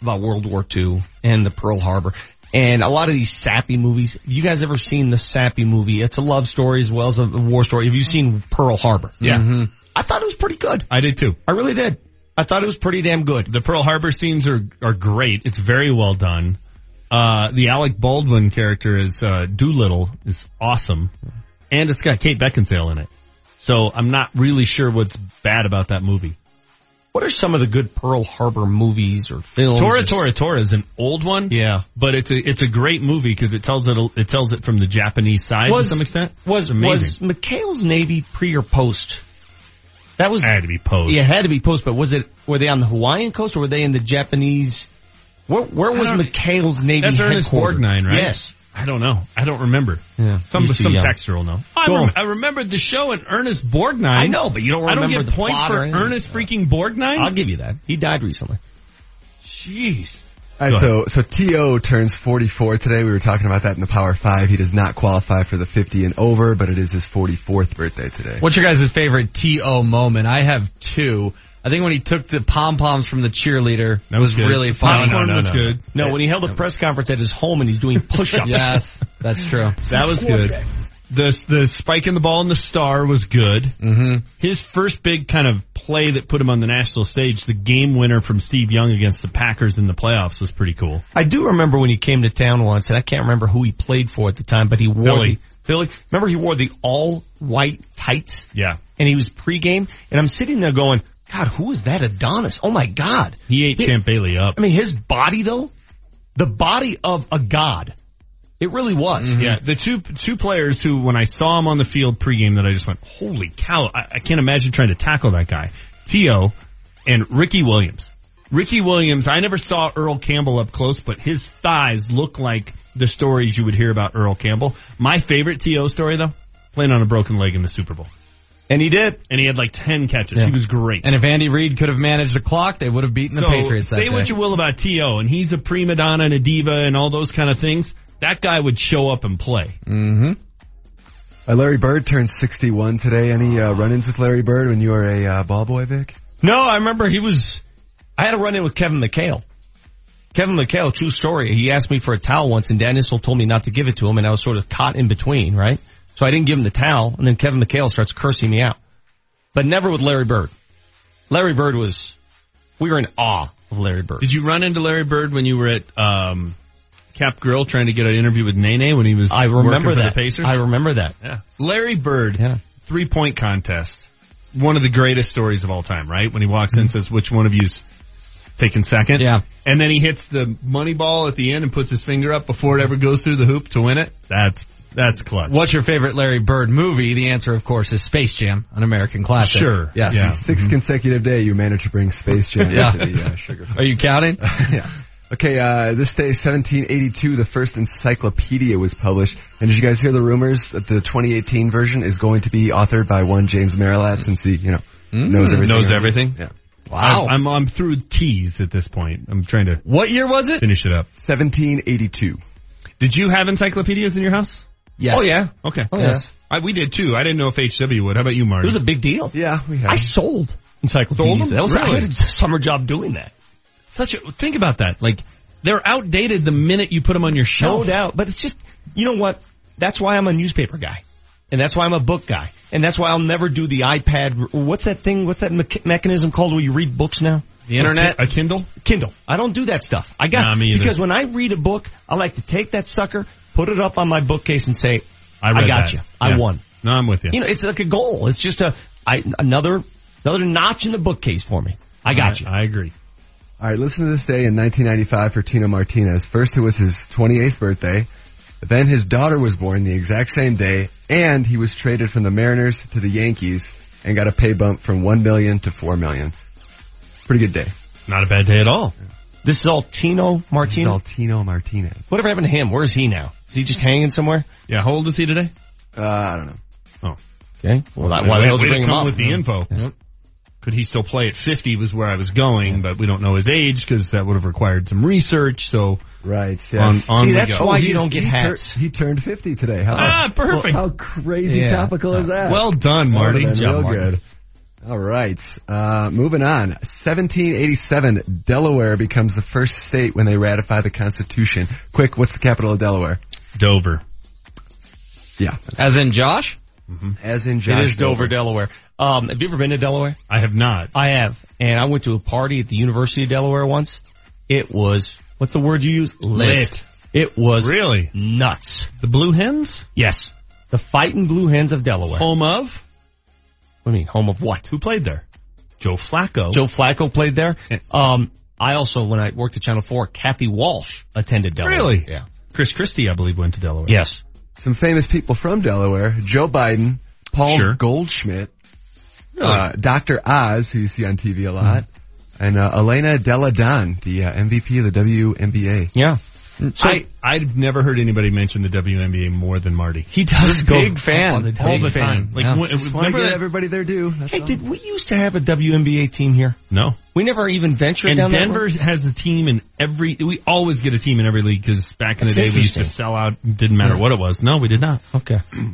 about World War II and the Pearl Harbor. And a lot of these sappy movies. You guys ever seen the sappy movie? It's a love story as well as a war story. Have you seen Pearl Harbor? Yeah. I thought it was pretty good. I did too. I really did. I thought it was pretty damn good. The Pearl Harbor scenes are are great. It's very well done. Uh, the Alec Baldwin character is uh, Doolittle is awesome, and it's got Kate Beckinsale in it. So I'm not really sure what's bad about that movie. What are some of the good Pearl Harbor movies or films? Tora or- Tora Tora is an old one. Yeah. but it's a it's a great movie because it tells it it tells it from the Japanese side Was- to some extent. Was was McHale's Navy pre or post? That was had to be post. Yeah, it had to be post. But was it? Were they on the Hawaiian coast or were they in the Japanese? Where, where was I McHale's Navy? That's Ernest? Borgnine, right? Yes. I don't know. I don't remember. Yeah. Some He's too some young. texter will know. I, Go rem- I remembered the show and Ernest Borgnine. I know, but you don't I don't get the points for. Ernest freaking Borgnine. I'll give you that. He died recently. Jeez. All right, so so To turns 44 today. We were talking about that in the Power Five. He does not qualify for the 50 and over, but it is his 44th birthday today. What's your guys' favorite TO moment? I have two. I think when he took the pom poms from the cheerleader, That was good. really funny. Popcorn was good. No, when he held a press conference at his home and he's doing [LAUGHS] push-ups. Yes, that's true. [LAUGHS] That was good. The the spike in the ball and the star was good. Mm-hmm. His first big kind of play that put him on the national stage, the game winner from Steve Young against the Packers in the playoffs, was pretty cool. I do remember when he came to town once, and I can't remember who he played for at the time, but he wore Philly. the Philly. Remember he wore the all white tights, Yeah, and he was pregame, and I'm sitting there going, God, who is that Adonis? Oh my God. he ate He- Champ Bailey up. I mean, his body though, the body of a god. It really was. Mm-hmm. Yeah, the two two players who, when I saw him on the field pregame, that I just went, "Holy cow!" I, I can't imagine trying to tackle that guy. T.O. and Ricky Williams. Ricky Williams, I never saw Earl Campbell up close, but his thighs look like the stories you would hear about Earl Campbell. My favorite T.O. story though, playing on a broken leg in the Super Bowl, And he did. and he had like ten catches. Yeah. He was great. And if Andy Reid could have managed the clock, they would have beaten the so Patriots that say day. what you will about T.O. and he's a prima donna and a diva and all those kind of things. That guy would show up and play. mm-hmm. Uh, Larry Bird turns 61 today. Any uh, run-ins with Larry Bird when you were a uh, ball boy, Vic? No, I remember he was, I had a run in with Kevin McHale. Kevin McHale, true story. He asked me for a towel once and Dan Issel told me not to give it to him and I was sort of caught in between, right? So I didn't give him the towel and then Kevin McHale starts cursing me out. But never with Larry Bird. Larry Bird was, we were in awe of Larry Bird. Did you run into Larry Bird when you were at um, Cap Grill trying to get an interview with Nene when he was I remember that. the Pacers? I remember that. yeah. Larry Bird, Yeah. three point contest. One of the greatest stories of all time, right? When he walks in and says, which one of you's taking second. Yeah. And then he hits the money ball at the end and puts his finger up before it ever goes through the hoop to win it. That's, that's clutch. What's your favorite Larry Bird movie? The answer, of course, is Space Jam, an American classic. Sure. Yes. Yeah. 6 consecutive day you managed to bring Space Jam [LAUGHS] Yeah. to the uh, sugar. Are you counting? [LAUGHS] yeah. Okay, uh, this day, 1782, the first encyclopedia was published. And did you guys hear the rumors that the 2018 version is going to be authored by one James Merilatt since he, you know, knows everything. Knows already? everything? Yeah. Wow. I'm, I'm, I'm through T's at this point. I'm trying to What year was it? finish it up. 1782. Did you have encyclopedias in your house? Yes. Oh yeah. Okay. Oh, yes. I, we did too. I didn't know if HW would. How about you, Marty? It was a big deal. Yeah, we have. I sold encyclopedias. Sold? That was I had a summer job doing that. Such a, think about that. Like, they're outdated the minute you put them on your shelf. No doubt. But it's just, you know what? That's why I'm a newspaper guy. And that's why I'm a book guy. And that's why I'll never do the iPad. What's that thing? What's that mecha- mechanism called where you read books now? The internet? A Kindle? Kindle. I don't do that stuff. I got Nah, me either. because when I read a book, I like to take that sucker, put it up on my bookcase, and say, I, "I, got that. you. I Yeah. won." No, I'm with you. You know, it's like a goal. It's just a I, another another notch in the bookcase for me. I got you. I agree. All right, listen to this day in 1995 for Tino Martinez. First, it was his 28th birthday. Then his daughter was born the exact same day, and he was traded from the Mariners to the Yankees and got a pay bump from one million to four million. Pretty good day. Not a bad day at all. This is all Tino Martinez. all Tino Martinez. Whatever happened to him? Where's he now? Is he just hanging somewhere? Yeah, how old is he today? Uh, I don't know. Oh. Okay. Well, that, why the hell did you bring him come up? with the info. Could he still play at 50 was where I was going, but we don't know his age because that would have required some research. So Right. Yes. on See, we that's go. why you he's- don't get he hats. Tur- he turned 50 today. How, Ah, perfect. How crazy Yeah. topical is that? Well done, Marty. would've job, Marty. good. All right. Uh, moving on. 1787, Delaware becomes the first state when they ratify the Constitution. Quick, what's the capital of Delaware? Dover. Yeah. As in Josh? As in Josh It is Dover, Delaware. Um, have you ever been to Delaware? I have not. I have, and I went to a party at the University of Delaware once. It was what's the word you use? Lit. It was Really? nuts. The Blue Hens? Yes, the Fighting Blue Hens of Delaware. Home of? What do you mean home of what? Who played there? Joe Flacco. Joe Flacco played there. Um, I also, when I worked at Channel 4, Kathy Walsh attended Delaware. Really? Yeah. Chris Christie, I believe, went to Delaware. Yes. Some famous people from Delaware. Joe Biden, Paul Sure. Goldschmidt, uh, Dr. Oz, who you see on TV a lot, and uh, Elena Delle Donne, the uh, MVP of the WNBA. Yeah. So I, I've never heard anybody mention the WNBA more than Marty. He does go Big fan. all the Big all the fan. time. Like, Yeah. when- Just want to remember that- everybody their due. That's Hey, all. did we used to have a WNBA team here? No. We never even ventured And down Denver road? has a team in every, we always get a team in every league because back in That's the day we used to sell out. Didn't matter what it was. No, we did not. Okay. [CLEARS THROAT]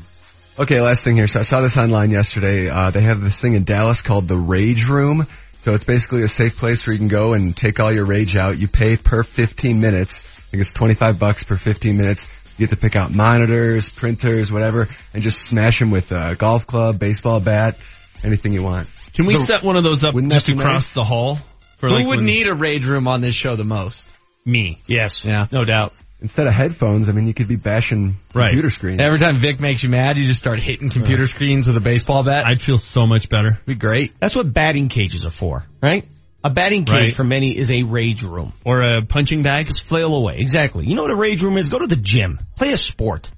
Okay, last thing here. So I saw this online yesterday. Uh, they have this thing in Dallas called the Rage Room. So it's basically a safe place where you can go and take all your rage out. You pay per 15 minutes. I think it's 25 bucks per 15 minutes. You get to pick out monitors, printers, whatever, and just smash them with a golf club, baseball bat, anything you want. Can we So- set one of those up Wouldn't just across nice? the hall? For Who like would when- need a rage room on this show the most? me? Yes. Yeah. No doubt. Instead of headphones, I mean, you could be bashing Right. computer screens. Every time Vic makes you mad, you just start hitting computer screens with a baseball bat. I'd feel so much better. be great. That's what batting cages are for, right? A batting cage Right. for many is a rage room. Or a punching bag. Just flail away. Exactly. You know what a rage room is? Go to the gym. Play a sport.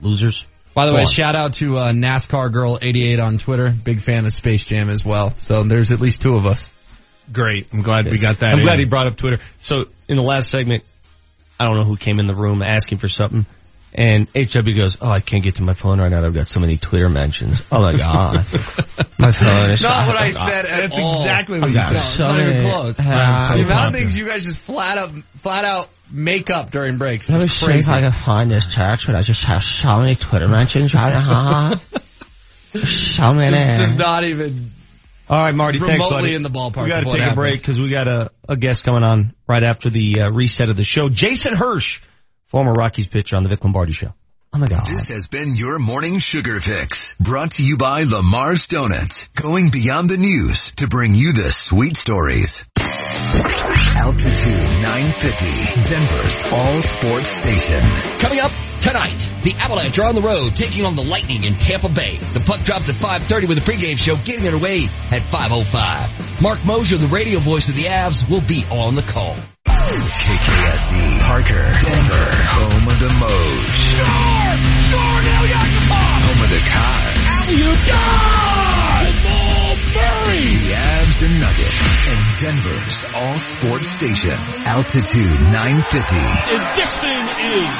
Losers. By the Go way, on. shout out to uh, NASCAR Girl 88 on Twitter. Big fan of Space Jam as well. So there's at least two of us. Great. I'm glad we got that. I'm in. glad he brought up Twitter. So in the last segment, I don't know who came in the room asking for something. And HW goes, oh, I can't get to my phone right now. I've got so many Twitter mentions. Oh my god. [LAUGHS] my phone is Not what I [LAUGHS] said at That's all. exactly what I've you got said. it's so not even close. [LAUGHS] I'm so the amount of things you guys just flat out, flat out make up during breaks. Let me It's see if. I can find this text, but I just have so many Twitter mentions right now. so many. It's just not even All right, Marty, thanks, remotely buddy. in the ballpark. We got to take a happened. break because we got a, a guest coming on right after the uh, reset of the show. Jason Hirsh, former Rockies pitcher on the Vic Lombardi Show. Oh my God. This has been your morning sugar fix brought to you by Lamar's Donuts, going beyond the news to bring you the sweet stories. Altitude 950, Denver's all sports station. Coming up tonight, the Avalanche are on the road taking on the Lightning in Tampa Bay. The puck drops at 5.30 with a pregame show getting underway at 5.05. Mark Moser, the radio voice of the Avs, will be on the call. KKSE, Parker, Denver, home of the Moj. Score! Score now, Yakupov! Home of the Cars. Alley-oop, Jamal Murray! The Avs and Nuggets, and Denver's all sports station, Altitude 950. And this thing is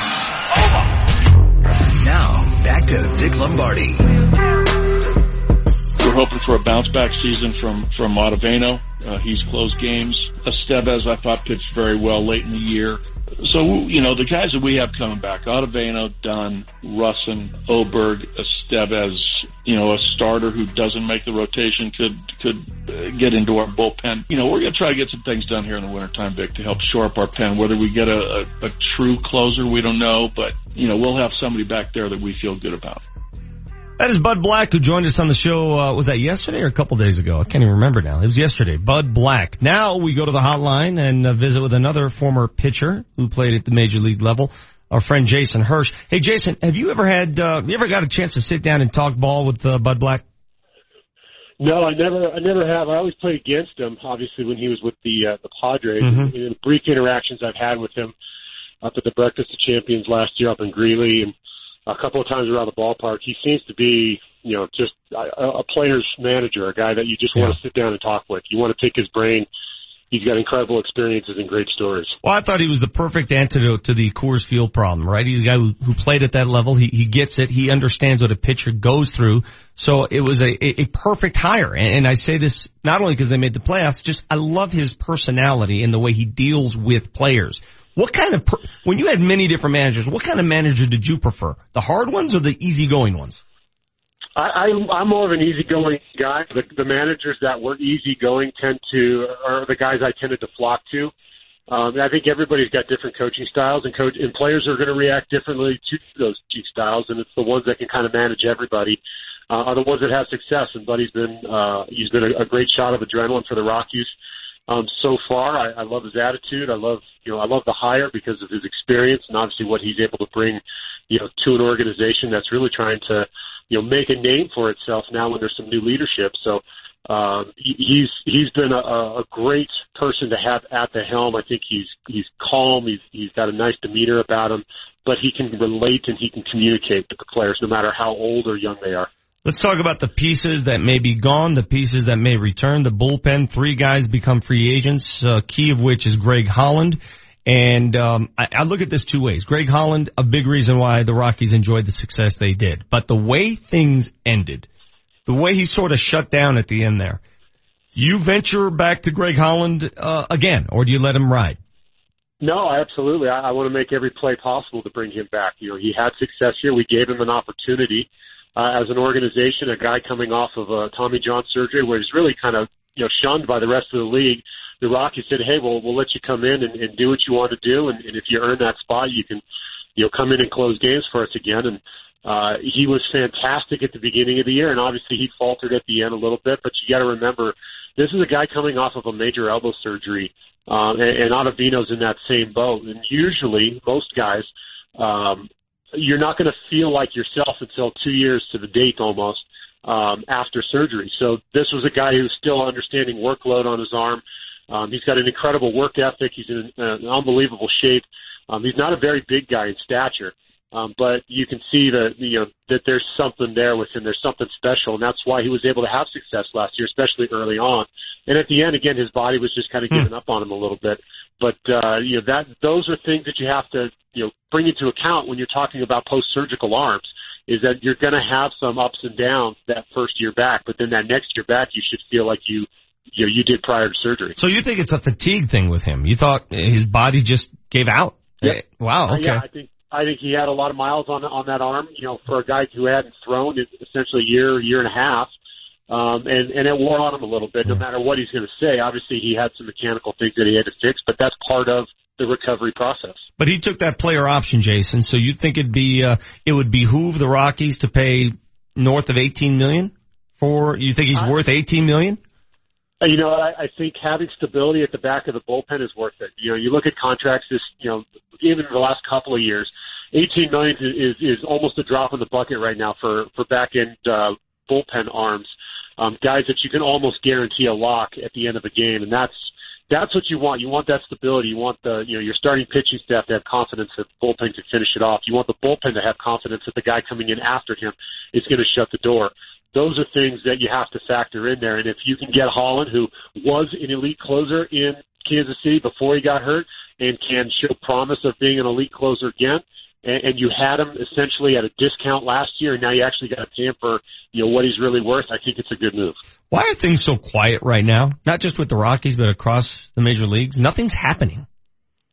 over! Now, back to Vic Lombardi. We're hoping for a bounce back season from, from Ottavino. Uh, he's closed games. Estevez, I thought, pitched very well late in the year. So, you know, the guys that we have coming back, Ottavino, Dunn, Rusin, Oberg, Estevez, you know, a starter who doesn't make the rotation could, could uh, get into our bullpen. You know, we're going to try to get some things done here in the wintertime, Vic, to help shore up our pen. Whether we get a, a, a true closer, we don't know, but, you know, we'll have somebody back there that we feel good about. That is Bud Black who joined us on the show. Uh, was that yesterday or a couple days ago? I can't even remember now. It was yesterday. Bud Black. Now we go to the hotline and uh, visit with another former pitcher who played at the major league level, our friend Jason Hirsh. Hey Jason, have you ever had, uh, you ever got a chance to sit down and talk ball with uh, Bud Black? No, I never, I never have. I always played against him. Obviously, when he was with the uh, the Padres, Mhm. and, and brief interactions I've had with him up at the Breakfast of Champions last year up in Greeley, and a couple of times around the ballpark. He seems to be, you know, just a, a player's manager, a guy that you just want to sit down and talk with. You want to pick his brain. He's got incredible experiences and great stories. Well, I thought he was the perfect antidote to the Coors Field problem, right? He's a guy who, who played at that level. He, he gets it. He understands what a pitcher goes through. So it was a, a, a perfect hire. And, and I say this not only because they made the playoffs, just I love his personality and the way he deals with players. What kind of, per, when you had many different managers, what kind of manager did you prefer? The hard ones or the easygoing ones? I, I, I'm more of an easygoing guy. The, the managers that were easygoing tend to are the guys I tended to flock to. Um, I think everybody's got different coaching styles, and coach and players are going to react differently to those two styles. And it's the ones that can kind of manage everybody uh, are the ones that have success. And Buddy's been uh, he's been a, a great shot of adrenaline for the Rockies um, so far. I, I love his attitude. I love you know I love the hire because of his experience and obviously what he's able to bring you know to an organization that's really trying to you know make a name for itself now when there's some new leadership. So um, he, he's he's been a, a great person to have at the helm. I think he's he's calm. He's he's got a nice demeanor about him, but he can relate and he can communicate with the players no matter how old or young they are. Let's talk about the pieces that may be gone, the pieces that may return. The bullpen, three guys become free agents, uh, key of which is Greg Holland. And um, I, I look at this two ways. Greg Holland, a big reason why the Rockies enjoyed the success they did. But the way things ended, the way he sort of shut down at the end there, you venture back to Greg Holland uh, again, or do you let him ride? No, absolutely. I, I want to make every play possible to bring him back. You know, he had success here. We gave him an opportunity uh, as an organization. A guy coming off of a Tommy John surgery, where he's really kind of you know shunned by the rest of the league. The Rockies said, "Hey, well, we'll let you come in and, and do what you want to do, and, and if you earn that spot, you can, you know, come in and close games for us again." And uh, he was fantastic at the beginning of the year, and obviously he faltered at the end a little bit. But you got to remember, this is a guy coming off of a major elbow surgery, um, and, and Ottavino's in that same boat. And usually, most guys, um, you're not going to feel like yourself until two years to the date almost um, after surgery. So this was a guy who's still understanding workload on his arm. Um, he's got an incredible work ethic. He's in an unbelievable shape. Um, he's not a very big guy in stature, um, but you can see that you know that there's something there with him. There's something special, and that's why he was able to have success last year, especially early on. And at the end, again, his body was just kind of giving up on him a little bit. But uh, you know that those are things that you have to you know bring into account when you're talking about post-surgical arms. Is that you're going to have some ups and downs that first year back, but then that next year back, you should feel like you you know, you did prior to surgery. So you think it's a fatigue thing with him? You thought his body just gave out? Yeah. Wow. Uh, Okay. yeah, I think I think he had a lot of miles on on that arm. You know, for a guy who hadn't thrown in essentially a year, year and a half, um, and and it wore on him a little bit. No matter what he's going to say, obviously he had some mechanical things that he had to fix, but that's part of the recovery process. But he took that player option, Jason. So you think it'd be uh, it would behoove the Rockies to pay north of 18 million for? You think he's I- worth 18 million? Uh, You know, I, I think having stability at the back of the bullpen is worth it. You know, you look at contracts this, you know, even in the last couple of years, 18 million is, is, is almost a drop in the bucket right now for, for back end, uh, bullpen arms. Um, guys that you can almost guarantee a lock at the end of a game. And that's, that's what you want. You want that stability. You want the, you know, your starting pitching staff to have confidence that the bullpen can finish it off. You want the bullpen to have confidence that the guy coming in after him is going to shut the door those are things that you have to factor in there. And if you can get Holland, who was an elite closer in Kansas City before he got hurt, and can show promise of being an elite closer again, and, and you had him essentially at a discount last year, and now you actually got to pay him for you know what he's really worth. I think it's a good move. Why are things so quiet right now? Not just with the Rockies, but across the major leagues. Nothing's happening.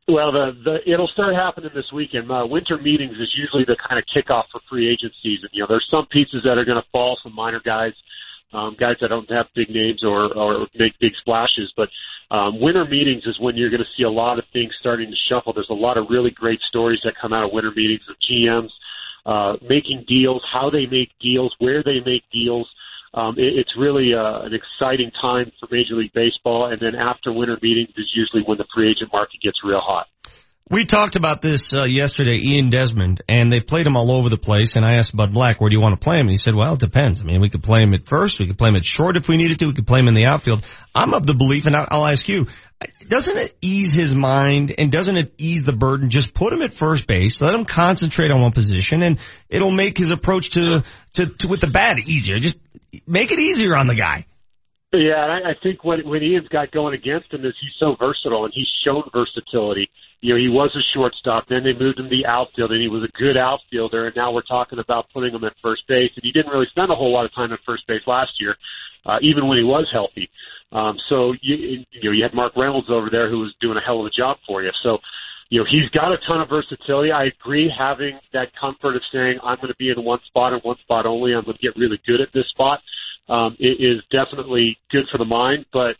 Well, the, the it'll start happening this weekend. Uh, winter meetings is usually the kind of kickoff for free agent season. You know, there's some pieces that are going to fall, some minor guys, um, guys that don't have big names or or make big splashes. But um, winter meetings is when you're going to see a lot of things starting to shuffle. There's a lot of really great stories that come out of winter meetings of GMs uh, making deals, how they make deals, where they make deals. Um, it, it's really uh, an exciting time for Major League Baseball. And then after winter meetings is usually when the free agent market gets real hot. We talked about this uh, yesterday, Ian Desmond, and they played him all over the place. And I asked Bud Black, where do you want to play him? And he said, well, it depends. I mean, we could play him at first, we could play him at short if we needed to, we could play him in the outfield. I'm of the belief, and I'll ask you, doesn't it ease his mind and doesn't it ease the burden? Just put him at first base, let him concentrate on one position, and it'll make his approach to, to, to with the bat easier. Just make it easier on the guy. Yeah, and I, think what what Ian's got going against him is he's so versatile and he's shown versatility. You know, he was a shortstop, then they moved him to the outfield, and he was a good outfielder, and now we're talking about putting him at first base. And he didn't really spend a whole lot of time at first base last year, uh, even when he was healthy. Um, so you, you know, you had Mark Reynolds over there who was doing a hell of a job for you. So, you know, he's got a ton of versatility. I agree having that comfort of saying I'm going to be in one spot and one spot only. I'm going to get really good at this spot. Um, it is definitely good for the mind, but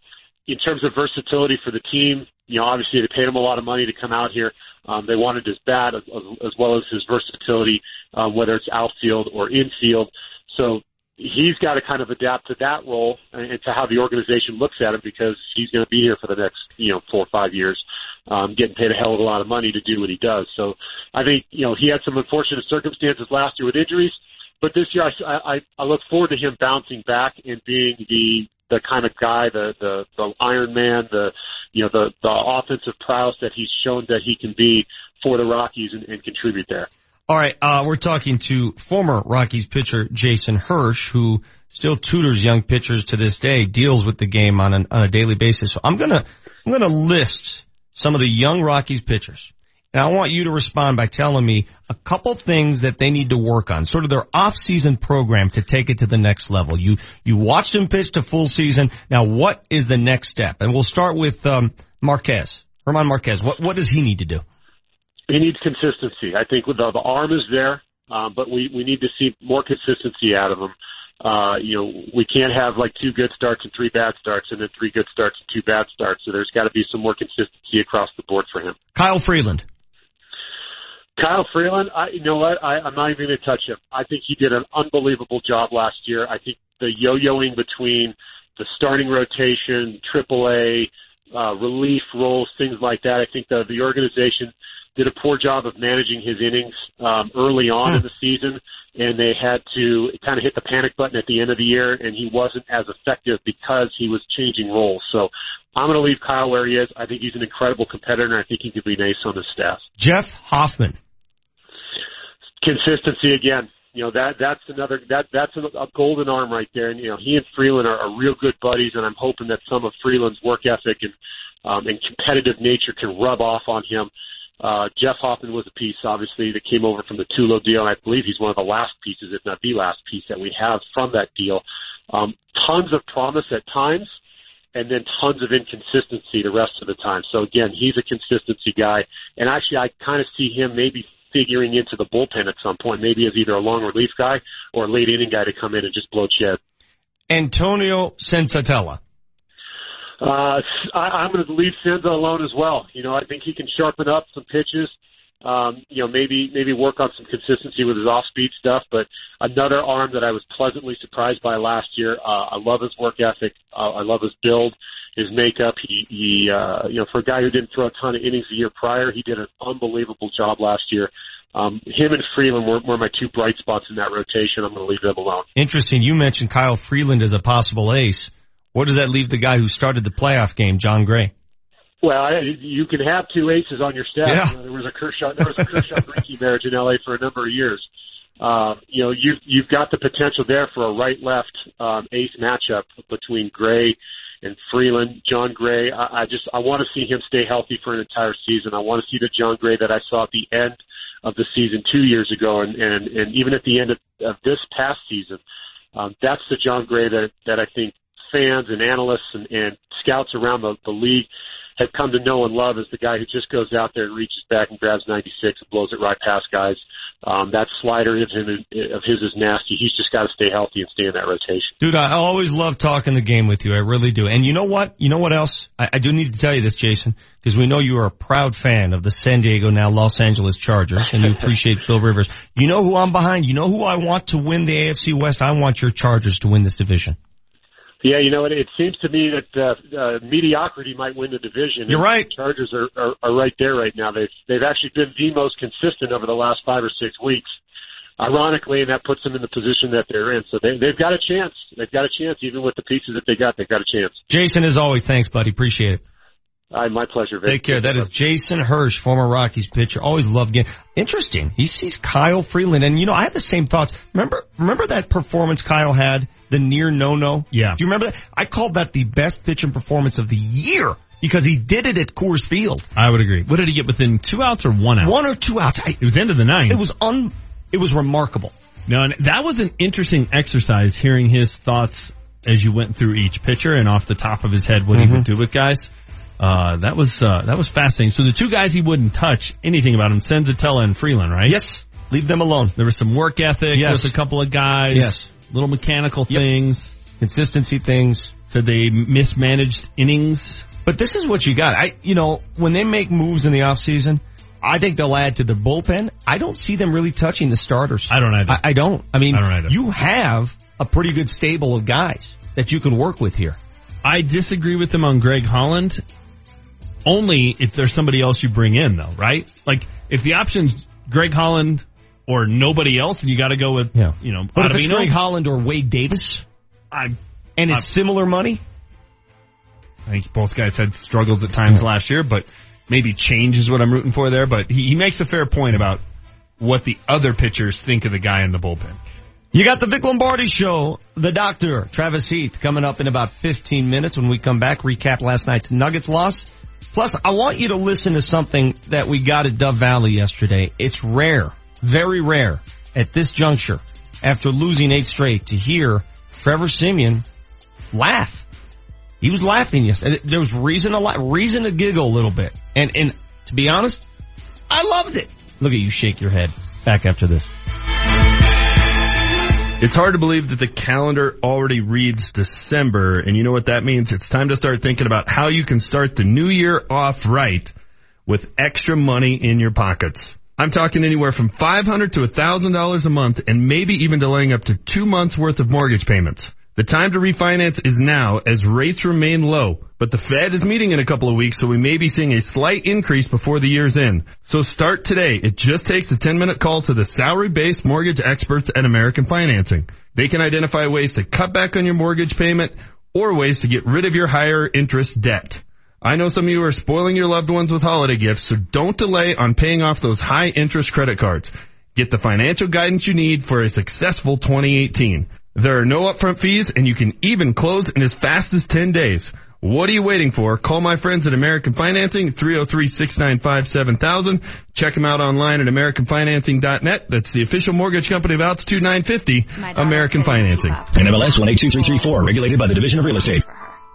in terms of versatility for the team, you know, obviously they paid him a lot of money to come out here. Um, they wanted his bat as, as well as his versatility, um, whether it's outfield or infield. So he's got to kind of adapt to that role and and to how the organization looks at him because he's going to be here for the next, you know, four or five years, um, getting paid a hell of a lot of money to do what he does. So I think, you know, he had some unfortunate circumstances last year with injuries, but this year I, I, I look forward to him bouncing back and being the, the kind of guy, the, the, the Iron Man, the, you know, the, the offensive prowess that he's shown that he can be for the Rockies and, and contribute there. All right, uh, we're talking to former Rockies pitcher Jason Hirsh, who still tutors young pitchers to this day, deals with the game on, an, on a daily basis. So I'm gonna, I'm gonna list some of the young Rockies pitchers. And I want you to respond by telling me a couple things that they need to work on, sort of their off-season program to take it to the next level. You, you watched them pitch to full season. Now what is the next step? And we'll start with, um, Marquez, Germán Marquez. What, what does he need to do? he needs consistency. I think the, the arm is there, um, but we, we need to see more consistency out of him. Uh, you know, we can't have like two good starts and three bad starts and then three good starts and two bad starts. So there's got to be some more consistency across the board for him. Kyle Freeland. Kyle Freeland, I, you know what? I, I'm not even going to touch him. I think he did an unbelievable job last year. I think the yo-yoing between the starting rotation, AAA, uh, relief roles, things like that. I think the, the organization did a poor job of managing his innings um, early on in the season, and they had to kind of hit the panic button at the end of the year, and he wasn't as effective because he was changing roles. So I'm going to leave Kyle where he is. I think he's an incredible competitor, and I think he could be nice on the staff. Jeff Hoffman. Consistency again. You know that that's another that that's a, a golden arm right there, and you know he and Freeland are, are real good buddies, and I'm hoping that some of Freeland's work ethic and um, and competitive nature can rub off on him. Uh, Jeff Hoffman was a piece, obviously, that came over from the Tulo deal, and I believe he's one of the last pieces, if not the last piece that we have from that deal. Um, tons of promise at times, and then tons of inconsistency the rest of the time. So again, he's a consistency guy, and actually, I kind of see him maybe figuring into the bullpen at some point, maybe as either a long relief guy or a late inning guy to come in and just blow shed. Antonio Senzatela. Uh, I, I'm going to leave Senza alone as well. You know, I think he can sharpen up some pitches. Um, you know, maybe maybe work on some consistency with his off-speed stuff. But another arm that I was pleasantly surprised by last year. Uh, I love his work ethic. Uh, I love his build, his makeup. He, he uh, you know, for a guy who didn't throw a ton of innings the year prior, he did an unbelievable job last year. Um, him and Freeland were, were my two bright spots in that rotation. I'm going to leave them alone. Interesting. You mentioned Kyle Freeland as a possible ace. What does that leave the guy who started the playoff game, Jon Gray? Well, I, you can have two aces on your staff. Yeah. You know, there was a Kershaw, there was a Kershaw Greinke marriage in LA for a number of years. Um, you know, you've you've got the potential there for a right-left um, ace matchup between Gray and Freeland. Jon Gray, I, I just I want to see him stay healthy for an entire season. I want to see the Jon Gray that I saw at the end of the season two years ago, and and, and even at the end of, of this past season. Um, that's the Jon Gray that that I think fans and analysts and, and scouts around the, the league have come to know and love as the guy who just goes out there and reaches back and grabs 96 and blows it right past guys. Um, that slider of, him, of his is nasty. He's just got to stay healthy and stay in that rotation. Dude, I always love talking the game with you. I really do. And you know what? You know what else? I, I do need to tell you this, Jason, because we know you are a proud fan of the San Diego, now Los Angeles Chargers, and you [LAUGHS] appreciate Phil Rivers. You know who I'm behind? You know who I want to win the AFC West? I want your Chargers to win this division. Yeah, you know, it, it seems to me that uh, uh, mediocrity might win the division. You're right. The Chargers are, are, are right there right now. They've they've actually been the most consistent over the last five or six weeks. Ironically, and that puts them in the position that they're in. So they, they've got a chance. They've got a chance, even with the pieces that they got. They've got a chance. Jason, as always, thanks, buddy. Appreciate it. Uh, my pleasure. Vic. Take care. That is Jason Hirsh, former Rockies pitcher. Always loved getting interesting. He sees Kyle Freeland, and you know I had the same thoughts. Remember, remember that performance Kyle had, the near no no. Yeah. Do you remember that? I called that the best pitching performance of the year because he did it at Coors Field. I would agree. What did he get within two outs or one out? One or two outs. I, It was end of the ninth. it was un. It was remarkable. No, and that was an interesting exercise hearing his thoughts as you went through each pitcher and off the top of his head what he would do with guys. Uh, that was, uh, that was fascinating. So the two guys he wouldn't touch anything about him, Senzatela and Freeland, right? Yes. Leave them alone. There was some work ethic Yes. with a couple of guys. Yes. Little mechanical things. Consistency things. Said they mismanaged innings. But this is what you got. I, you know, when they make moves in the off season, I think they'll add to the bullpen. I don't see them really touching the starters. I don't either. I, I don't. I mean, I don't either. you have a pretty good stable of guys that you can work with here. I disagree with them on Greg Holland. Only if there's somebody else you bring in though, right? Like if the option's Greg Holland or nobody else and you gotta go with, Yeah. you know, But if it's Greg Holland or Wade Davis, I, and it's I- similar money, I think both guys had struggles at times last year, but maybe change is what I'm rooting for there. But he, he makes a fair point about what the other pitchers think of the guy in the bullpen. You got the Vic Lombardi show, the doctor, Travis Heath, coming up in about 15 minutes when we come back, recap last night's Nuggets loss. Plus, I want you to listen to something that we got at Dove Valley yesterday. It's rare, very rare at this juncture after losing eight straight to hear Trevor Siemian laugh. He was laughing yesterday. There was reason to laugh, reason to giggle a little bit. And, and to be honest, I loved it. Look at you shake your head. Back after this. It's hard to believe that the calendar already reads December, and you know what that means? It's time to start thinking about how you can start the new year off right with extra money in your pockets. I'm talking anywhere from 500 to $1,000 a month and maybe even delaying up to two months worth of mortgage payments. The time to refinance is now as rates remain low, but the Fed is meeting in a couple of weeks, so we may be seeing a slight increase before the year's end. So start today. It just takes a 10 minute call to the salary-based mortgage experts at American Financing. They can identify ways to cut back on your mortgage payment or ways to get rid of your higher interest debt. I know some of you are spoiling your loved ones with holiday gifts, so don't delay on paying off those high interest credit cards. Get the financial guidance you need for a successful 2018. There are no upfront fees and you can even close in as fast as 10 days. What are you waiting for? Call my friends at American Financing, 303-695-7000. Check them out online at AmericanFinancing.net. That's the official mortgage company of Altitude 950, American Financing. NMLS 182334, regulated by the Division of Real Estate.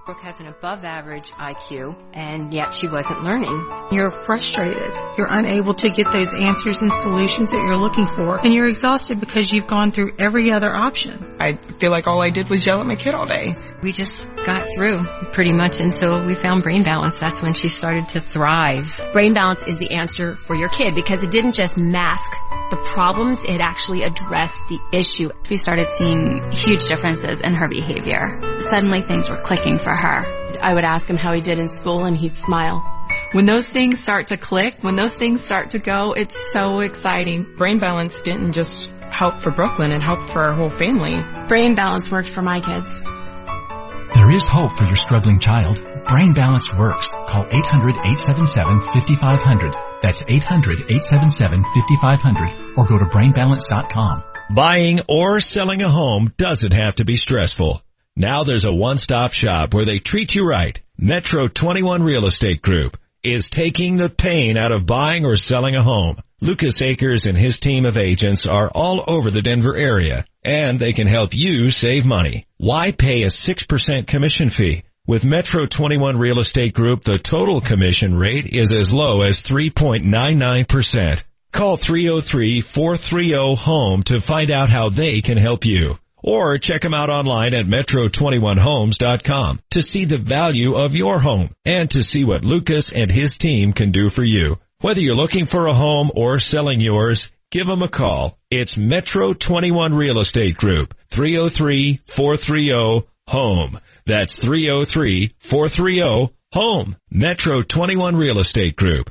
Brooke has an above average IQ, and yet she wasn't learning. You're frustrated. You're unable to get those answers and solutions that you're looking for, and you're exhausted because you've gone through every other option. I feel like all I did was yell at my kid all day. We just got through pretty much until we found Brain Balance. That's when she started to thrive. Brain Balance is the answer for your kid because it didn't just mask the problems, it actually addressed the issue. We started seeing huge differences in her behavior. Suddenly things were clicking for her. I would ask him how he did in school and he'd smile. When those things start to click, when those things start to go, it's so exciting. Brain Balance didn't just help for Brooklyn, it helped for our whole family. Brain Balance worked for my kids. There is hope for your struggling child. Brain Balance works. Call 800-877-5500. That's 800-877-5500 or go to brainbalance.com. Buying or selling a home doesn't have to be stressful. Now there's a one-stop shop where they treat you right. Metro 21 Real Estate Group is taking the pain out of buying or selling a home. Lucas Akers and his team of agents are all over the Denver area and they can help you save money. Why pay a 6% commission fee? With Metro 21 Real Estate Group, the total commission rate is as low as 3.99%. Call 303-430-HOME to find out how they can help you. Or check them out online at metro21homes.com to see the value of your home and to see what Lucas and his team can do for you. Whether you're looking for a home or selling yours, give them a call. It's Metro 21 Real Estate Group, 303-430-HOME. That's 303-430-HOME. Metro 21 Real Estate Group.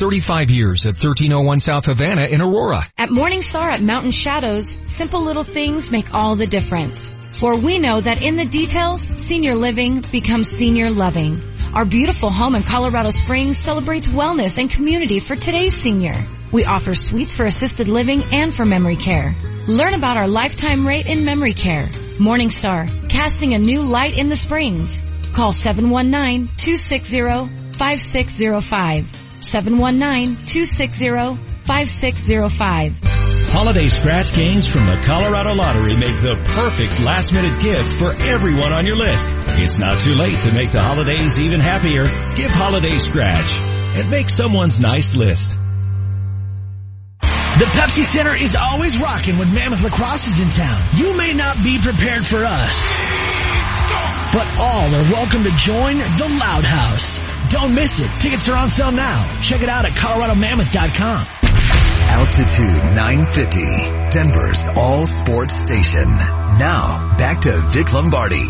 35 years at 1301 South Havana in Aurora. At Morningstar at Mountain Shadows, simple little things make all the difference. For we know that in the details, senior living becomes senior loving. Our beautiful home in Colorado Springs celebrates wellness and community for today's senior. We offer suites for assisted living and for memory care. Learn about our lifetime rate in memory care. Morningstar, casting a new light in the Springs. Call 719-260-5605. 719-260-5605. Holiday scratch games from the Colorado Lottery make the perfect last minute gift for everyone on your list. It's not too late to make the holidays even happier. Give Holiday Scratch and make someone's nice list. The Pepsi Center is always rocking when Mammoth Lacrosse is in town. You may not be prepared for us, but all are welcome to join the Loud House. Don't miss it. Tickets are on sale now. Check it out at coloradomammoth.com. Altitude 950, Denver's all sports station. Now, back to Vic Lombardi.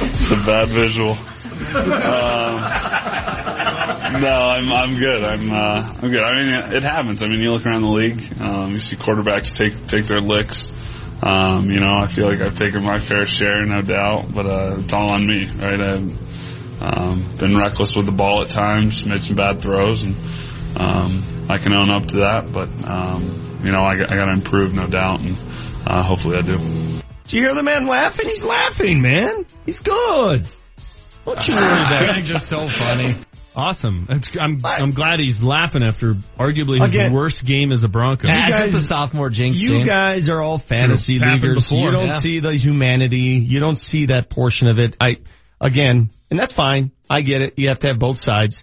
it's a bad visual. Um, no, I'm I'm good. I'm uh, I'm good. I mean, it happens. I mean, you look around the league, um, you see quarterbacks take take their licks. Um, you know, I feel like I've taken my fair share, no doubt, but uh, it's all on me, right? I've um, been reckless with the ball at times, made some bad throws, and um, I can own up to that. But um, you know, I, I got to improve, no doubt, and uh, hopefully I do. Do you hear the man laughing? He's laughing, man. He's good. Don't you worry about [LAUGHS] it. just so funny. Awesome. That's, I'm I'm glad he's laughing after arguably his Again- worst game as a Bronco. Yeah, it's just a sophomore jinx. You James. guys are all fantasy It's happened leaguers. before. You don't Yeah. see the humanity. You don't see that portion of it. I, again, and that's fine. I get it. You have to have both sides.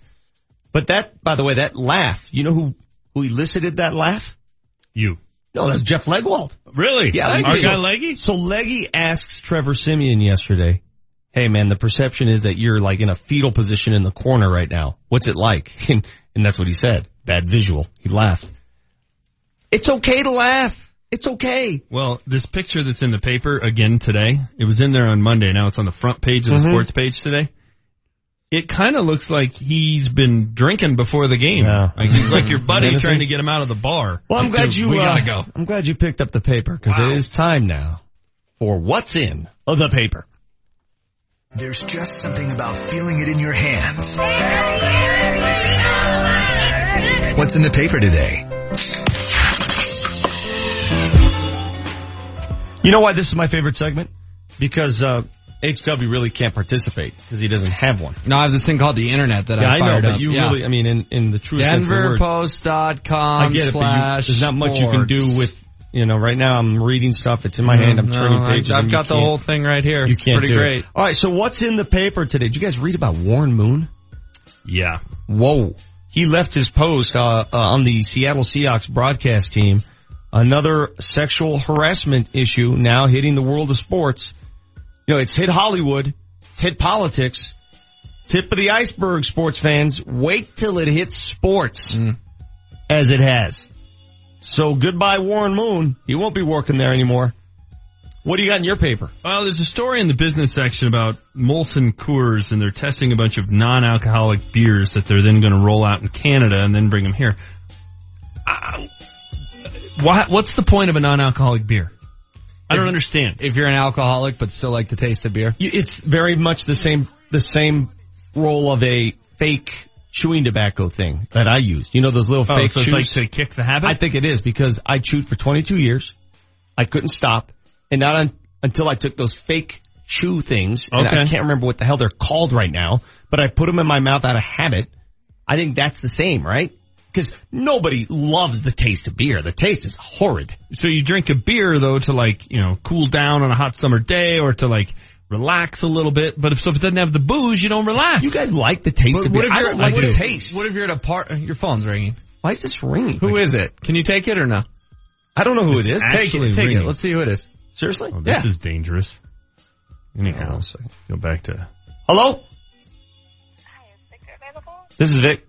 But that, by the way, that laugh, you know who, who elicited that laugh? You. No, that's Jeff Legwold. Really? Yeah, Our guy Leggy? So Leggy asks Trevor Siemian yesterday, hey man, the perception is that you're like in a fetal position in the corner right now. What's it like? [LAUGHS] And, and that's what he said. Bad visual. He laughed. It's okay to laugh. It's okay. Well, this picture that's in the paper again today, it was in there on Monday. Now it's on the front page of the Mhm. sports page today. It kind of looks like he's been drinking before the game. Yeah. Like he's like your [LAUGHS] buddy Menacing. trying to get him out of the bar. Well, I'm glad Dude, you, we uh, gotta go. I'm glad you picked up the paper because it is time now for what's in the paper. There's just something about feeling it in your hands. What's in the paper today? You know why this is my favorite segment? Because uh, HW really can't participate because he doesn't have one. No, I have this thing called the internet that yeah, I I know, but up. you Yeah. really, I mean, in, in the true sense of the word, DenverPost.com I get it, but you, slash there's not much you can do with, you know, right now I'm reading stuff, it's in my hand, I'm No, turning pages. I've and you got the whole thing right here. You It's can't pretty do it. All right, so what's in the paper today? Did you guys read about Warren Moon? Yeah. Whoa. He left his post uh, uh, on the Seattle Seahawks broadcast team. Another sexual harassment issue now hitting the world of sports. You know, it's hit Hollywood. It's hit politics. Tip of the iceberg, sports fans. Wait till it hits sports as it has. So goodbye Warren Moon. He won't be working there anymore. What do you got in your paper? Well, there's a story in the business section about Molson Coors, and they're testing a bunch of non-alcoholic beers that they're then going to roll out in Canada and then bring them here. Uh, why, what's the point of a non-alcoholic beer? I don't understand. If you're an alcoholic but still like the taste of beer. It's very much the same, the same role of a fake chewing tobacco thing that I used. You know those little Oh, fake so chews? like to kick the habit? I think it is because I chewed for 22 years. I couldn't stop. And not un- until I took those fake chew things. And I can't remember what the hell they're called right now, but I put them in my mouth out of habit. I think that's the same, right? Because nobody loves the taste of beer. The taste is horrid. So you drink a beer though to like, you know, cool down on a hot summer day or to like relax a little bit. But if, so if it doesn't have the booze, you don't relax. You guys like the taste But of what beer. if I you're don't like what the taste. What if you're at a part? Uh, your phone's ringing. Why is this ringing? Who is it? Can you take it or no? I don't know who It's it is. Take it. Take ringing. it. Let's see who it is. Seriously? Oh, this Yeah. is dangerous. Anyhow, oh, go back to Hello? hi This is Vic.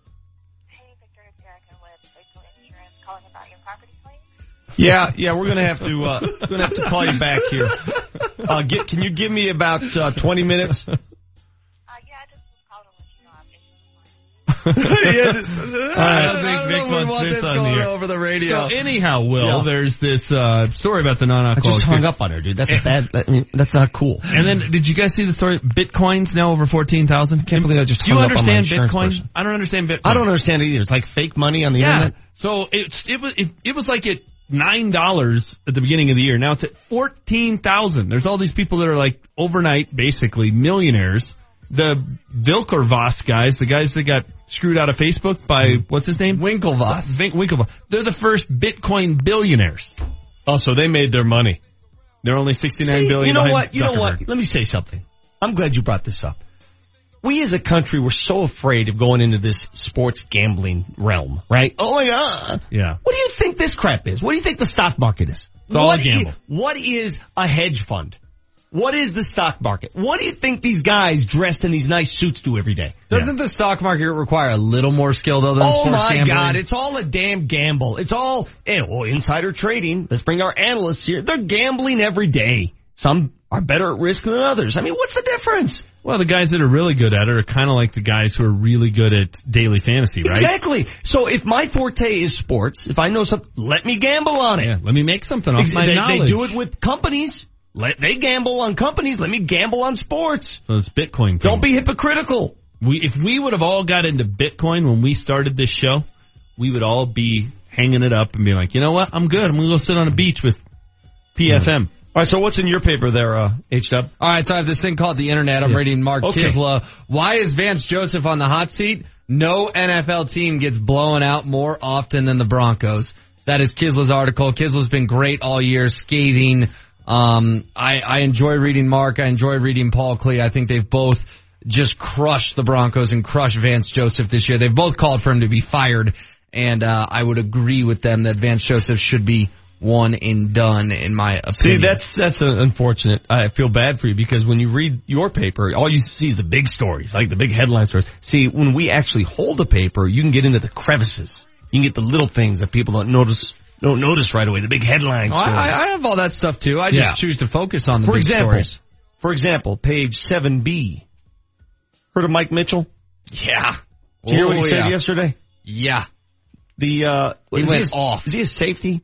Yeah, yeah, we're gonna have to, uh, gonna have to call you back here. Uh, get, can you give me about, uh, 20 minutes? [LAUGHS] [LAUGHS] I don't think Vic wants this this on going over the radio. So anyhow, Will, Yeah. there's this uh, story about the I non-alcoholic. just hung beer. up on her, dude. That's a bad, I mean, that's not cool. And then, did you guys see the story? Bitcoin's now over fourteen thousand. Can't believe I just Do you hung up on my understand Bitcoin? person. I don't understand Bitcoin. I don't understand it either. It's like fake money on the Yeah. internet. So it's it was it, it was like at nine dollars at the beginning of the year. Now it's at fourteen thousand. There's all these people that are like overnight, basically millionaires. The Vilkervoss guys, the guys that got screwed out of Facebook by what's his name? Winklevoss. Vin- Winklevoss. They're the first Bitcoin billionaires. Oh, so they made their money. They're only sixty nine billion. You know what? You know what? Let me say something. I'm glad you brought this up. We as a country were so afraid of going into this sports gambling realm, right? Oh my god. Yeah. What do you think this crap is? What do you think the stock market is? It's all What a gamble. i- what is a hedge fund? What is the stock market? What do you think these guys dressed in these nice suits do every day? Doesn't the stock market require a little more skill though than Oh sports my god, it's all a damn gamble. It's all, eh, well, insider trading. Let's bring our analysts here. They're gambling every day. Some are better at risk than others. I mean, what's the difference? Well, the guys that are really good at it are kind of like the guys who are really good at daily fantasy, right? Exactly. So if my forte is sports, if I know something, let me gamble on it. Yeah. Let me make something off my they, knowledge. they do it with companies. Let they gamble on companies. Let me gamble on sports. So it's Bitcoin. Don't be hypocritical. We if we would have all got into Bitcoin when we started this show, we would all be hanging it up and being like, you know what? I'm good. I'm gonna go sit on a beach with PFM. All right. So what's in your paper there, uh, H Dub? All right, so I have this thing called the internet. I'm Yeah. reading Mark Okay. Kiszla. Why is Vance Joseph on the hot seat? No NFL team gets blown out more often than the Broncos. That is Kiszla's article. Kiszla's been great all year, scathing. Um, I, I enjoy reading Mark. I enjoy reading Paul Klee. I think they've both just crushed the Broncos and crushed Vance Joseph this year. They've both called for him to be fired, and uh, I would agree with them that Vance Joseph should be one and done, in my opinion. See, that's that's unfortunate. I feel bad for you because when you read your paper, all you see is the big stories, like the big headline stories. See, when we actually hold a paper, you can get into the crevices. You can get the little things that people don't notice don't notice right away. The big headlines. Oh, I. I have all that stuff too. I just Yeah. choose to focus on the for big example, stories. for example, page seven B. Heard of Mike Mitchell? Yeah. Did you hear what he Oh, said yesterday? Yeah. The uh, He went a- off. Is he a safety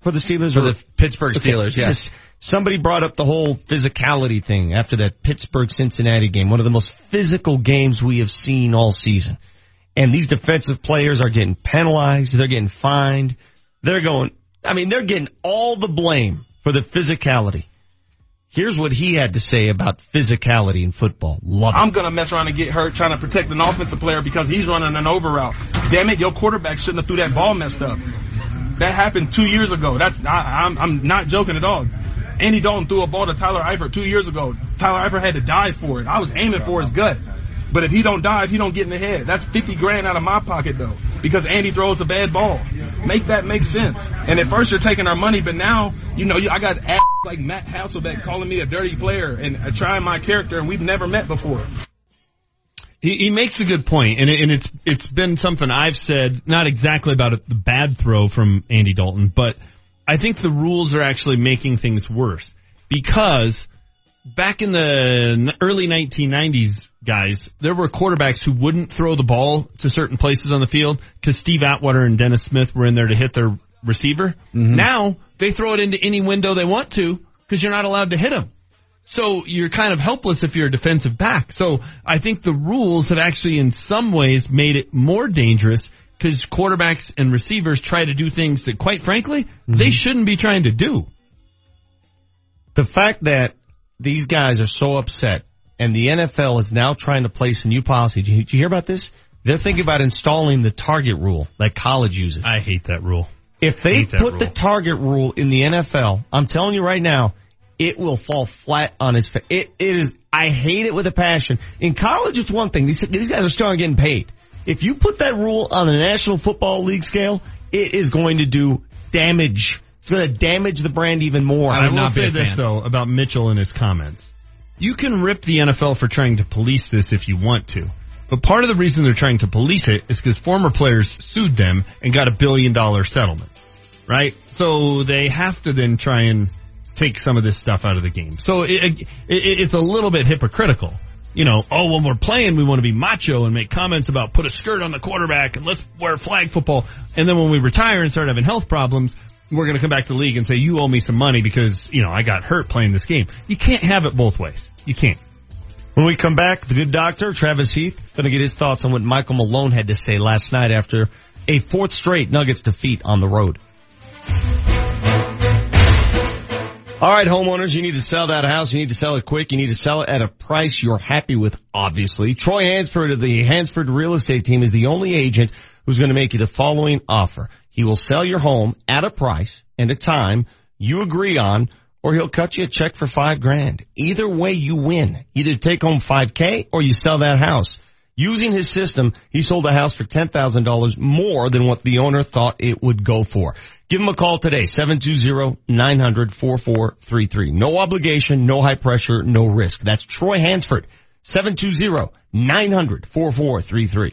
for the Steelers For or the Pittsburgh Steelers, he's a yes. s- Somebody brought up the whole physicality thing after that Pittsburgh Cincinnati game, one of the most physical games we have seen all season. And these defensive players are getting penalized, they're getting fined, they're going, I mean, they're getting all the blame for the physicality. Here's what he had to say about physicality in football. Love it. I'm gonna mess around and get hurt trying to protect an offensive player because he's running an over route. Damn it, your quarterback shouldn't have threw that ball messed up. That happened two years ago. That's I, I'm I'm not joking at all. Andy Dalton threw a ball to Tyler Eifert two years ago. Tyler Eifert had to dive for it. I was aiming for his gut. But if he don't dive, he don't get in the head. That's 50 grand out of my pocket though. Because Andy throws a bad ball. Make that make sense. And at first you're taking our money, but now, you know, I got ass [LAUGHS] like Matt Hasselbeck calling me a dirty player and uh, trying my character and we've never met before. He, he makes a good point, and, it, and it's it's been something I've said, not exactly about it, the bad throw from Andy Dalton, but I think the rules are actually making things worse because back in the early 1990s, guys, there were quarterbacks who wouldn't throw the ball to certain places on the field because Steve Atwater and Dennis Smith were in there to hit their receiver. Mm-hmm. Now they throw it into any window they want to because you're not allowed to hit them. So you're kind of helpless if you're a defensive back. So I think the rules have actually in some ways made it more dangerous because quarterbacks and receivers try to do things that quite frankly, Mm-hmm. they shouldn't be trying to do. The fact that these guys are so upset and the NFL is now trying to place a new policy. Did you, did you hear about this? They're thinking about installing the target rule that college uses. I hate that rule. If they Hate that put the target rule in the NFL, I'm telling you right now, it will fall flat on its face. It, it is, I hate it with a passion. In college, it's one thing. These, these guys are still getting paid. If you put that rule on a National Football League scale, it is going to do damage. It's going to damage the brand even more. I, will say this though about Mitchell and his comments. You can rip the NFL for trying to police this if you want to. But part of the reason they're trying to police it is because former players sued them and got a billion dollar settlement. Right? So they have to then try and take some of this stuff out of the game. So it, it, it's a little bit hypocritical. You know, oh, when we're playing, we want to be macho and make comments about put a skirt on the quarterback and let's wear flag football. And then when we retire and start having health problems, we're going to come back to the league and say, you owe me some money because, you know, I got hurt playing this game. You can't have it both ways. You can't. When we come back, the good doctor, Travis Heath, going to get his thoughts on what Michael Malone had to say last night after a fourth straight Nuggets defeat on the road. All right, homeowners, you need to sell that house. You need to sell it quick. You need to sell it at a price you're happy with, obviously. Troy Hansford of the Hansford Real Estate Team is the only agent who's going to make you the following offer. He will sell your home at a price and a time you agree on, or he'll cut you a check for five grand. Either way, you win. Either take home 5K or you sell that house. Using his system, he sold a house for $10,000 more than what the owner thought it would go for. Give him a call today, 720-900-4433. No obligation, no high pressure, no risk. That's Troy Hansford, 720-900-4433.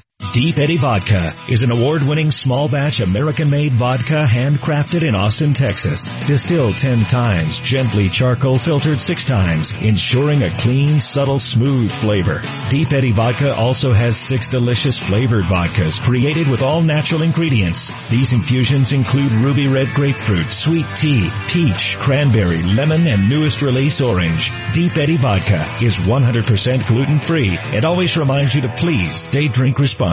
Deep Eddy Vodka is an award-winning small batch American-made vodka handcrafted in Austin, Texas. Distilled 10 times, gently charcoal filtered 6 times, ensuring a clean, subtle, smooth flavor. Deep Eddy Vodka also has 6 delicious flavored vodkas created with all natural ingredients. These infusions include ruby red grapefruit, sweet tea, peach, cranberry, lemon, and newest release orange. Deep Eddy Vodka is 100% gluten-free. It always reminds you to please stay drink responsibly.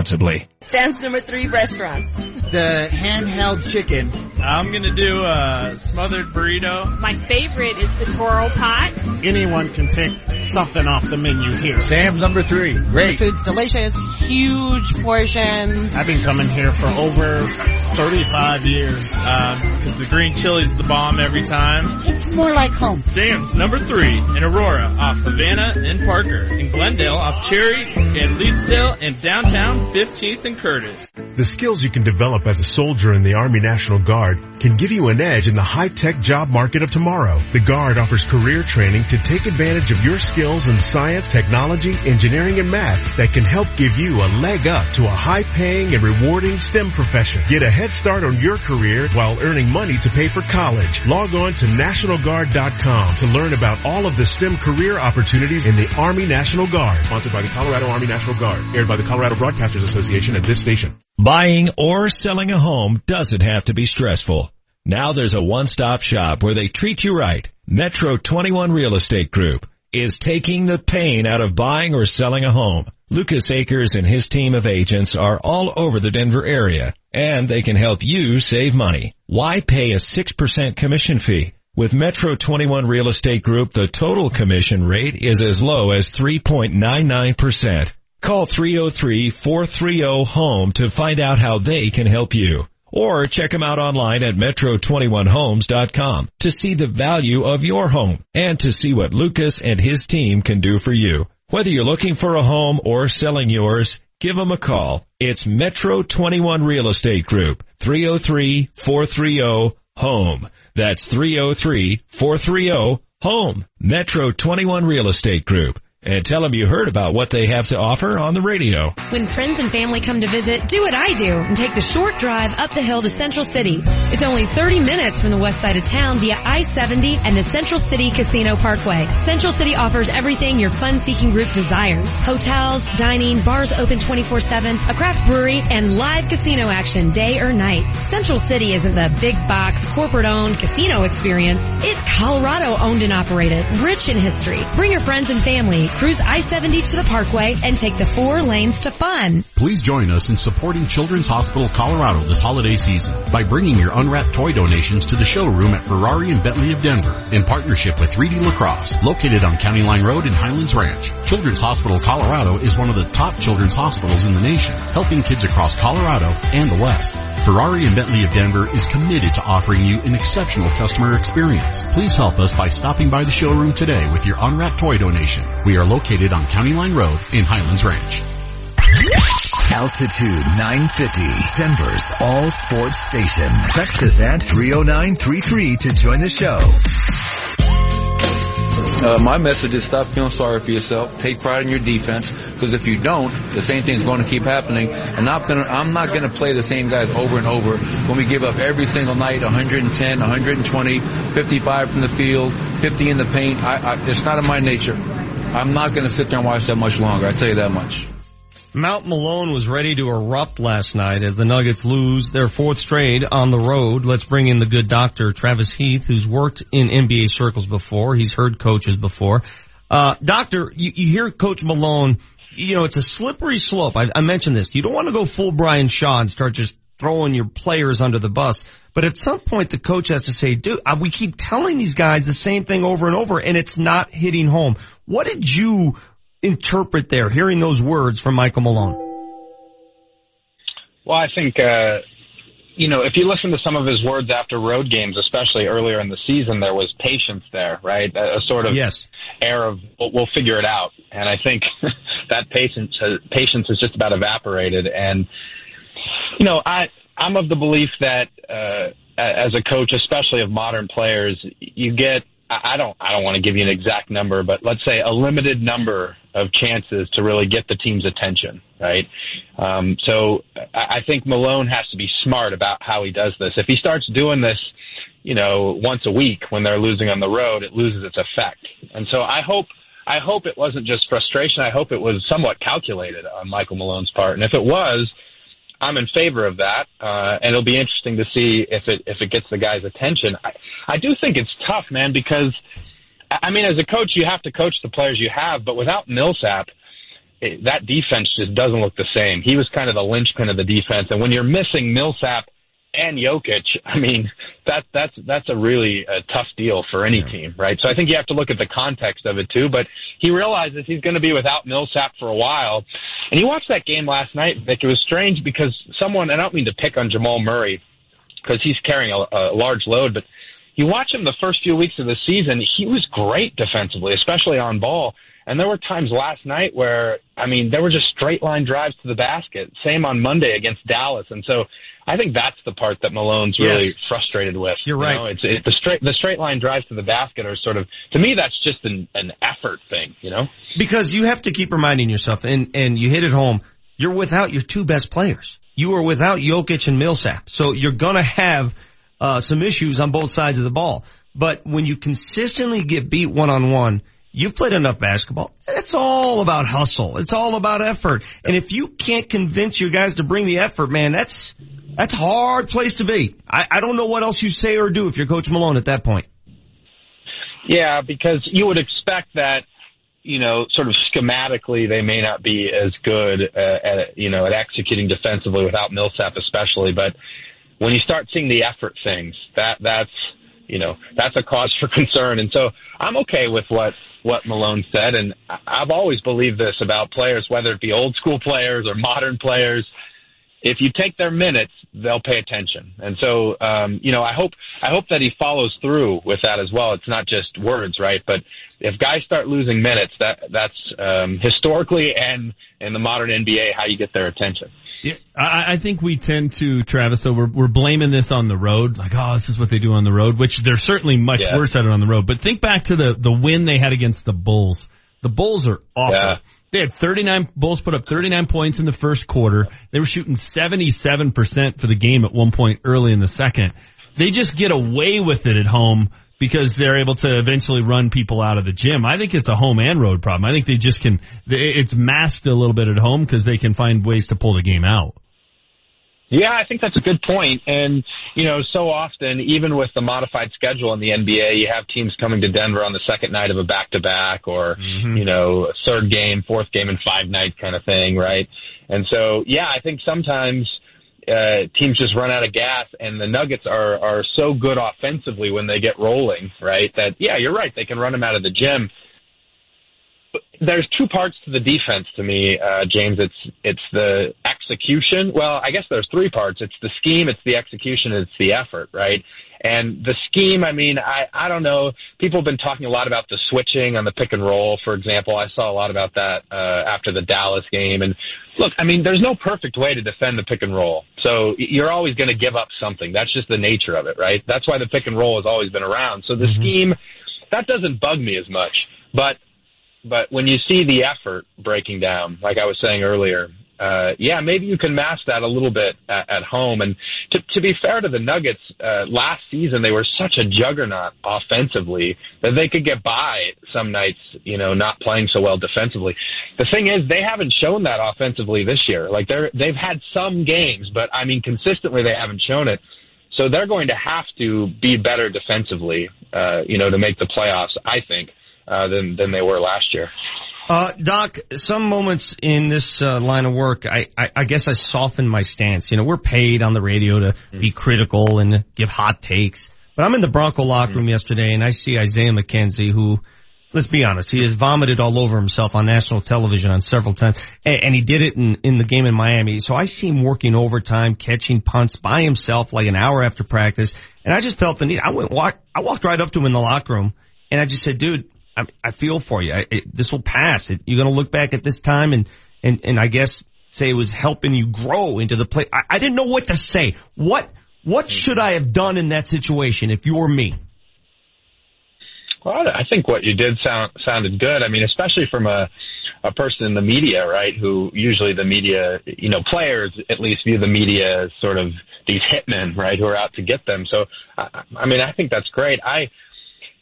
Sam's number three restaurants. The handheld chicken. I'm gonna do a smothered burrito. My favorite is the Toro pot. Anyone can pick something off the menu here. Sam's number three. Great. The food's delicious, huge portions. I've been coming here for over 35 years. Um, cause the green chili's the bomb every time. It's more like home. Sam's number three in Aurora off Havana and Parker. In Glendale off Cherry and Leetsdale and downtown 15th and Curtis. The skills you can develop as a soldier in the Army National Guard can give you an edge in the high-tech job market of tomorrow. The Guard offers career training to take advantage of your skills in science, technology, engineering, and math that can help give you a leg up to a high-paying and rewarding STEM profession. Get a head start on your career while earning money to pay for college. Log on to NationalGuard.com to learn about all of the STEM career opportunities in the Army National Guard. Sponsored by the Colorado Army National Guard. Aired by the Colorado Broadcasters Association at this station. Buying or selling a home doesn't have to be stressful. Now there's a one-stop shop where they treat you right. Metro 21 Real Estate Group is taking the pain out of buying or selling a home. Lucas Akers and his team of agents are all over the Denver area and they can help you save money. Why pay a 6% commission fee? With Metro 21 Real Estate Group, the total commission rate is as low as 3.99%. Call 303-430-HOME to find out how they can help you. Or check them out online at metro21homes.com to see the value of your home and to see what Lucas and his team can do for you. Whether you're looking for a home or selling yours, give them a call. It's Metro 21 Real Estate Group, 303-430-HOME. That's 303-430-HOME. Metro 21 Real Estate Group and tell them you heard about what they have to offer on the radio. When friends and family come to visit, do what I do and take the short drive up the hill to Central City. It's only 30 minutes from the west side of town via I-70 and the Central City Casino Parkway. Central City offers everything your fun-seeking group desires. Hotels, dining, bars open 24-7, a craft brewery, and live casino action day or night. Central City isn't the big box, corporate-owned casino experience. It's Colorado owned and operated, rich in history. Bring your friends and family cruise I-70 to the Parkway, and take the four lanes to fun. Please join us in supporting Children's Hospital Colorado this holiday season by bringing your unwrapped toy donations to the showroom at Ferrari and Bentley of Denver in partnership with 3D Lacrosse, located on County Line Road in Highlands Ranch. Children's Hospital Colorado is one of the top children's hospitals in the nation, helping kids across Colorado and the West. Ferrari and Bentley of Denver is committed to offering you an exceptional customer experience. Please help us by stopping by the showroom today with your unwrapped toy donation. We are located on County Line Road in Highlands Ranch. Altitude 950, Denver's all sports station. Text us at 30933 to join the show. Uh, my message is stop feeling sorry for yourself. Take pride in your defense, because if you don't, the same thing's going to keep happening. And I'm gonna, I'm not going to play the same guys over and over when we give up every single night 110, 120, 55 from the field, 50 in the paint. I, I, it's not in my nature. I'm not going to sit there and watch that much longer. I tell you that much. Mount Malone was ready to erupt last night as the Nuggets lose their fourth straight on the road. Let's bring in the good doctor, Travis Heath, who's worked in NBA circles before. He's heard coaches before. Uh, doctor, you, you hear Coach Malone, you know, it's a slippery slope. I, I mentioned this. You don't want to go full Brian Shaw and start just throwing your players under the bus. But at some point the coach has to say, dude, uh, we keep telling these guys the same thing over and over and it's not hitting home. What did you interpret there, hearing those words from Michael Malone? Well, I think, uh, you know, if you listen to some of his words after road games, especially earlier in the season, there was patience there, right? A, a sort of yes. air of we'll, we'll figure it out. And I think [LAUGHS] that patience has, patience has just about evaporated. And you know, I I'm of the belief that uh, as a coach, especially of modern players, you get I don't I don't want to give you an exact number, but let's say a limited number of chances to really get the team's attention, right? Um, so I think Malone has to be smart about how he does this. If he starts doing this, you know, once a week when they're losing on the road, it loses its effect. And so I hope I hope it wasn't just frustration. I hope it was somewhat calculated on Michael Malone's part. And if it was, I'm in favor of that, uh, and it'll be interesting to see if it if it gets the guys' attention. I, I do think it's tough, man, because I mean, as a coach, you have to coach the players you have, but without Millsap, it, that defense just doesn't look the same. He was kind of the linchpin of the defense, and when you're missing Millsap and Jokic, I mean, that that's that's a really a tough deal for any yeah. team, right? So I think you have to look at the context of it too. But he realizes he's going to be without Millsap for a while, and you watched that game last night, Vic. It was strange because someone, and I don't mean to pick on Jamal Murray because he's carrying a, a large load, but you watch him the first few weeks of the season, he was great defensively, especially on ball. And there were times last night where, I mean, there were just straight line drives to the basket. Same on Monday against Dallas. And so I think that's the part that Malone's really Yes. frustrated with. You're You right. know, it's, it, the straight, the straight line drives to the basket are sort of, to me, that's just an, an effort thing, you know? Because you have to keep reminding yourself, and, and you hit it home, you're without your two best players. You are without Jokic and Millsap. So you're gonna have, uh, some issues on both sides of the ball. But when you consistently get beat one on one, you've played enough basketball. It's all about hustle. It's all about effort. And if you can't convince your guys to bring the effort, man, that's, that's a hard place to be. I, I don't know what else you say or do if you're Coach Malone at that point. Yeah, because you would expect that, you know, sort of schematically they may not be as good uh, at, you know, at executing defensively without Millsap especially, but when you start seeing the effort things, that that's, you know, that's a cause for [LAUGHS] concern. And so I'm okay with what what Malone said, and I've always believed this about players, whether it be old school players or modern players. If you take their minutes, they'll pay attention. And so, um, you know, I hope I hope that he follows through with that as well. It's not just words, right? But if guys start losing minutes, that that's um, historically and in the modern NBA how you get their attention. Yeah, I, I think we tend to, Travis, though, we're, we're blaming this on the road. Like, oh, this is what they do on the road, which they're certainly much Yeah. worse at it on the road. But think back to the, the win they had against the Bulls. The Bulls are awful. Yeah. They had 39, Bulls put up 39 points in the first quarter. They were shooting 77% for the game at one point early in the second. They just get away with it at home because they're able to eventually run people out of the gym. I think it's a home and road problem. I think they just can, it's masked a little bit at home because they can find ways to pull the game out. Yeah, I think that's a good point. And, you know, so often, even with the modified schedule in the NBA, you have teams coming to Denver on the second night of a back to back or, mm-hmm. you know, third game, fourth game and five night kind of thing, right? And so, yeah, I think sometimes, uh, teams just run out of gas and the Nuggets are, are so good offensively when they get rolling, right? That, yeah, you're right. They can run them out of the gym there's two parts to the defense to me, uh, James. It's it's the execution. Well, I guess there's three parts. It's the scheme, it's the execution, and it's the effort, right? And the scheme, I mean, I I don't know. People have been talking a lot about the switching on the pick and roll, for example. I saw a lot about that uh, after the Dallas game. And look, I mean, there's no perfect way to defend the pick and roll. So you're always going to give up something. That's just the nature of it, right? That's why the pick and roll has always been around. So the scheme, that doesn't bug me as much. But but when you see the effort breaking down, like I was saying earlier, uh, yeah, maybe you can mask that a little bit at, at home. And to, to be fair to the Nuggets, uh, last season they were such a juggernaut offensively that they could get by some nights, you know, not playing so well defensively. The thing is, they haven't shown that offensively this year. Like they're they've had some games, but I mean, consistently they haven't shown it. So they're going to have to be better defensively, uh, you know, to make the playoffs. I think uh, than than they were last year. Uh, Doc, some moments in this uh, line of work, I, I, I guess I softened my stance. You know, we're paid on the radio to be critical and give hot takes. But I'm in the Bronco locker room yesterday and I see Isaiah McKenzie who, let's be honest, he has vomited all over himself on national television on several times. And, and he did it in, in the game in Miami. So I see him working overtime, catching punts by himself like an hour after practice. And I just felt the need. I went walk, I walked right up to him in the locker room and I just said, dude, I, I feel for you. I, it, this will pass. It, you're going to look back at this time and, and, and I guess say it was helping you grow into the play. I, I didn't know what to say. What, what should I have done in that situation if you were me? Well, I think what you did sound sounded good. I mean, especially from a a person in the media, right? Who usually the media, you know, players at least view the media as sort of these hitmen, right? Who are out to get them. So, I, I mean, I think that's great. I,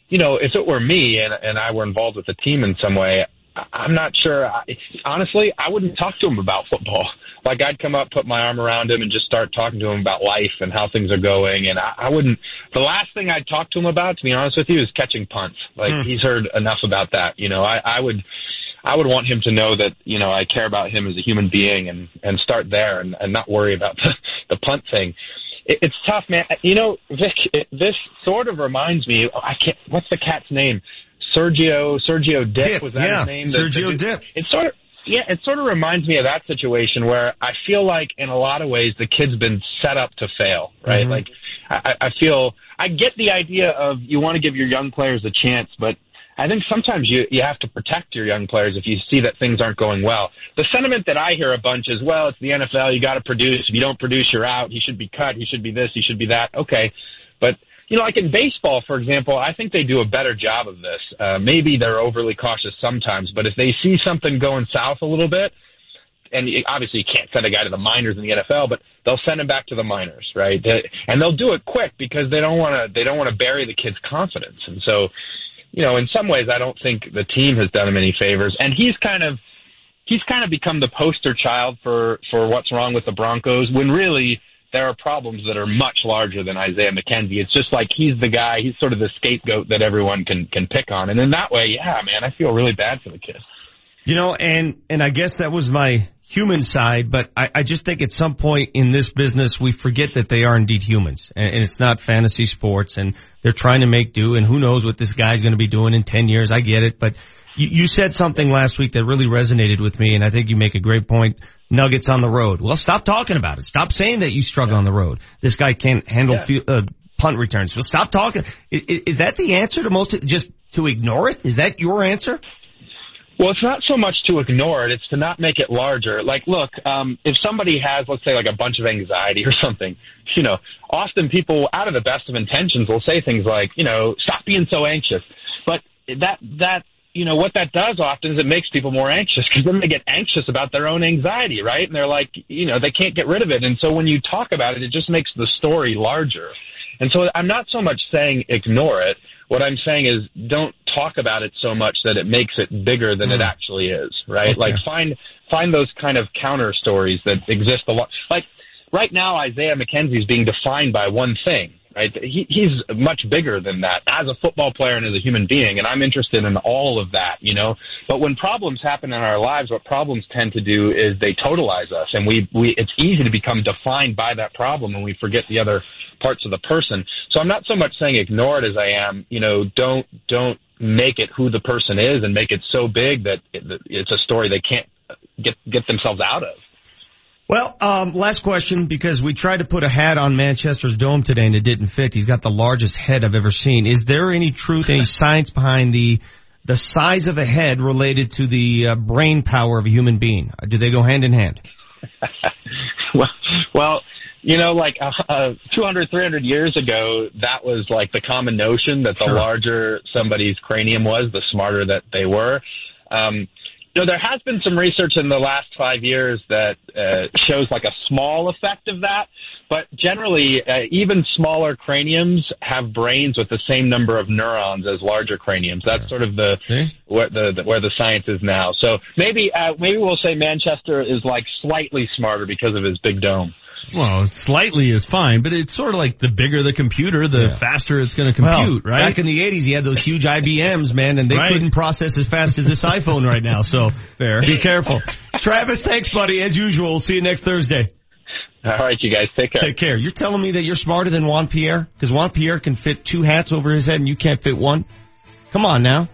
you know, if it were me and and I were involved with the team in some way, I'm not sure. I, honestly, I wouldn't talk to him about football. [LAUGHS] Like I'd come up, put my arm around him, and just start talking to him about life and how things are going. And I, I wouldn't. The last thing I'd talk to him about, to be honest with you, is catching punts. Like Hmm. he's heard enough about that. You know, I, I would. I would want him to know that you know I care about him as a human being and and start there and, and not worry about [LAUGHS] the, the punt thing. It, it's tough, man. You know, Vic, it, this sort of reminds me. I can't. What's the cat's name? Sergio Sergio Dip, Dip, was that yeah. his name? Sergio the- Dip. It sort of yeah, it sort of reminds me of that situation where I feel like in a lot of ways the kid's been set up to fail, right? Mhm. Like I, I feel I get the idea of you want to give your young players a chance, but I think sometimes you you have to protect your young players if you see that things aren't going well. The sentiment that I hear a bunch is, well, it's the NFL, you got to produce. If you don't produce, you're out. He should be cut. He should be this. He should be that. Okay, but you know, like in baseball, for example, I think they do a better job of this. Uh, maybe they're overly cautious sometimes, but if they see something going south a little bit, and obviously you can't send a guy to the minors in the NFL, but they'll send him back to the minors, right? And they'll do it quick because they don't want to they don't want to bury the kid's confidence. And so, you know, in some ways, I don't think the team has done him any favors. And he's kind of he's kind of become the poster child for for what's wrong with the Broncos when really there are problems that are much larger than Isaiah McKenzie. It's just like he's the guy, he's sort of the scapegoat that everyone can can pick on. And in that way, yeah, man, I feel really bad for the kid. You know, and and I guess that was my human side, but I, I just think at some point in this business we forget that they are indeed humans, and, and it's not fantasy sports, and they're trying to make do. And who knows what this guy's going to be doing in ten years? I get it, but you, you said something last week that really resonated with me, and I think you make a great point. Nuggets on the road. Well, stop talking about it. Stop saying that you struggle yeah. on the road. This guy can't handle yeah. field, uh, punt returns. So stop talking. Is, is that the answer to most? Just to ignore it? Is that your answer? Well, it's not so much to ignore it; it's to not make it larger. Like, look, um, if somebody has, let's say, like a bunch of anxiety [LAUGHS] or something, you know, often people, out of the best of intentions, will say things like, you know, stop being so anxious. But that that you know, what that does often is it makes people more anxious because then they get anxious about their own anxiety, right? And they're like, you know, they can't get rid of it. And so when you talk about it, it just makes the story larger. And so I'm not so much saying ignore it. What I'm saying is don't talk about it so much that it makes it bigger than mm. it actually is, right? Okay. Like find find those kind of counter stories that exist a lot. Like right now, Isaiah McKenzie is being defined by one thing, right? He, he's much bigger than that as a football player and as a human being, and I'm interested in all of that, you know. But when problems happen in our lives, what problems tend to do is they totalize us, and we we it's easy to become defined by that problem, and we forget the other parts of the person. So I'm not so much saying ignore it as I am, you know, don't don't make it who the person is and make it so big that it's a story they can't get get themselves out of. Well, um, last question because we tried to put a hat on Manchester's dome today and it didn't fit. He's got the largest head I've ever seen. Is there any truth, any [LAUGHS] science behind the the size of a head related to the uh, brain power of a human being? Do they go hand in hand? [LAUGHS] well, well, you know, like uh, uh, 200, 300 years ago, that was like the common notion that the sure. larger somebody's cranium was, the smarter that they were. Um, you know, there has been some research in the last five years that uh, shows like a small effect of that, but generally, uh, even smaller craniums have brains with the same number of neurons as larger craniums. That's sort of the where the, the where the science is now. So maybe uh, maybe we'll say Manchester is like slightly smarter because of his big dome. Well, slightly is fine, but it's sort of like the bigger the computer, the yeah. faster it's going to compute, well, right? Back in the 80s, you had those huge IBMs, man, and they right. couldn't process as fast as this iPhone right now, so [LAUGHS] fair. Be careful. Travis, thanks buddy, as usual. We'll see you next Thursday. All right, you guys, take care. Take care. You're telling me that you're smarter than Juan Pierre? Because Juan Pierre can fit two hats over his head and you can't fit one? Come on now.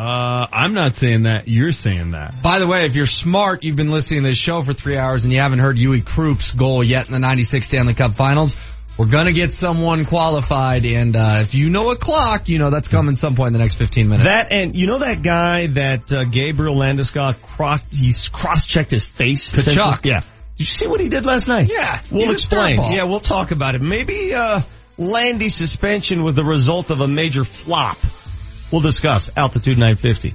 Uh, I'm not saying that. You're saying that. By the way, if you're smart, you've been listening to this show for three hours and you haven't heard Uwe Krupp's goal yet in the 96 Stanley Cup Finals, we're gonna get someone qualified and, uh, if you know a clock, you know that's coming some point in the next 15 minutes. That and you know that guy that, uh, Gabriel Landeskog cross, he's cross-checked his face? Tkachuk. Yeah. Did you see what he did last night? Yeah. We'll explain. Yeah, we'll talk about it. Maybe, uh, Landy's suspension was the result of a major flop. We'll discuss Altitude 950.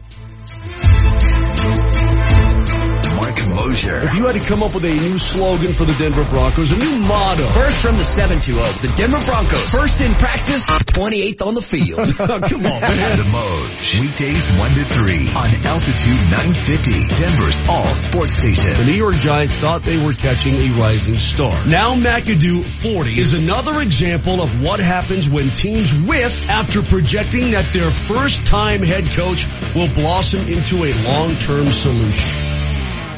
If you had to come up with a new slogan for the Denver Broncos, a new motto. First from the 720, the Denver Broncos. First in practice, 28th on the field. [LAUGHS] oh, come on, man. The Moj. Weekdays 1 to 3 on Altitude 950, Denver's all sports station. The New York Giants thought they were catching a rising star. Now McAdoo 40 is another example of what happens when teams whiff after projecting that their first time head coach will blossom into a long-term solution.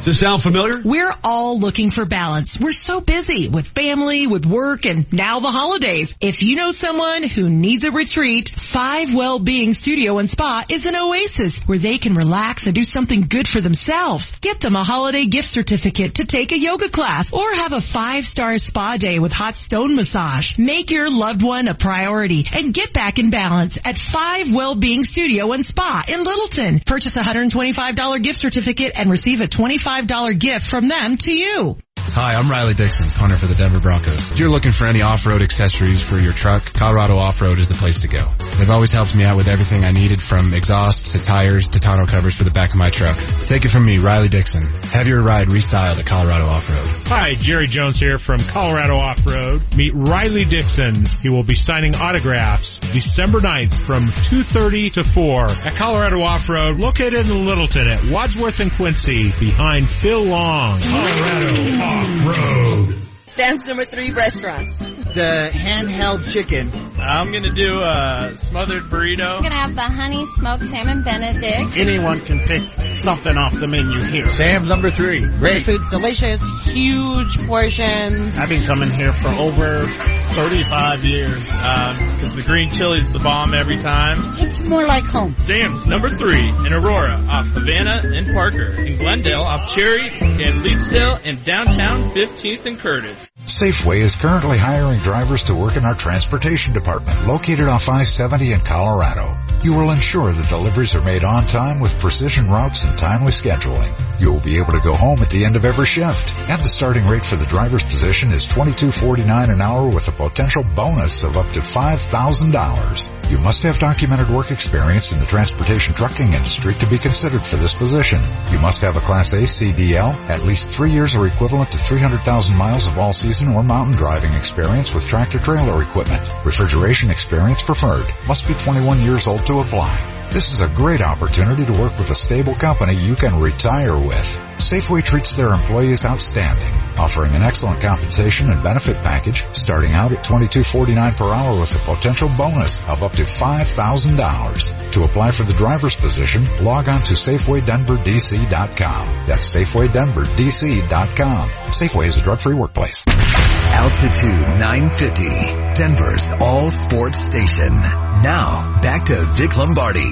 Does sound familiar? We're all looking for balance. We're so busy with family, with work, and now the holidays. If you know someone who needs a retreat, Five Well-Being Studio and Spa is an oasis where they can relax and do something good for themselves. Get them a holiday gift certificate to take a yoga class or have a five-star spa day with hot stone massage. Make your loved one a priority and get back in balance at Five Well-Being Studio and Spa in Littleton. Purchase a $125 gift certificate and receive a $25 gift from them to you. Hi, I'm Riley Dixon, punter for the Denver Broncos. If you're looking for any off-road accessories for your truck, Colorado Off-Road is the place to go. They've always helped me out with everything I needed from exhaust to tires to tonneau covers for the back of my truck. Take it from me, Riley Dixon. Have your ride restyled at Colorado Off-Road. Hi, Jerry Jones here from Colorado Off-Road. Meet Riley Dixon. He will be signing autographs December 9th from 2.30 to 4 at Colorado Off-Road located in Littleton at Wadsworth and Quincy behind Phil Long. Colorado Off-Road. Sam's number three restaurants. The handheld chicken. I'm gonna do a smothered burrito. I'm gonna have the honey smoked salmon benedict. Anyone can pick something off the menu here. Sam's number three. The Great. food's delicious, huge portions. I've been coming here for over 35 years. Um, cause the green chili's the bomb every time. It's more like home. Sam's number three in Aurora off Havana and Parker. In Glendale off Cherry. and Leetsdale and downtown 15th and Curtis. Safeway is currently hiring drivers to work in our transportation department located off I-70 in Colorado. You will ensure that deliveries are made on time with precision routes and timely scheduling. You will be able to go home at the end of every shift. And the starting rate for the driver's position is $22.49 an hour with a potential bonus of up to $5,000. You must have documented work experience in the transportation trucking industry to be considered for this position. You must have a Class A CDL, at least three years or equivalent to 300,000 miles of all-season or mountain driving experience with tractor-trailer equipment. Refrigeration experience preferred. Must be 21 years old to apply. This is a great opportunity to work with a stable company you can retire with. Safeway treats their employees outstanding, offering an excellent compensation and benefit package starting out at $22.49 per hour with a potential bonus of up to $5,000. To apply for the driver's position, log on to SafewayDenverDC.com. That's SafewayDenverDC.com. Safeway is a drug-free workplace. Altitude 950, Denver's all sports station. Now, back to Vic Lombardi.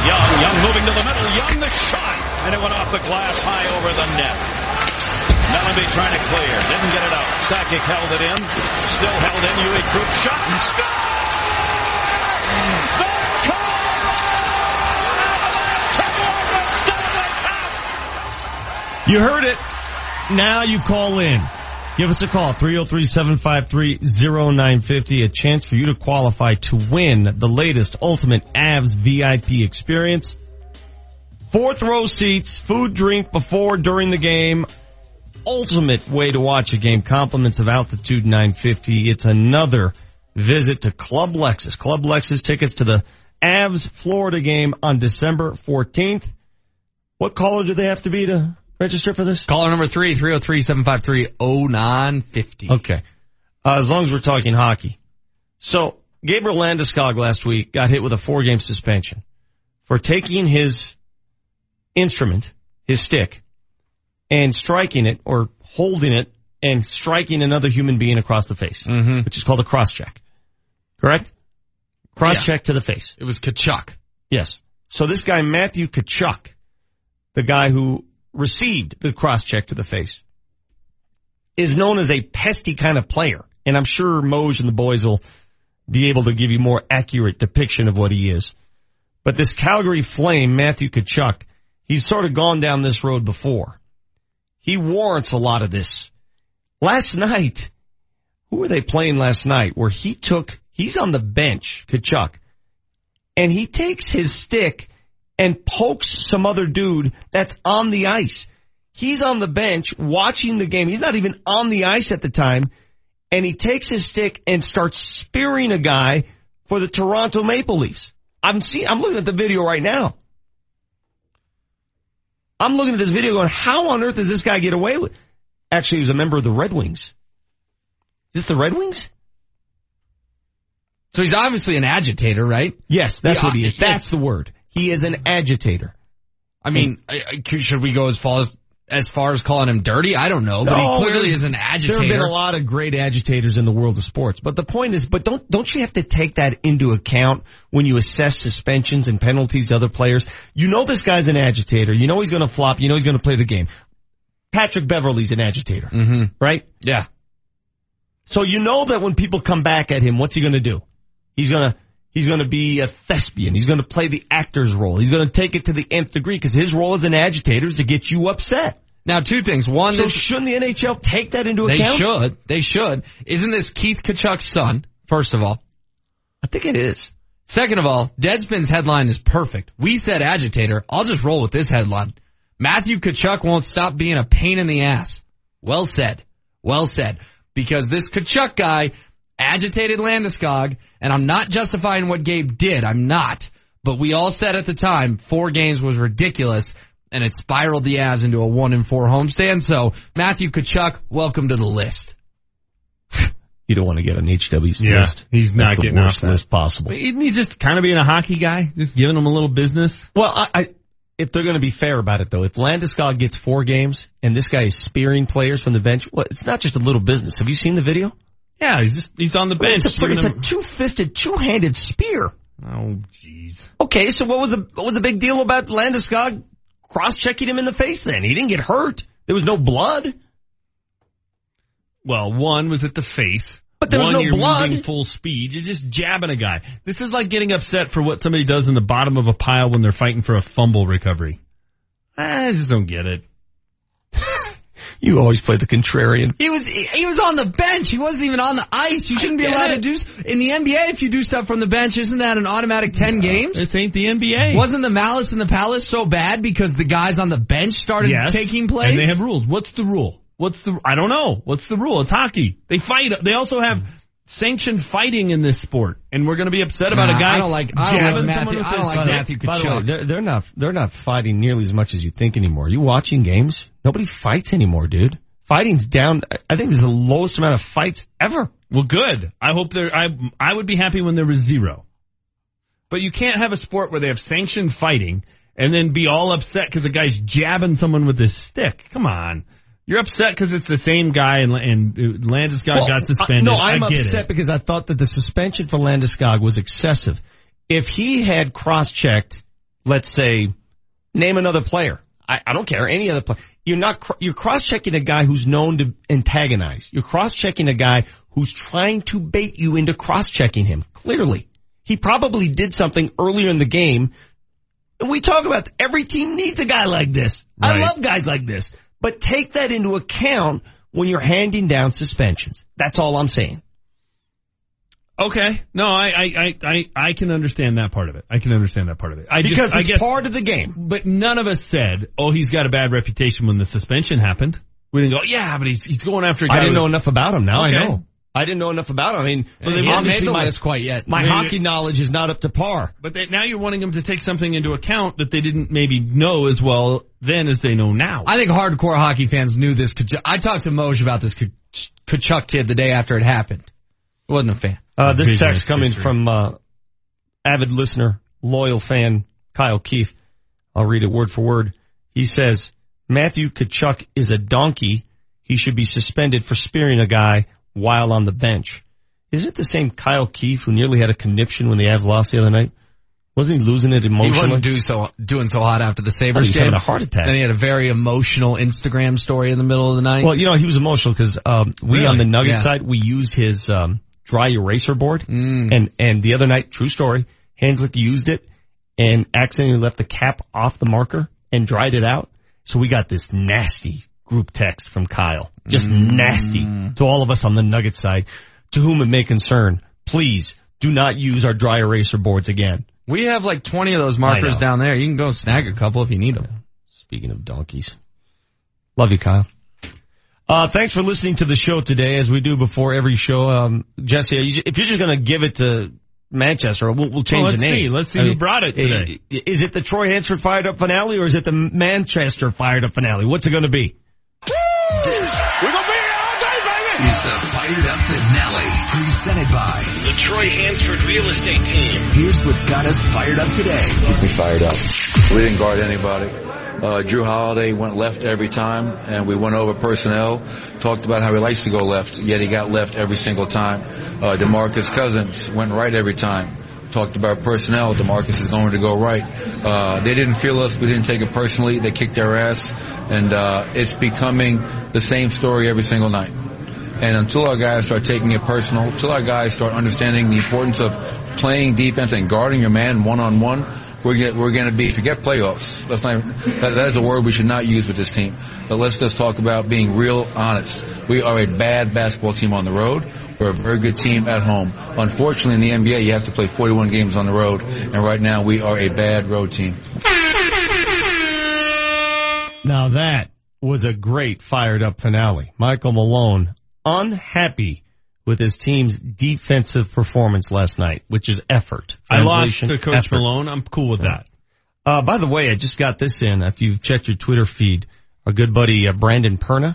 Young, Young moving to the middle. Young the shot. And it went off the glass high over the net. Mellanby trying to clear. Didn't get it out. Sakic held it in. Still held in. Uwe Krupp shot and score! The You heard it. Now you call in. Give us a call, 303-753-0950, a chance for you to qualify to win the latest Ultimate Avs VIP experience. Fourth row seats, food, drink before, during the game. Ultimate way to watch a game. Compliments of Altitude 950. It's another visit to Club Lexus. Club Lexus tickets to the Avs Florida game on December 14th. What caller do they have to be to register for this? Caller number three, 303-753-0950. Okay. Uh, as long as we're talking hockey. So, Gabriel Landeskog last week got hit with a four game suspension for taking his instrument, his stick, and striking it or holding it and striking another human being across the face, mm-hmm. which is called a cross check. Correct? Cross Yeah. check to the face. It was Tkachuk. Yes. So this guy, Matthew Tkachuk, the guy who received the cross check to the face, is known as a pesty kind of player. And I'm sure Moj and the boys will be able to give you more accurate depiction of what he is. But this Calgary Flame, Matthew Tkachuk, he's sort of gone down this road before. He warrants a lot of this. Last night, who were they playing last night where he took, he's on the bench, Tkachuk, and he takes his stick and pokes some other dude that's on the ice. He's on the bench watching the game. He's not even on the ice at the time. And he takes his stick and starts spearing a guy for the Toronto Maple Leafs. I'm seeing, I'm looking at the video right now. I'm looking at this video going, how on earth does this guy get away with? Actually, he was a member of the Red Wings. Is this the Red Wings? So he's obviously an agitator, right? Yes, that's Yeah, what he is. That's the word. He is an agitator. I mean, should we go as far as, as far as calling him dirty. I don't know, but No, he clearly is an agitator. There have been a lot of great agitators in the world of sports, but the point is, but don't don't you have to take that into account when you assess suspensions and penalties to other players? You know this guy's an agitator. You know he's going to flop. You know he's going to play the game. Patrick Beverley's an agitator, mm-hmm. right? Yeah. So you know that when people come back at him, what's he going to do? He's going to he's going to be a thespian. He's going to play the actor's role. He's going to take it to the nth degree because his role as an agitator is to get you upset. Now, two things. One, so this- shouldn't the NHL take that into They account? They should. They should. Isn't this Keith Tkachuk's son? First of all, I think it is. Second of all, Deadspin's headline is perfect. We said agitator. I'll just roll with this headline. Matthew Tkachuk won't stop being a pain in the ass. Well said. Well said. Because this Tkachuk guy agitated Landeskog, and I'm not justifying what Gabe did. I'm not. But we all said at the time, four games was ridiculous, and it spiraled the Avs into a one and four homestand. So Matthew Tkachuk, welcome to the list. [LAUGHS] You don't want to get on HW's Yeah, list. he's not That's the getting worst off list possible. But Isn't he just kind of being a hockey guy? Just giving him a little business? Well, I, I if they're going to be fair about it though, if Landeskog gets four games and this guy is spearing players from the bench, well, it's not just a little business. Have you seen the video? Yeah, he's just he's on the bench. It's a, it's a two-fisted, two-handed spear. oh, jeez. Okay, so what was the what was the big deal about Landeskog cross-checking him in the face? Then he didn't get hurt. There was no blood. Well, one was at the face. But there was one, no you're blood. full speed. You're just jabbing a guy. This is like getting upset for what somebody does in the bottom of a pile when they're fighting for a fumble recovery. Ah, I just don't get it. You always play the contrarian. He was he was on the bench. He wasn't even on the ice. You shouldn't be allowed it. to do in the NBA. If you do stuff from the bench, isn't that an automatic ten games? This ain't the NBA. Wasn't the malice in the palace so bad because the guys on the bench started Yes. taking place? And they have rules. What's the rule? What's the, I don't know. What's the rule? It's hockey. They fight. They also have sanctioned fighting in this sport. And we're going to be upset about Nah, a guy I don't like- I don't like jabbing Matthew- someone with I don't his like stick. Matthew By the way, they're, they're not they're not fighting nearly as much as you think anymore. Are you watching games? Nobody fights anymore, dude. Fighting's down. I think there's the lowest amount of fights ever. Well, good. I hope there. I I would be happy when there was zero. But you can't have a sport where they have sanctioned fighting and then be all upset because a guy's jabbing someone with his stick. Come on, you're upset because it's the same guy and and uh, Landeskog Well, got I- suspended. no, I'm I upset it. because I thought that the suspension for Landeskog was excessive. If he had cross-checked, let's say, name another player. I, I don't care any other player. You're not you're cross-checking a guy who's known to antagonize. You're cross-checking a guy who's trying to bait you into cross-checking him. Clearly, he probably did something earlier in the game. And we talk about every team needs a guy like this. I love guys like this. But take that into account when you're handing down suspensions. That's all I'm saying. Okay, no, I I I I, I can understand that part of it. I can understand that part of it. I Because just, I it's guess, part of the game. But none of us said, "Oh, he's got a bad reputation." When the suspension happened, we didn't go, "Yeah, but he's he's going after." A guy I didn't know enough about him. Now Okay. I know. I didn't know enough about him. I mean, so they haven't made the list quite yet. my Maybe- hockey knowledge is not up to par. But they, now you're wanting them to take something into account that they didn't maybe know as well then as they know now. I think hardcore hockey fans knew this. Tkachuk. I talked to Moj about this Kach- Tkachuk kid the day after it happened. Wasn't a fan. Uh, this Vision text coming history. from uh, avid listener, loyal fan Kyle Keefe. I'll read it word for word. He says Matthew Tkachuk is a donkey. He should be suspended for spearing a guy while on the bench. Is it the same Kyle Keefe who nearly had a conniption when the Avs lost the other night? Wasn't he losing it emotionally? He wasn't do so, doing so hot after the Sabres thought he game. having a heart attack. Then he had a very emotional Instagram story in the middle of the night. Well, you know, he was emotional because um, we Really? on the Nugget Yeah. side we used his um, dry eraser board, Mm. and and the other night, true story, Hanzlik used it and accidentally left the cap off the marker and dried it out. So we got this nasty group text from Kyle, just Mm. nasty to all of us on the Nugget side. To whom it may concern, please do not use our dry eraser boards again. we have like 20 of those markers down there. You can go snag a couple if you need them. Speaking of donkeys. Love you, Kyle. Uh, thanks for listening to the show today, as we do before every show. Um, Jesse, you- if you're just going to give it to Manchester, we'll, we'll change Well, let's the name. see. Let's see I who mean, brought it today. Is it the Troy Hansford fired up finale, or is it the Manchester fired up finale? What's it going to be? This We're gonna be here all day, baby. is the Fired Up Finale, presented by The Troy Hansford Real Estate Team. Here's what's got us fired up today. Keeps me fired up. We didn't guard anybody. Uh, Jrue Holiday went left every time, and we went over personnel. Talked about how he likes to go left, yet he got left every single time. Uh, DeMarcus Cousins went right every time. Talked about personnel. DeMarcus is going to go right. Uh, they didn't feel us. We didn't take it personally. They kicked our ass, and uh, it's becoming the same story every single night. And until our guys start taking it personal, until our guys start understanding the importance of playing defense and guarding your man one on one, we're get, we're going to be forget playoffs. That's not that, that is a word we should not use with this team. But let's just talk about being real honest. We are a bad basketball team on the road. We're a very good team at home. Unfortunately, in the NBA, you have to play 41 games on the road, and right now we are a bad road team. Now that was a great fired up finale. Michael Malone unhappy with his team's defensive performance last night, which is effort. I lost to Coach effort. Malone. I'm cool with that. Uh, by the way, I just got this in. If you've checked your Twitter feed, our good buddy uh, Brandon Perna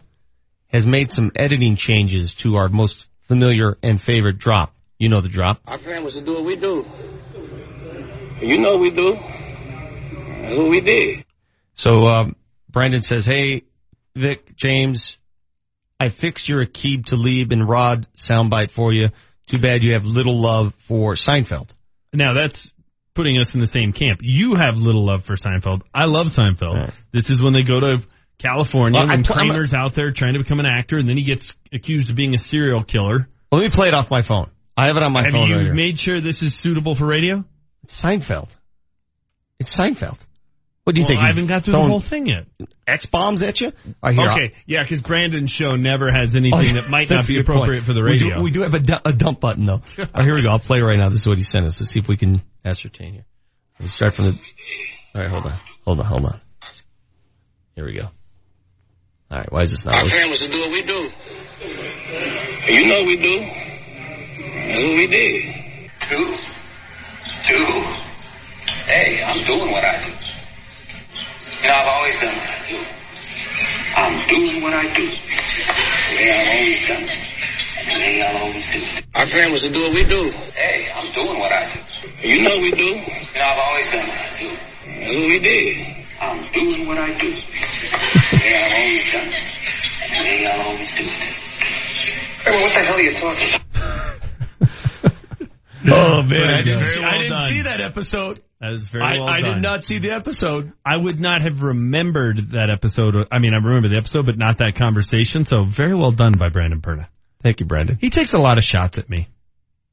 has made some editing changes to our most familiar and favorite drop. You know the drop. Our plan was to do what we do. You know we do. That's what we did. So um, Brandon says, "Hey, Vic, James, I fixed your Aqib Talib and Rod soundbite for you. Too bad you have little love for Seinfeld." Now that's putting us in the same camp. You have little love for Seinfeld. I love Seinfeld. This is when they go to California Well, and pl- I'm a- Kramer's out there trying to become an actor and then he gets accused of being a serial killer. Well, let me play it off my phone. I have it on my Have phone you right made sure this is suitable for radio? It's Seinfeld. It's Seinfeld. What do you Well, think? I haven't got through the whole thing yet. X bombs at you? I hear. okay, yeah, because Brandon's show never has anything Oh, yeah. that might not be appropriate point. for the We do- radio. We do, have a, du- a dump button though. [LAUGHS] All right, here we go. I'll play right now. This is what he sent us. Let's see if we can ascertain here. Let's start from the. All right, hold on, hold on, hold on. Here we go. All right, why is this not? Our working? plan was to do what we do. You know we do. That's what we did. Do? Do? Hey, I'm doing what I do. You know, I've always done what I do. I'm doing what I do. The way I've always done it. The way I'll always do it. Our plan was to do what we do. Hey, I'm doing what I do. You know we do. You know, I've always done what I do. That's what we did. I'm doing what I do. The way I've always done it. And the way I'll always do it. Hey, what the hell are you talking [LAUGHS] Oh man, I didn't, see, Very I didn't see that episode. That is very I, well I done. did not see the episode. I would not have remembered that episode. I mean, I remember the episode, but not that conversation. So very well done by Brandon Perna. Thank you, Brandon. He takes a lot of shots at me.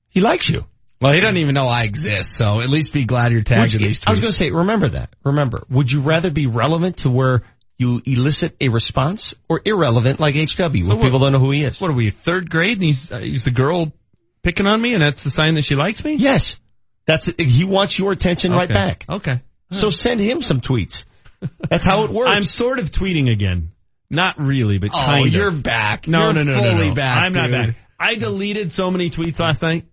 He likes you. Well, he doesn't even know I exist, so at least be glad you're tagged Would in you- these tweets. I was going to say, remember that. Remember, would you rather be relevant to where you elicit a response or irrelevant like HW, So where what- people don't know who he is? What are we, third grade? And he's, uh, he's the girl picking on me and that's the sign that she likes me? Yes. That's he wants your attention right back. Okay. So send him some tweets. That's how it [LAUGHS] works. I'm sort of tweeting again. Not really, but Oh, kind of. you're back. No, You're no, no, no, fully no. back, I'm not back. I deleted so many tweets last night,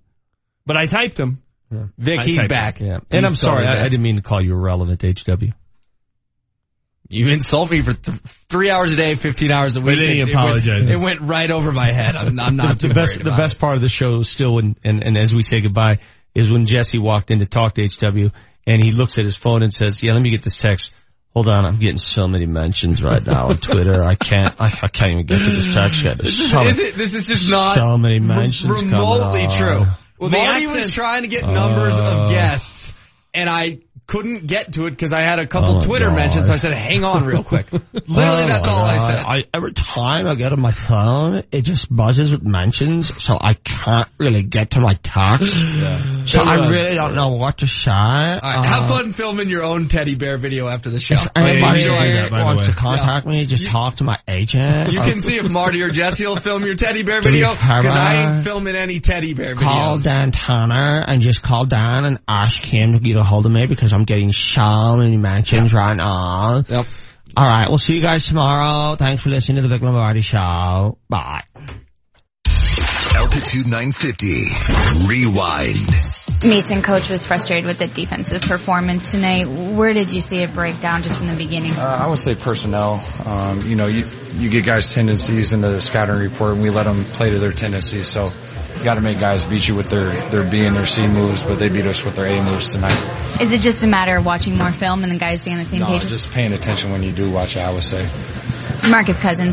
but I typed them. Vic, I he's back. them. yeah. And I'm sorry, I, I didn't mean to call you irrelevant, HW. You insult me for th- three hours a day, 15 hours a week. then he It- it. Went, it went right over my head. I'm, I'm not the too best worried the best it. part of the show is still when and, and as we say goodbye is when Jesse walked in to talk to HW and he looks at his phone and says, "Yeah, let me get this text. Hold on, I'm getting so many mentions right now on Twitter. I can't I, I can't even get to this text yet. This is, so, is it, this is just not so many mentions coming remotely true. Well, the Marty was trying to get numbers Uh. of guests, and I couldn't get to it because I had a couple Oh Twitter God. mentions. So I said, "Hang on, real quick." [LAUGHS] Literally, Oh that's all I said. I, every time I get on my phone, it just buzzes with mentions, so I can't really get to my text. So I uh, really don't know what to say. Right, have Uh, fun filming your own teddy bear video after the show. If anybody you that, wants to contact me, just talk to my agent. You can see if Marty or Jesse will film your teddy bear [LAUGHS] video because I ain't filming any teddy bear videos. call. Dan Tanner and just call Dan and ask him to get a hold of me because I'm getting so many mentions right now. Yep. All right, we'll see you guys tomorrow. Thanks for listening to the Vic Lombardi Show. Bye. Altitude 950. Rewind. Mason coach was frustrated with the defensive performance tonight. Where did you see it break down just from the beginning? Uh, I would say personnel. Um, you know, you you get guys' tendencies in the scouting report, and we let them play to their tendencies. So, You got to make guys beat you with their their B and their C moves, but they beat us with their A moves tonight. Is it just a matter of watching more film and the guys being on the same No, page? just paying attention when you do watch it. I would say. Marcus Cousins